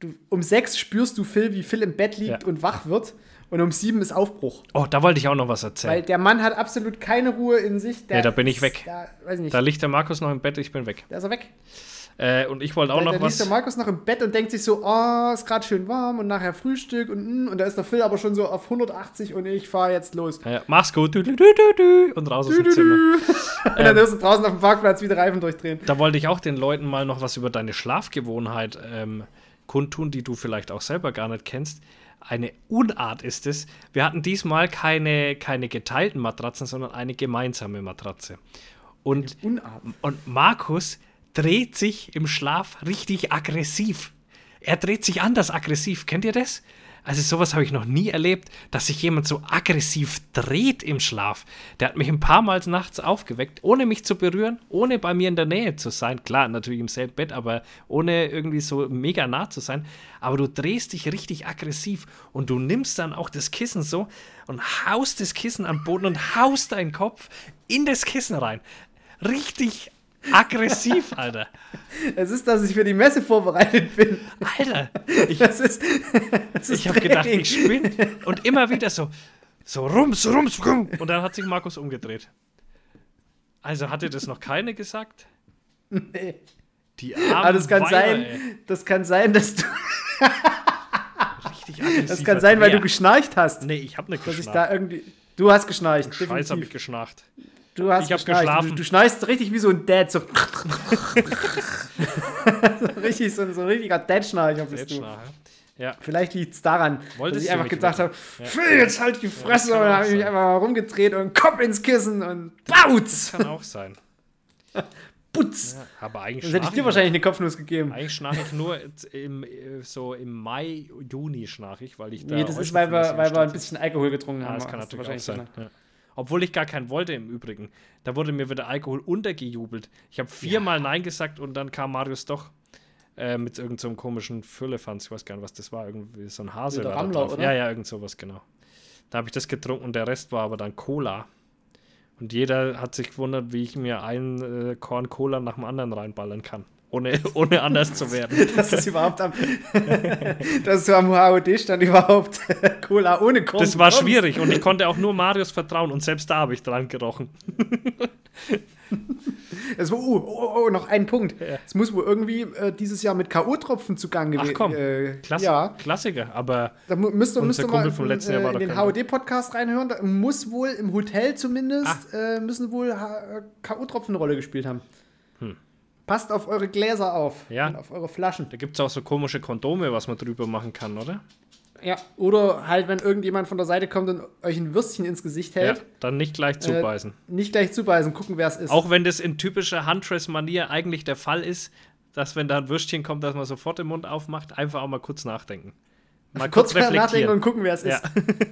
du, um sechs spürst du Phil, wie Phil im Bett liegt Ja. und wach wird, und um sieben ist Aufbruch. Oh, da wollte ich auch noch was erzählen. Weil der Mann hat absolut keine Ruhe in sich. Der Nee, da bin ich weg. Da, Da liegt der Markus noch im Bett, ich bin weg. da ist er weg. Äh, und ich wollte auch Da, noch da liegt der was. Markus noch im Bett und denkt sich so, oh, ist gerade schön warm und nachher Frühstück und, mm, und da ist der Phil aber schon so auf 180 und ich fahre jetzt los. Ja, mach's gut. Du, du, du, und raus aus dem Zimmer. Und dann wirst du draußen auf dem Parkplatz wieder Reifen durchdrehen. Da wollte ich auch den Leuten mal noch was über deine Schlafgewohnheit ähm, kundtun, die du vielleicht auch selber gar nicht kennst. Eine Unart ist es. Wir hatten diesmal keine, keine geteilten Matratzen, sondern eine gemeinsame Matratze. Und, Unart. und Markus dreht sich im Schlaf richtig aggressiv. Er dreht sich anders aggressiv. Kennt ihr das? Also sowas habe ich noch nie erlebt, dass sich jemand so aggressiv dreht im Schlaf. Der hat mich ein paar Mal nachts aufgeweckt, ohne mich zu berühren, ohne bei mir in der Nähe zu sein. Klar, natürlich im selben Bett, aber ohne irgendwie so mega nah zu sein. Aber du drehst dich richtig aggressiv und du nimmst dann auch das Kissen so und haust das Kissen am Boden und haust deinen Kopf in das Kissen rein. Richtig aggressiv, Alter. Es ist, dass ich für die Messe vorbereitet bin. Alter, ich, Das ist, das ist ich habe gedacht, ich spinne. Und immer wieder so, so rums, rums, rum. Und dann hat sich Markus umgedreht. Also hatte das noch keine gesagt? Nee. Die armen Aber das kann Weiber, sein, ey. das kann sein, dass du, Richtig aggressiver das kann sein, weil du geschnarcht hast. Nee, ich habe nicht Dass ich geschnarcht. da irgendwie, du hast geschnarcht. Scheiß habe ich geschnarcht. Du hast Ich hab geschlafen. Du, du schnarchst richtig wie so ein Dad. So, so richtig, so, so ein richtiger Dad-Schnarcher bist Jetzt du. Ja, Vielleicht liegt es daran, Wolltest dass ich einfach gedacht habe, Phil, jetzt halt die Fresse. kann und dann habe ich mich einfach mal rumgedreht und Kopf ins Kissen und Bautz! kann auch sein. Putz! Ja, aber eigentlich Sonst hätte ich dir wahrscheinlich eine Kopfnuss gegeben. Eigentlich schnarche ich nur im, äh, so im Mai, Juni schnarche ich, weil ich da Nee, das ist, weil wir, weil wir ein bisschen Alkohol getrunken Ja, haben. das kann natürlich auch sein. Ja. Obwohl ich gar keinen wollte im Übrigen. Da wurde mir wieder Alkohol untergejubelt. Ich habe viermal Nein gesagt und dann kam Marius doch äh, mit irgendeinem so komischen Füllefanz. Ich weiß gar nicht, was das war. Irgendwie so ein Hase. Wieder war da Rammler, drauf. oder? Ja, ja, irgend sowas, genau. Da habe ich das getrunken und der Rest war aber dann Cola. Und jeder hat sich gewundert, wie ich mir ein äh, Korn Cola nach dem anderen reinballern kann. Ohne, ohne anders zu werden. dass es überhaupt am, dass du am HOD-Stand überhaupt Cola ohne Korn Das war bekommst. schwierig und ich konnte auch nur Marius vertrauen und selbst da habe ich dran gerochen. Es war, oh, oh, oh, noch ein Punkt. Es muss wohl irgendwie äh, dieses Jahr mit K.O.-Tropfen zugange Ach gewesen. komm, Äh, Klasse, Ja, Klassiker, aber da müsst ihr, müsst ihr mal vom in, letzten Jahr äh, war in doch den HOD-Podcast reinhören. Da muss wohl im Hotel zumindest, Ah. äh, müssen wohl K.O.-Tropfen eine Rolle gespielt haben. Passt auf eure Gläser auf. Ja. und auf eure Flaschen. da gibt es auch so komische Kondome, was man drüber machen kann, oder? Ja, oder halt, wenn irgendjemand von der Seite kommt und euch ein Würstchen ins Gesicht Ja, hält, dann nicht gleich zubeißen. äh, nicht gleich zubeißen, gucken, wer es ist. Auch wenn das in typischer Huntress-Manier eigentlich der Fall ist, dass wenn da ein Würstchen kommt, dass man sofort den Mund aufmacht, einfach auch mal kurz nachdenken. Mal kurz kurz, nachdenken und gucken, wer es Ja. ist.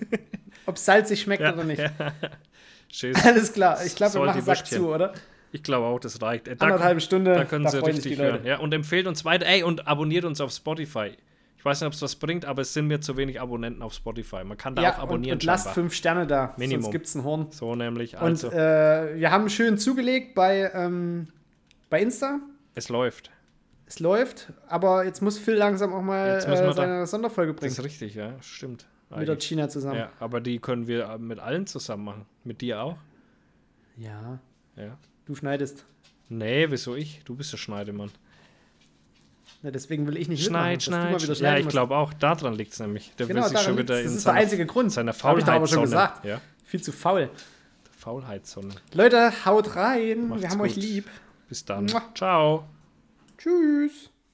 Ob es salzig schmeckt Ja, oder nicht. Alles klar, ich glaube, wir machen Sack zu, oder? Ich glaube auch, das reicht. Äh, Da, Anderthalbe Stunde, da können da Sie richtig hören. Ja, und empfehlt uns weiter. Ey, und abonniert uns auf Spotify. Ich weiß nicht, ob es was bringt, aber es sind mir zu wenig Abonnenten auf Spotify. Man kann da Ja, auch und, abonnieren. und lasst scheinbar. fünf Sterne da, Minimum. sonst gibt's ein Horn. So nämlich. Und Also, äh, wir haben schön zugelegt bei, ähm, bei Insta. es läuft. Es läuft, aber jetzt muss Phil langsam auch mal äh, seine Sonderfolge Das bringen. ist richtig, ja. Stimmt. Mit der. China zusammen. Ja, aber die können wir mit allen zusammen machen. Mit dir auch? ja, Ja. Du schneidest. Nee, wieso ich? Du bist der Schneidemann. Ja, deswegen will ich nicht Schneid, mal schneid. wieder Ja, schneiden ich glaube auch. Daran liegt es nämlich. Der Genau, will sich schon liegt's. wieder Das in ist der seiner- einzige Grund. seiner doch aber schon gesagt. Ja, Viel zu faul. Faulheitssonne. Leute, haut rein. Macht's wir haben euch gut. lieb. Bis dann. Mua. Ciao. Tschüss.